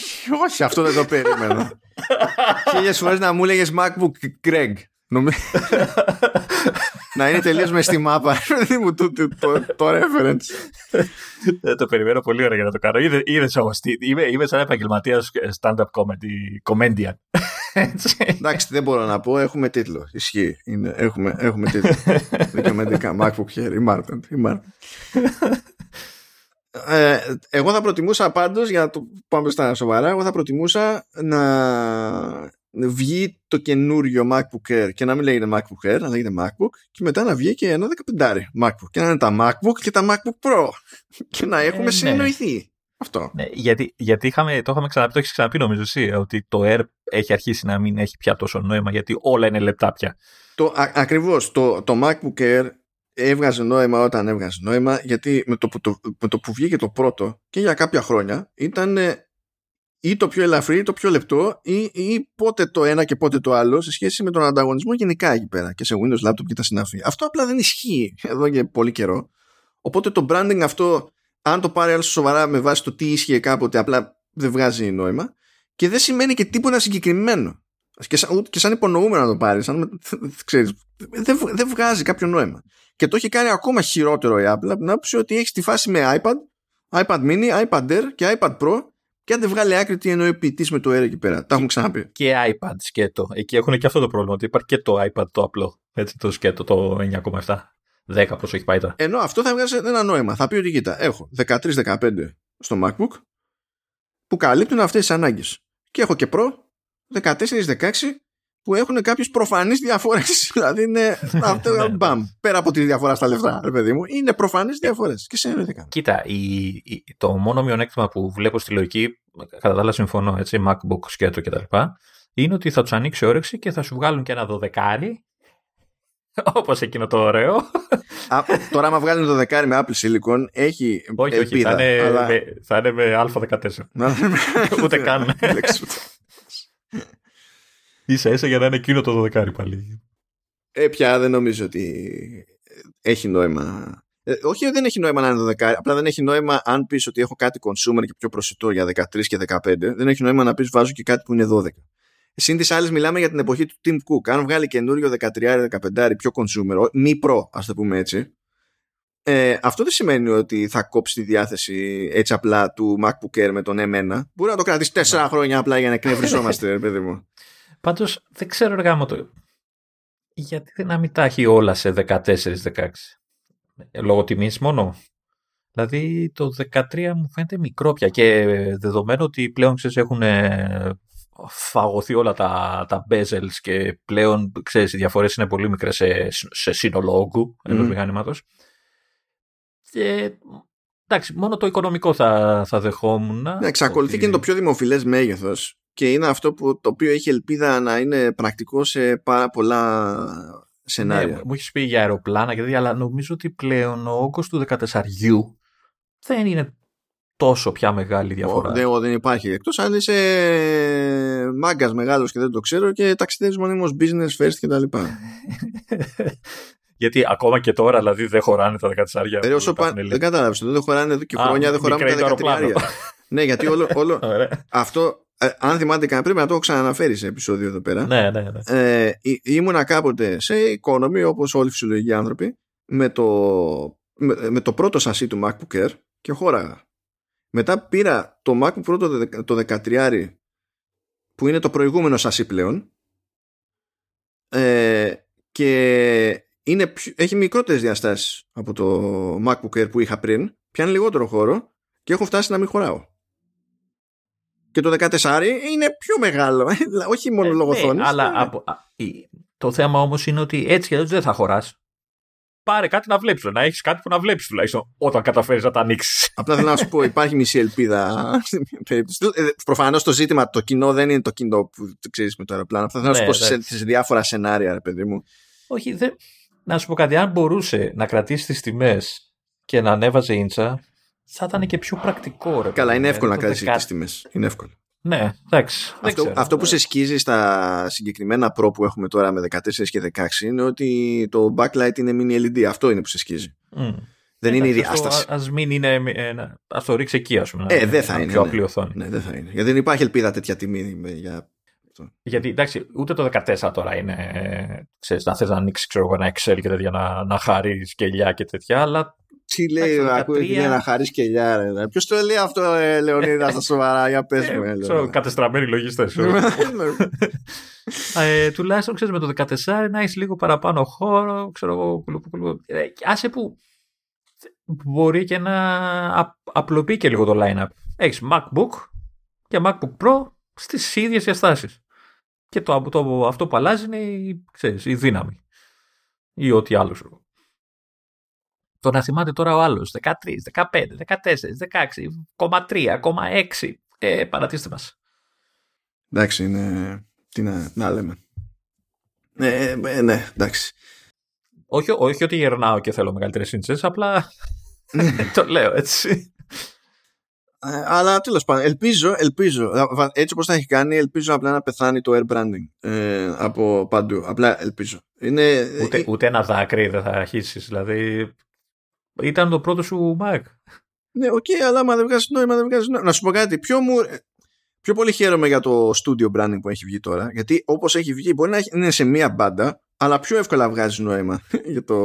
όχι, αυτό δεν το περίμενα. (laughs) Χίλιες φορές να μου έλεγες MacBook Greg. Να είναι τελείως μες στη μάπα. (laughs) το, το, το, το reference. Ε, το περιμένω πολύ ωραία για να το κάνω. Είδε όμως. Είμαι, είμαι σαν επαγγελματίας stand-up comedy, comedian. (laughs) Εντάξει, δεν μπορώ να πω. Έχουμε τίτλο. Ισχύει. Είναι, έχουμε, έχουμε τίτλο. (laughs) Δικαιωματικά. MacBook Air. Η Martin. Ε, εγώ θα προτιμούσα πάντως για να το πάμε στα σοβαρά εγώ θα προτιμούσα να βγει το καινούριο MacBook Air και να μην λέγεται MacBook Air, να λέγεται MacBook και μετά να βγει και ένα 15 MacBook και να είναι τα MacBook και τα MacBook Pro (laughs) και να έχουμε ε, ναι. συνεννοηθεί. Αυτό. Ναι, γιατί, γιατί είχαμε, το είχαμε ξαναπεί, το έχεις ξαναπεί νομίζω εσύ, ότι το Air έχει αρχίσει να μην έχει πια τόσο νόημα γιατί όλα είναι λεπτά πια. Το, ακριβώς, το, το MacBook Air έβγαζε νόημα όταν έβγαζε νόημα γιατί με το, το, με το που βγήκε το πρώτο και για κάποια χρόνια ήταν ή το πιο ελαφρύ ή το πιο λεπτό ή, ή πότε το ένα και πότε το άλλο σε σχέση με τον ανταγωνισμό γενικά εκεί πέρα και σε Windows Laptop και τα συναφή. Αυτό απλά δεν ισχύει εδώ και πολύ καιρό. Οπότε το branding αυτό, αν το πάρει άλλος σοβαρά με βάση το τι ίσχυε κάποτε, απλά δεν βγάζει νόημα και δεν σημαίνει και τίποτα συγκεκριμένο. Και σαν, και σαν υπονοούμενο να το πάρεις, σαν, ξέρεις, δεν, δεν βγάζει κάποιο νόημα. Και το έχει κάνει ακόμα χειρότερο η Apple από την άποψη ότι έχει τη φάση με iPad, iPad mini, iPad Air και iPad Pro και αν δεν βγάλει άκρη τι εννοεί ποιητής με το Air εκεί πέρα. Τα έχουμε ξαναπεί. Και iPad σκέτο. Εκεί έχουν και αυτό το πρόβλημα. Ότι υπάρχει και το iPad το απλό. Έτσι το σκέτο το 9,7. 10 πόσο έχει πάει τώρα. Ενώ αυτό θα βγάζει ένα νόημα. Θα πει ότι κοίτα, έχω 13-15 στο MacBook που καλύπτουν αυτές τις ανάγκες. Και έχω και Pro 14-16 που έχουν κάποιες προφανείς διαφορές. (laughs) δηλαδή είναι. αυτό, Ναι, μπαμ, πέρα από τη διαφορά στα λεφτά, ρε παιδί μου, είναι προφανείς διαφορές. Και σε εννοείται Κοίτα, η, η- το μόνο μειονέκτημα που βλέπω στη λογική, κατά τα άλλα συμφωνώ, έτσι, MacBook, σκέτο κτλ., είναι ότι θα τους ανοίξει όρεξη και θα σου βγάλουν και ένα δωδεκάρι, (laughs) όπως εκείνο το ωραίο. Α, τώρα, άμα βγάλουν το δεκάρι με Apple Silicon, έχει όχι, όχι, ελπίδα. θα είναι, αλλά... με, θα είναι με α14. Ούτε καν. (laughs) Ίσα ίσα για να είναι εκείνο το δωδεκάρι πάλι. Ε, πια δεν νομίζω ότι έχει νόημα. Ε, όχι δεν έχει νόημα να είναι 12, απλά δεν έχει νόημα αν πεις ότι έχω κάτι consumer και πιο προσιτό για 13 και 15, δεν έχει νόημα να πεις βάζω και κάτι που είναι 12. Συν της άλλης, μιλάμε για την εποχή του Tim Cook. Αν βγάλει καινούριο 13-15 πιο consumer, μη προ, ας το πούμε έτσι, ε, αυτό δεν σημαίνει ότι θα κόψει τη διάθεση έτσι απλά του MacBook Air με τον M1. Μπορεί να το κρατήσει 4 χρόνια απλά για να εκνευριζόμαστε, (laughs) ρε παιδί μου. Πάντως δεν ξέρω εργά μου το. Γιατί δεν να μην τα έχει όλα σε 14-16. Ε, Λόγω τιμής μόνο. Δηλαδή το 13 μου φαίνεται μικρό πια και δεδομένου ότι πλέον ξέρεις έχουν ε, φαγωθεί όλα τα, τα bezels και πλέον ξέρεις οι διαφορές είναι πολύ μικρές σε, σε σύνολο όγκου ενός Μμμ. μηχανήματος. Και εντάξει, μόνο το οικονομικό θα, θα δεχόμουν. Ναι, εξακολουθεί και είναι το πιο δημοφιλές μέγεθος και είναι αυτό που, το οποίο έχει ελπίδα να είναι πρακτικό σε πάρα πολλά σενάρια. Ναι, μου έχεις πει για αεροπλάνα και τέτοια, αλλά νομίζω ότι πλέον ο όγκος του 14 δεν είναι τόσο πια μεγάλη διαφορά. Ο- δεν, δεν υπάρχει. Εκτός αν είσαι μάγκας μεγάλος και δεν το ξέρω και ταξιδεύεις μονίμως business first κτλ. (laughs) Γιατί ακόμα και τώρα δηλαδή δεν χωράνε τα 14 Ε, όσο πα... Δεν κατάλαβες. Δεν χωράνε εδώ και Α, χρόνια, δεν χωράμε μικραίνει το τα 13. (laughs) αεροπλάνο. ναι, γιατί όλο, όλο (laughs) Ωραία. αυτό. ε, αν θυμάται κανένα, πρέπει να το έχω ξαναναφέρει σε επεισόδιο εδώ πέρα. ναι, ναι, ναι. ε, ή- ήμουνα κάποτε σε economy όπως όλοι οι φυσιολογικοί άνθρωποι με το, με, με το πρώτο σασί του MacBook Air και χώραγα. Μετά πήρα το MacBook Pro το, δε- το 13 που είναι το προηγούμενο σασί πλέον ε, και είναι, πιο- έχει μικρότερες διαστάσεις από το MacBook Air που είχα πριν πιάνει λιγότερο χώρο και έχω φτάσει να μην χωράω. Και το 14 είναι πιο μεγάλο. Όχι μόνο Ε, λόγω ναι, οθόνης, αλλά ναι. από- α, η- το θέμα όμως είναι ότι έτσι και έτσι δεν θα χωράς. Πάρε κάτι να βλέπεις, να έχεις κάτι που να βλέπεις τουλάχιστον όταν καταφέρεις να τα ανοίξεις. Απλά θέλω να σου πω, (laughs) υπάρχει μισή ελπίδα στην περίπτωση. Προφανώς το ζήτημα, το κοινό δεν είναι το κοινό που ξέρεις με το αεροπλάνο. Αυτά θέλω να σου Ναι, πω σε, εντάξει. σε διάφορα σενάρια, ρε παιδί μου. Όχι, δεν... να σου πω κάτι, αν μπορούσε να κρατήσει τις τιμές και να ανέβαζε ίντσα, θα ήταν και πιο πρακτικό. Ρε, Καλά, παιδί είναι μου. εύκολο να Το κρατήσει δεκα- τι τιμέ. Είναι εύκολο. Ναι, εντάξει. δεν Αυτό, ξέρω. αυτό που σε σκίζει στα συγκεκριμένα Pro που έχουμε τώρα με 14 και 16 είναι ότι το backlight είναι mini LED. Αυτό είναι που σε σκίζει. Μμ. Δεν είναι η Εντάξει, αυτό διάσταση. α- Ας μην είναι. ένα- Ας το ρίξει εκεί, ας πούμε. Ε, να- δεν θα να είναι, Πιο ναι. απλή οθόνη. Ναι, δεν θα είναι. Γιατί δεν υπάρχει ελπίδα τέτοια τιμή με- για. Γιατί εντάξει, ούτε το 14 τώρα είναι. ε, Ξέρεις, να θες να ανοίξεις ξέρω, εγώ, ένα Excel και τέτοια, να, να χαρείς σκελιά και τέτοια, αλλά Τι λέει, Εντάξει, το ακούει 13. τι λέει να χαρείς και ρε. Ποιος το λέει αυτό, ε, Λεωνίδα, στα σοβαρά, για πες μου. ε, ε, ξέρω, Λεωνίδα. κατεστραμμένοι λογιστές. (laughs) ε, τουλάχιστον ξέρεις με το 14 να έχεις λίγο παραπάνω χώρο, ξέρω εγώ. κουλου, κουλου. Ε, και άσε που μπορεί και να α- απλοποιεί και λίγο το line-up. Έχεις MacBook και MacBook Pro στις ίδιες διαστάσεις. Και το, το, αυτό που αλλάζει είναι η, ξέρεις, η δύναμη. Ή ό,τι άλλο. Ξέρω. Το να θυμάται τώρα ο άλλος 13, 15, 14, 16, 3, 6. Ε, παρατήστε μας. Εντάξει, είναι. Τι να, να λέμε. Ε, ε, ε, ναι, εντάξει. Όχι, όχι ότι γερνάω και θέλω μεγαλύτερες σύντσες, απλά (laughs) το λέω έτσι. Ε, αλλά τέλος πάντων, ελπίζω, ελπίζω, α, έτσι όπως θα έχει κάνει, ελπίζω απλά να πεθάνει το air branding ε, από παντού. Απλά ελπίζω. Είναι, Ούτε, ε, ούτε ένα δάκρυ δεν θα αρχίσεις. Δηλαδή, ήταν το πρώτο σου Mac. Ναι, οκ, αλλά άμα δεν βγάζεις νόημα, δεν βγάζεις νόημα. Να σου πω κάτι. Πιο, μου, πιο πολύ χαίρομαι για το studio branding που έχει βγει τώρα. Γιατί όπως έχει βγει, μπορεί να έχει- είναι σε μία μπάντα, αλλά πιο εύκολα βγάζει νόημα (laughs) για το.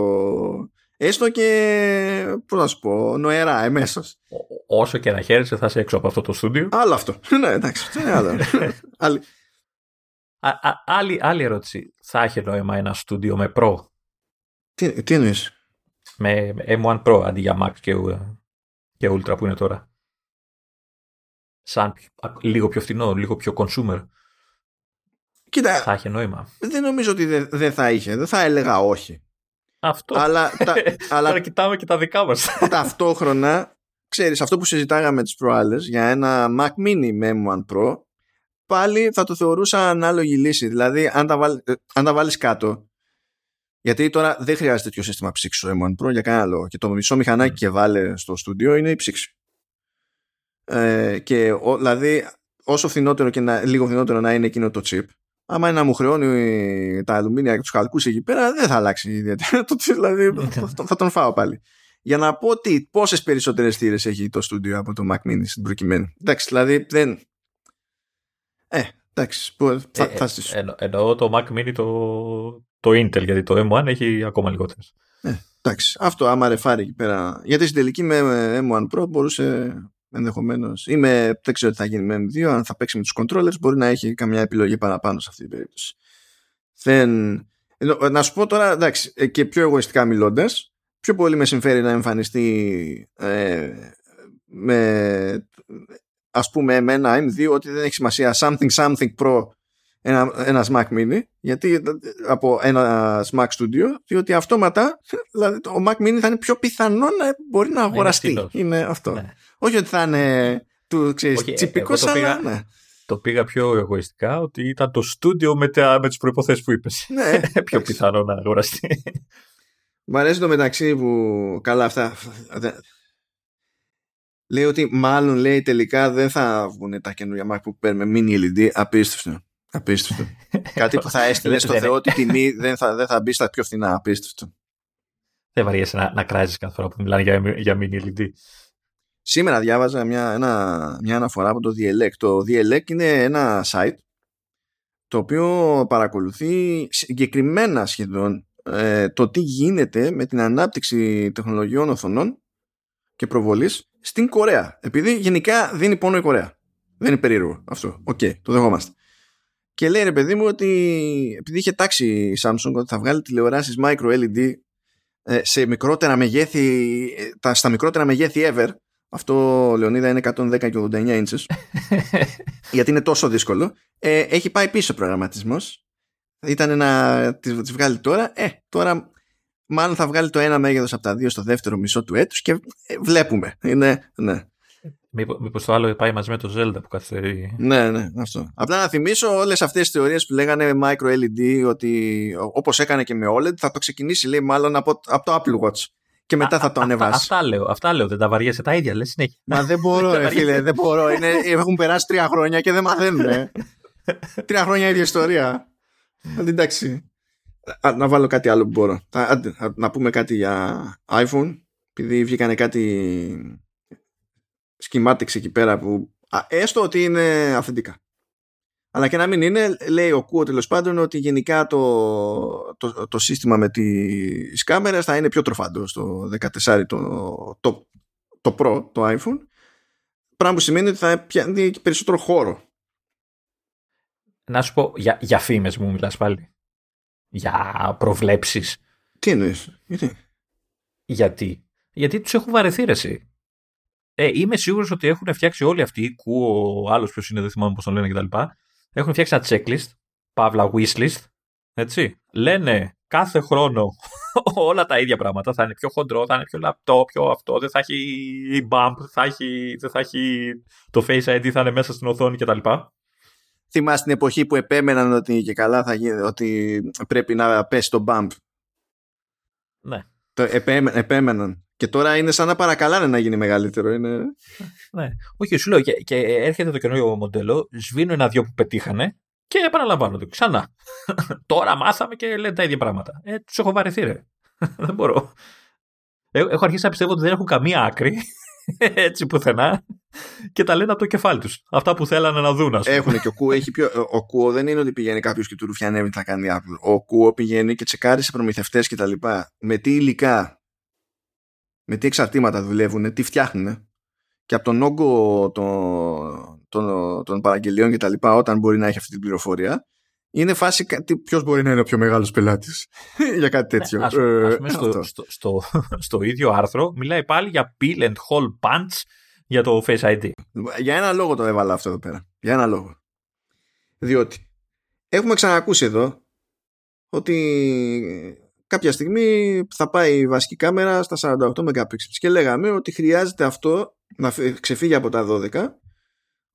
Έστω και. Πώς να σου πω, νοερά, εμέσως. Ό- Όσο και να χαίρεσαι, θα είσαι έξω από αυτό το στούντιο. Άλλο αυτό. (laughs) ναι, εντάξει, αυτό είναι άλλο. (laughs) Άλλη- Α, α, άλλη, άλλη ερώτηση. Θα έχει νόημα ένα στούντιο με Pro, τι, τι εννοείς; Με M1 Pro αντί για Max και, και Ultra που είναι τώρα. Σαν πιο- α, λίγο πιο φθηνό, λίγο πιο consumer. Κοίτα, θα είχε νόημα. Δεν νομίζω ότι δεν δε θα είχε. Δεν θα έλεγα όχι. Αυτό. Αλλά, τα, (laughs) αλλά Τώρα κοιτάμε και τα δικά μας. (laughs) ταυτόχρονα, ξέρεις, αυτό που συζητάγαμε τις προάλλες για ένα Mac Mini με M1 Pro, πάλι θα το θεωρούσα ανάλογη λύση. Δηλαδή, αν τα, βάλ, ε, αν τα βάλεις κάτω, γιατί τώρα δεν χρειάζεται τέτοιο σύστημα ψήξη στο M1 Pro για κανένα λόγο. Και το μισό μηχανάκι Mm. και βάλε στο στούντιο είναι η ψήξη. Ε, και ο, δηλαδή, όσο φθηνότερο και να, λίγο φθηνότερο να είναι εκείνο το chip, άμα είναι να μου χρεώνει τα αλουμίνια και τους χαλκούς εκεί πέρα, δεν θα αλλάξει ιδιαίτερα. Το chip, δηλαδή, θα, θα τον φάω πάλι. Για να πω ότι πόσες περισσότερες θύρες έχει το στούντιο από το Mac Mini στην προκειμένη. Εντάξει, δηλαδή δεν. Ε, εντάξει, που- θα, Ε, θα στήσω. Εννο, εννοώ το Mac Mini το, το Intel, γιατί το M1 έχει ακόμα λιγότερες. Εντάξει, αυτό άμα ρεφάρει εκεί πέρα. Γιατί στην τελική με M1 Pro μπορούσε ενδεχομένως. ή με, δεν ξέρω τι θα γίνει με M2, αν θα παίξει με τους controllers, μπορεί να έχει καμιά επιλογή παραπάνω σε αυτή την περίπτωση. Δεν... Ενώ, Να σου πω τώρα, εντάξει, ε, και πιο εγωιστικά μιλώντας, πιο πολύ με συμφέρει να εμφανιστεί ε, με ας πούμε με ένα M2 ότι δεν έχει σημασία something something pro ένα, ένας Mac Mini γιατί από ένα Mac Studio διότι αυτόματα δηλαδή, το Mac Mini θα είναι πιο πιθανό να μπορεί να αγοραστεί φθηνός. είναι αυτό Ναι. όχι ότι θα είναι του ξέρεις, Όχι, ε, τσιπικός εγώ το αλλά πήγα- ναι, Το πήγα πιο εγωιστικά ότι ήταν το στούντιο με, τα, με τις προϋποθέσεις που είπες. ναι (laughs) πιο εντάξει. πιθανό να αγοραστεί. Μ' αρέσει το μεταξύ που καλά αυτά. δεν- Λέει ότι μάλλον λέει τελικά δεν θα βγουν τα καινούργια MacBook Air με mini LED. Απίστευτο. Απίστευτο. (laughs) Κάτι που θα έστειλε στο Δεν- Θεό τη τιμή δεν θα, δεν θα μπει στα πιο φθηνά. Απίστευτο. Δεν βαριέσαι να, να κράζεις κάθε φορά που μιλάνε για, για mini LED. Σήμερα διάβαζα μια, ένα, μια αναφορά από το Dielec. Το Dielec είναι ένα site το οποίο παρακολουθεί συγκεκριμένα σχεδόν ε, το τι γίνεται με την ανάπτυξη τεχνολογιών οθονών και προβολής στην Κορέα. Επειδή γενικά δίνει πόνο η Κορέα. Δεν είναι περίεργο αυτό. Οκ, το δεχόμαστε. Και λέει ρε παιδί μου ότι επειδή είχε τάξει η Samsung ότι θα βγάλει τηλεοράσεις micro LED ε, σε μικρότερα μεγέθη, ε, τα, στα μικρότερα μεγέθη ever, αυτό Λεωνίδα είναι 110 και 89 inches, (laughs) γιατί είναι τόσο δύσκολο, ε, έχει πάει πίσω ο προγραμματισμός. Ήταν να τις, τις βγάλει τώρα. Ε, τώρα μάλλον θα βγάλει το ένα μέγεθος από τα δύο στο δεύτερο μισό του έτους και ε, βλέπουμε. Είναι, ναι. Μήπως, μήπως το άλλο πάει μαζί με το Zelda που καθυστερεί. Ναι, ναι, αυτό. Απλά να θυμίσω όλες αυτές τις θεωρίες που λέγανε micro LED ότι όπως έκανε και με OLED θα το ξεκινήσει λέει μάλλον από, από το Apple Watch και μετά θα το Αυτά, ανεβάσει. αυτά λέω, αυτά λέω, δεν τα βαριέσαι τα ίδια, λες συνέχεια. Μα δεν μπορώ, (laughs) ρε φίλε, δεν μπορώ. Είναι, έχουν περάσει τρία χρόνια και δεν μαθαίνουν. ε. τρία χρόνια ίδια ιστορία. Αλλά Εντάξει. Α, να βάλω κάτι άλλο που μπορώ. Θα- άντε, α, να πούμε κάτι για iPhone. Επειδή βγήκανε κάτι schematics εκεί πέρα που α, έστω ότι είναι αυθεντικά. Αλλά και να μην είναι, λέει ο Κουό τέλος πάντων ότι γενικά το, το, το σύστημα με τις κάμερες θα είναι πιο τροφαντό στο 14 το, το, το Pro, το iPhone. Πράγμα που σημαίνει ότι θα πιάνει και περισσότερο χώρο. Να σου πω, για, για φήμες μου μιλάς πάλι. Για προβλέψεις. Τι εννοείς, γιατί; Γιατί; Γιατί τους έχουν βαρεθεί ρε εσύ. Ε, είμαι σίγουρος ότι έχουν φτιάξει όλοι αυτοί, κουό, ο άλλος ποιος είναι, δεν θυμάμαι πώς τον λένε κτλ. Έχουν φτιάξει ένα checklist, παύλα wishlist, έτσι. Λένε κάθε χρόνο (laughs) όλα τα ίδια πράγματα. Θα είναι πιο χοντρό, θα είναι πιο λαπτό, πιο αυτό, δεν θα έχει bump, θα έχει, δεν θα έχει το face ID, θα είναι μέσα στην οθόνη κτλ. Θυμάσαι την εποχή που επέμεναν ότι και καλά θα γίνει, ότι πρέπει να πέσει το bump; Ναι. Το επέμε- επέμεναν. Και τώρα είναι σαν να παρακαλάνε να γίνει μεγαλύτερο. Είναι... Ναι. Όχι, σου λέω και, και έρχεται το καινούριο μοντέλο, σβήνω ένα-δυο που πετύχανε και επαναλαμβάνονται ξανά. (laughs) Τώρα μάθαμε και λένε τα ίδια πράγματα. Ε, τους έχω βαρεθεί, ρε. (laughs) δεν μπορώ. Ε, έχω αρχίσει να πιστεύω ότι δεν έχουν καμία άκρη. (laughs) Έτσι πουθενά. Και τα λένε από το κεφάλι τους. Αυτά που θέλανε να δουν, ας πούμε. Έχουν και ο Κουό έχει πιο. Ο Κουό δεν είναι ότι πηγαίνει κάποιος και του ρουφιανεύει τι θα κάνει η Apple. Ο Κουό πηγαίνει και τσεκάρει σε προμηθευτές και τα λοιπά. Με τι υλικά, με τι εξαρτήματα δουλεύουν, τι φτιάχνουν. Και από τον όγκο των, των, των παραγγελιών και τα λοιπά, όταν μπορεί να έχει αυτή την πληροφορία, είναι φάση ποιος μπορεί να είναι ο πιο μεγάλος πελάτης (laughs) για κάτι τέτοιο. Ναι, ας, ας πούμε, Ε, στο, αυτό. στο, στο, (laughs) στο ίδιο άρθρο μιλάει πάλι για peel and hole punch για το Face ID. Για ένα λόγο το έβαλα αυτό εδώ πέρα. Για ένα λόγο. Διότι έχουμε ξανακούσει εδώ ότι κάποια στιγμή θα πάει η βασική κάμερα στα 48 MP και λέγαμε ότι χρειάζεται αυτό να ξεφύγει από τα 12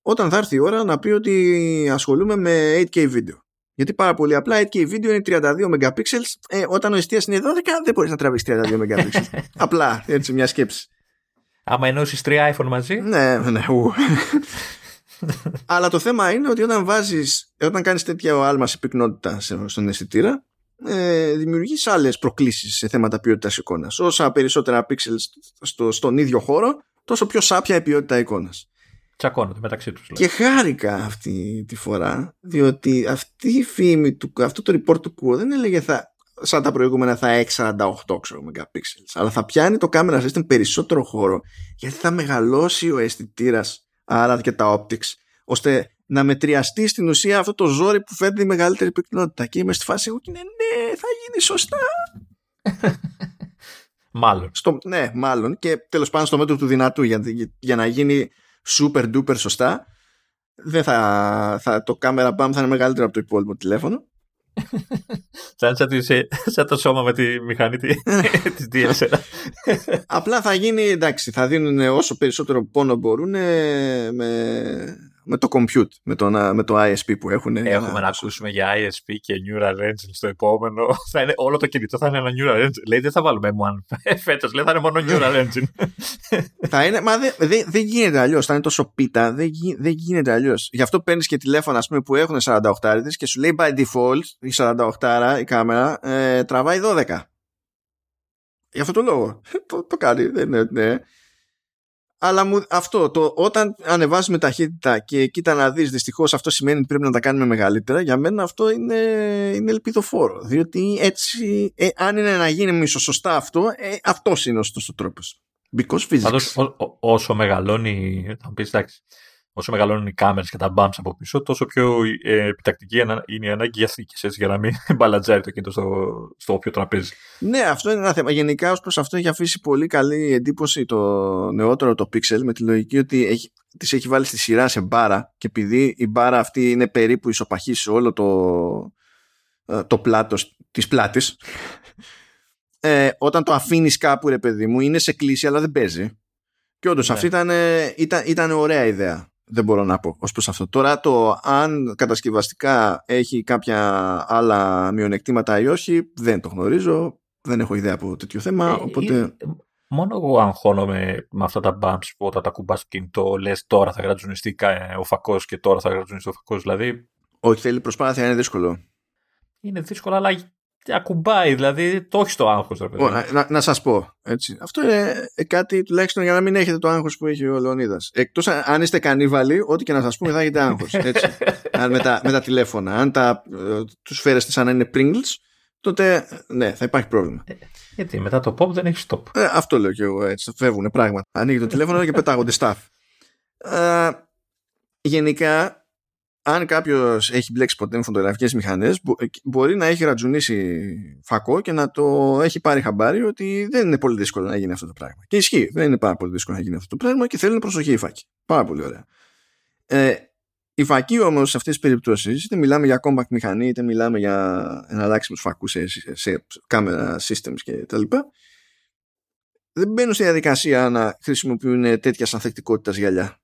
όταν θα έρθει η ώρα να πει ότι ασχολούμαι με 8K βίντεο. Γιατί πάρα πολύ απλά 8K βίντεο είναι 32 MP. Ε, όταν ο εστία είναι 12, δεν μπορείς να τραβήξεις 32 MP. (laughs) απλά έτσι μια σκέψη. Άμα ενώσεις τρία iPhone μαζί. Ναι, ναι. (laughs) Αλλά το θέμα είναι ότι όταν βάζεις, όταν κάνεις τέτοια άλμα σε πυκνότητα στον αισθητήρα, ε, δημιουργείς άλλες προκλήσεις σε θέματα ποιότητας εικόνας. Όσα περισσότερα pixels στο, στον ίδιο χώρο, τόσο πιο σάπια η ποιότητα εικόνας. Τσακώνονται μεταξύ τους. Και χάρηκα αυτή τη φορά, διότι αυτή η φήμη, του, αυτό το report του Kuo δεν έλεγε θα, σαν τα προηγούμενα θα έχει 48 ξέρω, megapixels, αλλά θα πιάνει το camera system περισσότερο χώρο, γιατί θα μεγαλώσει ο αισθητήρας άρα και τα optics, ώστε να μετριαστεί στην ουσία αυτό το ζόρι που φέρνει μεγαλύτερη πυκνότητα. Και είμαι στη φάση εγώ και ναι, ναι, θα γίνει σωστά. (laughs) μάλλον. Στο, ναι, μάλλον. Και τέλος πάντων στο μέτρο του δυνατού για, για να γίνει super duper σωστά, δεν θα, θα, το κάμερα μπαμ θα είναι μεγαλύτερο από το υπόλοιπο τηλέφωνο. (laughs) σαν, σαν, το σώμα με τη μηχανή (laughs) της DSLR. Απλά θα γίνει, εντάξει, θα δίνουν όσο περισσότερο πόνο μπορούν με, με το compute, με το, με το ISP που έχουν. Έχουμε να, ακούσουμε για ISP και Neural Engine στο επόμενο. (laughs) Θα είναι, όλο το κινητό θα είναι ένα Neural Engine. Λέει δεν θα βάλουμε M1 (laughs) φέτος, λέει θα είναι μόνο Neural Engine. (laughs) θα είναι, μα δεν δε, δε γίνεται αλλιώς. Θα είναι τόσο πίτα, δεν δε γίνεται αλλιώς. Γι' αυτό παίρνεις και τηλέφωνα ας πούμε, που έχουν 48 και σου λέει by default η 48 η κάμερα ε, τραβάει 12. Γι' αυτό το λόγο. το, το κάνει. Δεν είναι, ναι. Αλλά μου, αυτό, το, όταν ανεβάζουμε ταχύτητα και κοίτα να δεις δυστυχώς αυτό σημαίνει ότι πρέπει να τα κάνουμε μεγαλύτερα για μένα αυτό είναι, είναι ελπιδοφόρο. Διότι έτσι ε, αν είναι να γίνει μισοσωστά αυτό ε, αυτός είναι ο σωστός τρόπος. Because physics. Πάντως, ό, ό, όσο μεγαλώνει θα πεις εντάξει όσο μεγαλώνουν οι κάμερες και τα bumps από πίσω, τόσο πιο ε, επιτακτική είναι η ανάγκη για θήκες, για να μην (laughs) μπαλατζάρει το κινητό στο, στο όποιο τραπέζι. Ναι, αυτό είναι ένα θέμα. Γενικά, ως προς αυτό, έχει αφήσει πολύ καλή εντύπωση το νεότερο το Pixel με τη λογική ότι έχει, τις έχει βάλει στη σειρά σε μπάρα και επειδή η μπάρα αυτή είναι περίπου ισοπαχή σε όλο το, ε, το πλάτος της πλάτης ε, όταν το αφήνεις κάπου ρε παιδί μου είναι σε κλίση αλλά δεν παίζει και όντως ναι. αυτή ήταν, ήταν, ήταν ωραία ιδέα δεν μπορώ να πω ως προς αυτό. Τώρα το αν κατασκευαστικά έχει κάποια άλλα μειονεκτήματα ή όχι δεν το γνωρίζω, δεν έχω ιδέα από τέτοιο θέμα, ε, οπότε... Ε, μόνο εγώ αγχώνομαι με αυτά τα bumps που όταν τα κουμπάς στο κινητό λες τώρα θα γρατζουνιστεί ο φακός και τώρα θα γρατζουνιστεί ο φακός, δηλαδή... Όχι, θέλει προσπάθεια, είναι δύσκολο. Είναι δύσκολο, αλλά ακουμπάει, δηλαδή το όχι στο άγχος. να, να, να σας πω, έτσι. Αυτό είναι κάτι τουλάχιστον για να μην έχετε το άγχος που έχει ο Λεωνίδας. Εκτός αν είστε κανίβαλοι, ό,τι και να σας πούμε θα έχετε άγχος. Έτσι. (laughs) αν με, τα, με τα τηλέφωνα. Αν τα, ε, τους φέρεστε σαν να είναι Pringles, τότε ναι, θα υπάρχει πρόβλημα. Ε, γιατί μετά το pop δεν έχει stop. Ε, αυτό λέω και εγώ έτσι. Φεύγουν πράγματα. Ανοίγει το τηλέφωνο και πετάγονται staff. Ε, γενικά αν κάποιος έχει μπλέξει ποτέ με φωτογραφικές μηχανές, ε, μπορεί να έχει ρατζουνίσει φακό και να το έχει πάρει χαμπάρι ότι δεν είναι πολύ δύσκολο να γίνει αυτό το πράγμα. Και ισχύει, δεν είναι πάρα πολύ δύσκολο να γίνει αυτό το πράγμα και θέλουν προσοχή οι φάκοι. Πάρα πολύ ωραία. Ε, οι φακοί όμως σε αυτές τις περιπτώσεις, είτε μιλάμε για compact μηχανή, είτε μιλάμε για εναλλάξιμους φακούς σε, σε, σε camera systems κτλ. Δεν μπαίνουν στη διαδικασία να χρησιμοποιούν τέτοια ανθεκτικότητα γυαλιά.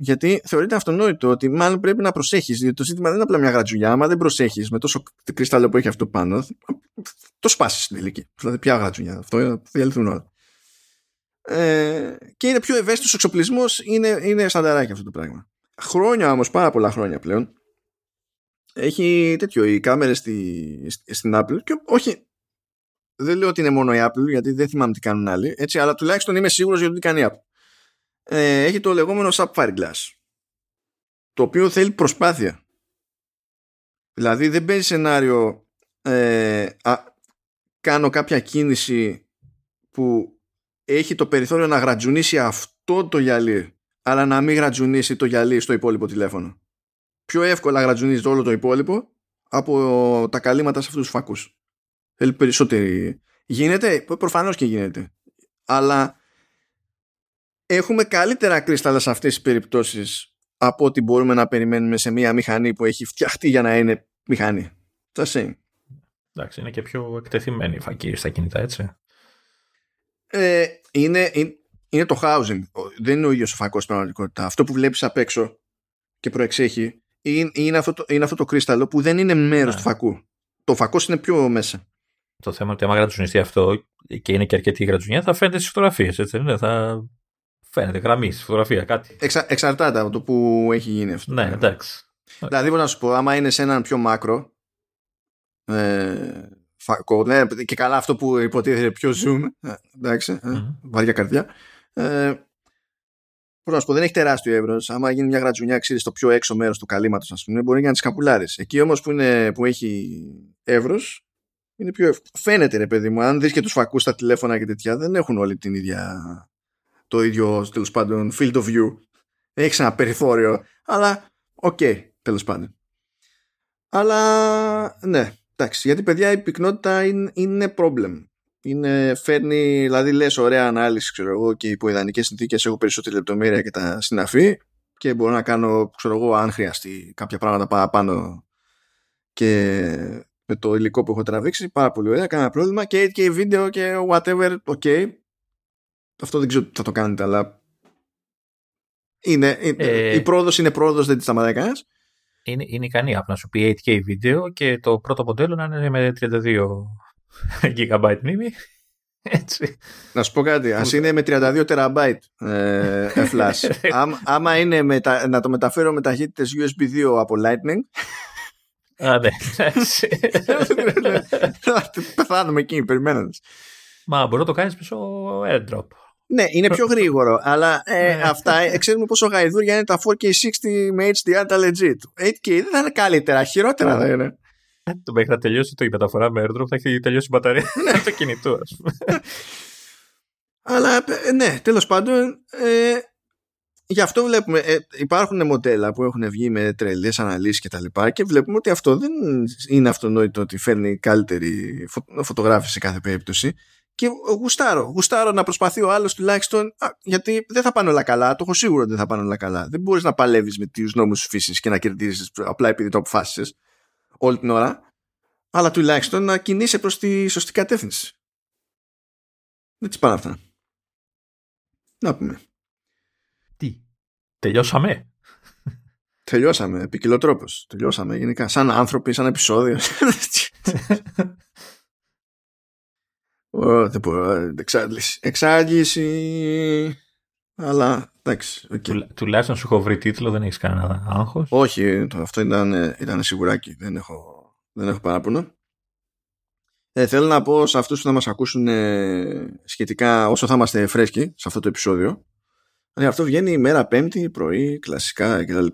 Γιατί θεωρείται αυτονόητο ότι μάλλον πρέπει να προσέχεις. Γιατί το ζήτημα δεν είναι απλά μια γρατζουλιά. Άμα δεν προσέχεις με τόσο κρυστάλλο που έχει αυτό πάνω, το σπάσεις στην τελική. Δηλαδή, πια γρατζουλιά. Αυτό θα διαλυθούν όλα. Ε, και είναι πιο ευαίσθητος ο εξοπλισμός, είναι, είναι στανταράκι αυτό το πράγμα. Χρόνια όμως, πάρα πολλά χρόνια πλέον, έχει τέτοιο οι κάμερες στη, στην Apple. Και όχι, δεν λέω ότι είναι μόνο η Apple, γιατί δεν θυμάμαι τι κάνουν άλλοι, έτσι, αλλά τουλάχιστον είμαι σίγουρος για το τι κάνει η Apple ε, έχει το λεγόμενο Sapphire Glass το οποίο θέλει προσπάθεια. Δηλαδή δεν παίζει σενάριο ε, κάνω κάποια κίνηση που έχει το περιθώριο να γρατζουνίσει αυτό το γυαλί αλλά να μην γρατζουνίσει το γυαλί στο υπόλοιπο τηλέφωνο. Πιο εύκολα γρατζουνίζει όλο το υπόλοιπο από τα καλύματα σε αυτούς τους φακούς. Θέλει περισσότερη γίνεται, προφανώς και γίνεται αλλά έχουμε καλύτερα κρύσταλλα σε αυτές τις περιπτώσεις από ό,τι μπορούμε να περιμένουμε σε μια μηχανή που έχει φτιαχτεί για να είναι μηχανή. Το same. Εντάξει, είναι και πιο εκτεθειμένη η φακή στα κινητά, έτσι. Ε, είναι, είναι, είναι το housing. Δεν είναι ο ίδιος ο φακός στην πραγματικότητα. Αυτό που βλέπεις απ' έξω και προεξέχει είναι, είναι, αυτό, το, είναι αυτό το κρίσταλο που δεν είναι μέρος Ναι. του φακού. Το φακός είναι πιο μέσα. Το θέμα είναι ότι άμα γρατζουνιστεί αυτό και είναι και αρκετή γρατζουνιά, θα φαίνεται στις φωτογραφίες, έτσι δεν είναι. Θα φαίνεται γραμμής στη φωτογραφία, κάτι. Εξα, εξαρτάται από το που έχει γίνει αυτό. Ναι, εντάξει. Δηλαδή, μπορώ να σου πω, άμα είναι σε έναν πιο μάκρο. Ε, φακό, ναι, και καλά αυτό που υποτίθεται πιο zoom. ε, εντάξει, ε, Μμμ. βαριά καρδιά. Ε, Πώς να σου πω, δεν έχει τεράστιο εύρος. Άμα γίνει μια γρατζουνιά, ξέρεις στο πιο έξω μέρος του καλύματος, ας πούμε, μπορεί να τη καπουλάρεις. Εκεί όμως που, είναι, που έχει εύρος, είναι πιο εύκολο. Φαίνεται, ρε παιδί μου, αν δεις και τους φακούς στα τηλέφωνα και τέτοια, δεν έχουν όλοι την ίδια. Το ίδιο τέλος πάντων field of view. Έχει ένα περιθώριο, αλλά OK, okay, τέλος πάντων. Αλλά ναι, εντάξει, γιατί παιδιά η πυκνότητα είναι, είναι problem. Είναι, φέρνει, δηλαδή λες ωραία ανάλυση ξέρω εγώ και υπό ιδανικές συνθήκες έχω περισσότερη λεπτομέρεια και τα συναφή και μπορώ να κάνω ξέρω εγώ αν χρειαστεί κάποια πράγματα παραπάνω και με το υλικό που έχω τραβήξει πάρα πολύ ωραία, κανένα πρόβλημα και 8K βίντεο και whatever, ok αυτό δεν ξέρω τι θα το κάνετε αλλά είναι, είναι- Ε, η πρόοδος είναι πρόοδος δεν τη σταματάει κανένας Είναι, είναι ικανή app να σου πει 8K βίντεο και το πρώτο μοντέλο να είναι με 32 (laughs) GB μνήμη. Έτσι. Να σου πω κάτι, ας είναι με 32 τεραμπάιτ ε, ε, flash. (laughs) Άμα, άμα είναι με τα- να το μεταφέρω με ταχύτητες USB 2 από Lightning, Α, ναι. εντάξει. (laughs) θα πεθάνουμε εκεί περιμένοντας. Μα μπορεί να το κάνεις μέσω airdrop. Ναι, είναι πιο γρήγορο, αλλά ε, Ναι. αυτά ε, ξέρουμε πόσο γαϊδούρια είναι τα 4K60 με HDR τα legit. 8K δεν θα είναι καλύτερα, χειρότερα θα είναι. Το μέχρι να τελειώσει το η μεταφορά με airdrop θα έχει τελειώσει η μπαταρία (laughs) του κινητού, ας πούμε. (laughs) Αλλά ε, ναι, τέλος πάντων, ε, γι' αυτό βλέπουμε, ε, υπάρχουν μοντέλα που έχουν βγει με τρελές αναλύσεις και τα λοιπά και βλέπουμε ότι αυτό δεν είναι αυτονόητο ότι φέρνει καλύτερη φω- φωτογράφηση σε κάθε περίπτωση και γουστάρω, γουστάρω να προσπαθεί ο άλλος τουλάχιστον α, γιατί δεν θα πάνε όλα καλά, το έχω σίγουρο ότι δεν θα πάνε όλα καλά. Δεν μπορείς να παλεύεις με τους νόμους της φύσης και να κερδίζεις απλά επειδή το αποφάσισες όλη την ώρα αλλά τουλάχιστον να κινείσαι προς τη σωστή κατεύθυνση. Δεν τις πάνε αυτά. Να πούμε. Τι. Τελειώσαμε; Τελειώσαμε, επικοινωτρόπος. Τελειώσαμε γενικά. Σαν άνθρωποι, σαν επεισόδιο. (laughs) (laughs) Ω, δεν μπορώ. ε, Εξάντληση. Εξάντληση. Αλλά εντάξει. οκ. Τουλά- Τουλάχιστον σου έχω βρει τίτλο, δεν έχεις κανένα άγχος. Όχι, το- αυτό ήταν, ε, ήταν σιγουράκι. Δεν έχω, δεν έχω παράπονο. Ε, θέλω να πω σε αυτούς που θα μας ακούσουν ε, σχετικά όσο θα είμαστε φρέσκοι σε αυτό το επεισόδιο. Ε, αυτό βγαίνει η μέρα πέμπτη, πρωί, κλασικά κτλ.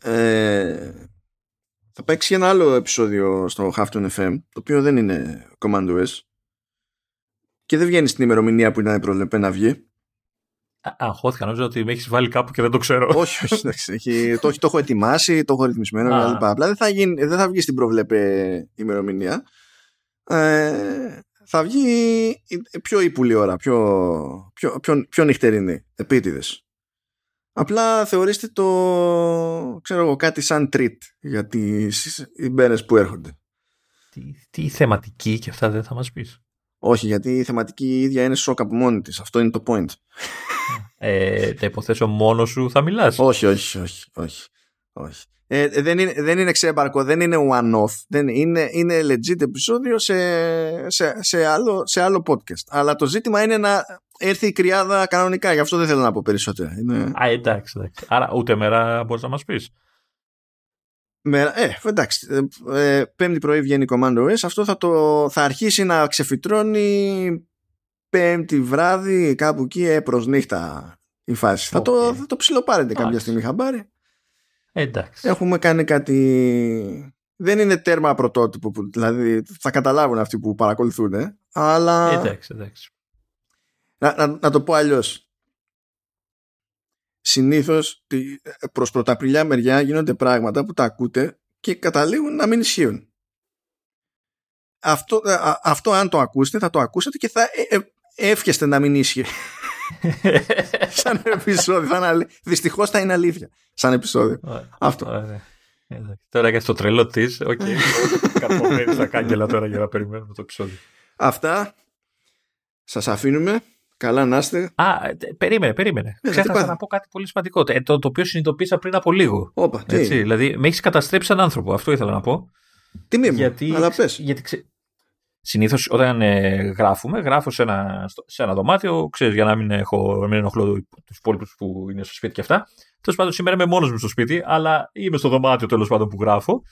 Ε, θα παίξει και ένα άλλο επεισόδιο στο Hafton FM, το οποίο δεν είναι Command OS και δεν βγαίνει στην ημερομηνία που ήταν προβλεπέ να βγει. Α- Αγχώθηκα, νόμιζα ότι με έχεις βάλει κάπου και δεν το ξέρω. όχι, όχι, εντάξει, έχει, το, το έχω ετοιμάσει, το έχω ρυθμισμένο Α. κλπ. Απλά δεν θα, γίνει, δεν θα βγει στην προβλέπε ημερομηνία. Ε, θα βγει πιο ύπουλη ώρα, πιο, πιο, πιο, πιο νυχτερινή, επίτηδες. Απλά θεωρήστε το, ξέρω εγώ, κάτι σαν treat για τις ημέρες που έρχονται. Τι, τι θεματική και αυτά δεν θα μας πεις. Όχι, γιατί η θεματική ίδια είναι σοκ από μόνη της. Αυτό είναι το point. Ε, θα υποθέσω μόνος σου θα μιλάς. όχι, όχι, όχι, όχι. όχι. Ε, δεν, είναι, δεν είναι ξέμπαρκο, δεν είναι one-off. Δεν είναι, είναι legit επεισόδιο σε, σε, σε, άλλο, σε άλλο podcast. Αλλά το ζήτημα είναι να έρθει η κρυάδα κανονικά. Γι' αυτό δεν θέλω να πω περισσότερα. Είναι... Α, εντάξει, εντάξει. Άρα ούτε μέρα μπορείς να μας πεις. Με, ε, εντάξει. Ε, ε, πέμπτη πρωί βγαίνει Command OS. Αυτό θα, το, θα αρχίσει να ξεφυτρώνει πέμπτη βράδυ κάπου εκεί ε, προς νύχτα η φάση. Θα, το, Οκ. θα το ψιλοπάρετε κάποια Εντάξει. στιγμή χαμπάρι. Ε, εντάξει. Έχουμε κάνει κάτι... Δεν είναι τέρμα πρωτότυπο, που, δηλαδή θα καταλάβουν αυτοί που παρακολουθούν, ε, αλλά Ε, εντάξει, εντάξει. να, να, να το πω αλλιώς. Συνήθως τη- προς πρωταπριλιά μεριά γίνονται πράγματα που τα ακούτε και καταλήγουν να μην ισχύουν. Αυτό, α- αυτό αν το ακούσετε θα το ακούσετε και θα ε, ε, εύχεστε να μην ίσχυε (laughs) σαν επεισόδιο. Θα είναι αλη- Δυστυχώς θα είναι αλήθεια σαν επεισόδιο. Ωραία. Αυτό. Ωραία. Τώρα για το τρελό της. Οκ. (laughs) Καρφωμένοι στα κάγκελα τώρα για να περιμένουμε το επεισόδιο. Αυτά. Σας αφήνουμε. Καλά να είστε. Α, περίμενε, περίμενε. Ε, Ξέχασα να πω κάτι πολύ σημαντικό. Ε, το, το οποίο συνειδητοποίησα πριν από λίγο. Όπα, τι. Έτσι, δηλαδή, με έχεις καταστρέψει σαν άνθρωπο. Αυτό ήθελα να πω. Τιμή μου. Γιατί, αλλά πες. γιατί ξε... Συνήθως όταν ε, γράφουμε, γράφω σε ένα, σε ένα δωμάτιο, ξέρεις, για να μην, έχω, μην ενοχλώ τους υπόλοιπους που είναι στο σπίτι και αυτά. Τέλος πάντων, σήμερα είμαι μόνος μου στο σπίτι, αλλά είμαι στο δωμάτιο τέλος πάντων που γράφω.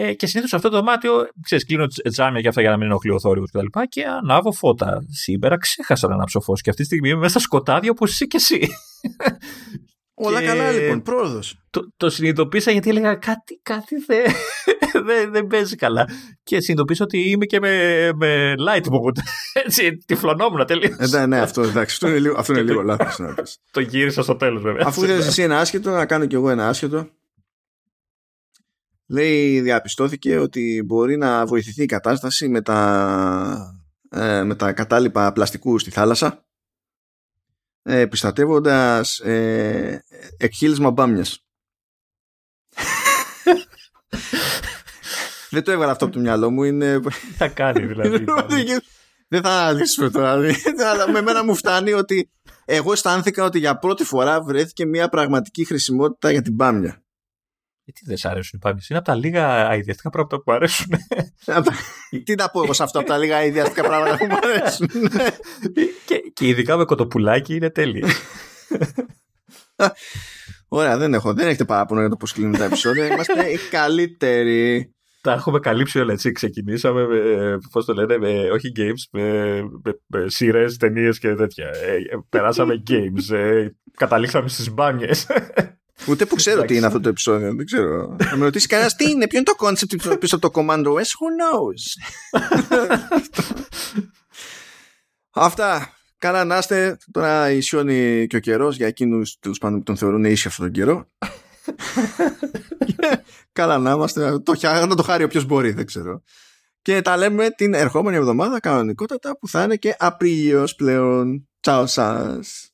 Ε, και συνήθως αυτό το δωμάτιο, ξέρεις, κλείνω τζάμια και αυτά για να μην ενοχλεί ο θόρυβος κτλ. Και, και ανάβω φώτα. Σήμερα ξέχασα να ανάψω φως και αυτή τη στιγμή είμαι μέσα στα σκοτάδια όπως είσαι και εσύ. (laughs) Όλα Και- καλά λοιπόν, πρόοδος. το, το συνειδητοποίησα γιατί έλεγα κάτι, κάτι δεν (laughs) δεν δεν παίζει καλά. Και συνειδητοποίησα ότι είμαι και με, με light mode. (laughs) Έτσι, τυφλωνόμουν τελείως. Ε, ναι, αυτό εντάξει. Αυτό είναι λίγο, αυτό είναι Και λίγο το- λάθος να πεις. Το γύρισα στο τέλος, βέβαια. Αφού θέλει εσύ ένα άσχετο, να κάνω κι εγώ ένα άσχετο. Λέει, διαπιστώθηκε ότι μπορεί να βοηθηθεί η κατάσταση με τα, ε, με τα κατάλοιπα πλαστικού στη θάλασσα ε, επιστατεύοντας ε, εκχύλισμα μπάμιας. (laughs) Δεν το έβγαλα αυτό από το μυαλό μου. Είναι... Τι θα κάνει, δηλαδή. (laughs) Δεν θα αναλύσουμε τώρα. Αλλά με μένα μου φτάνει ότι εγώ αισθάνθηκα ότι για πρώτη φορά βρέθηκε μια πραγματική χρησιμότητα για την μπάμια. Ε, Τι δεν σ' αρέσουν οι πάμιες. Είναι από τα λίγα αειδιαστικά πράγματα που μου αρέσουν. (laughs) Τι να πω εγώ σε αυτό από τα λίγα ιδιαστικά πράγματα που μου αρέσουν. και, και ειδικά με κοτοπουλάκι είναι τέλειο. (laughs) Ωραία, δεν έχω. Δεν έχετε παράπονο για το πώς κλείνουν τα επεισόδια. Είμαστε οι καλύτεροι. Τα έχουμε καλύψει όλα έτσι. Ξεκινήσαμε με, πώς το λένε, με, όχι games, με, με, με σειρές, ταινίες και τέτοια. Ε, ε, περάσαμε games, ε, καταλήξαμε στις μπάνιες. Ούτε που ξέρω τι Εντάξει. είναι αυτό το επεισόδιο. Δεν ξέρω. Να με ρωτήσει κανένας τι είναι, ποιο είναι το concept πίσω από το Commando S; Who knows; (laughs) Αυτά. Καλά να είστε. Τώρα ισιώνει και ο καιρός για εκείνους τέλος πάντων που τον θεωρούν ίσιο αυτόν τον καιρό. (laughs) Καλά να είμαστε. Το, χα- να το χάρει όποιος μπορεί, δεν ξέρω. Και τα λέμε την ερχόμενη εβδομάδα κανονικότατα που θα είναι και Απρίλιος πλέον. Τσάω σας.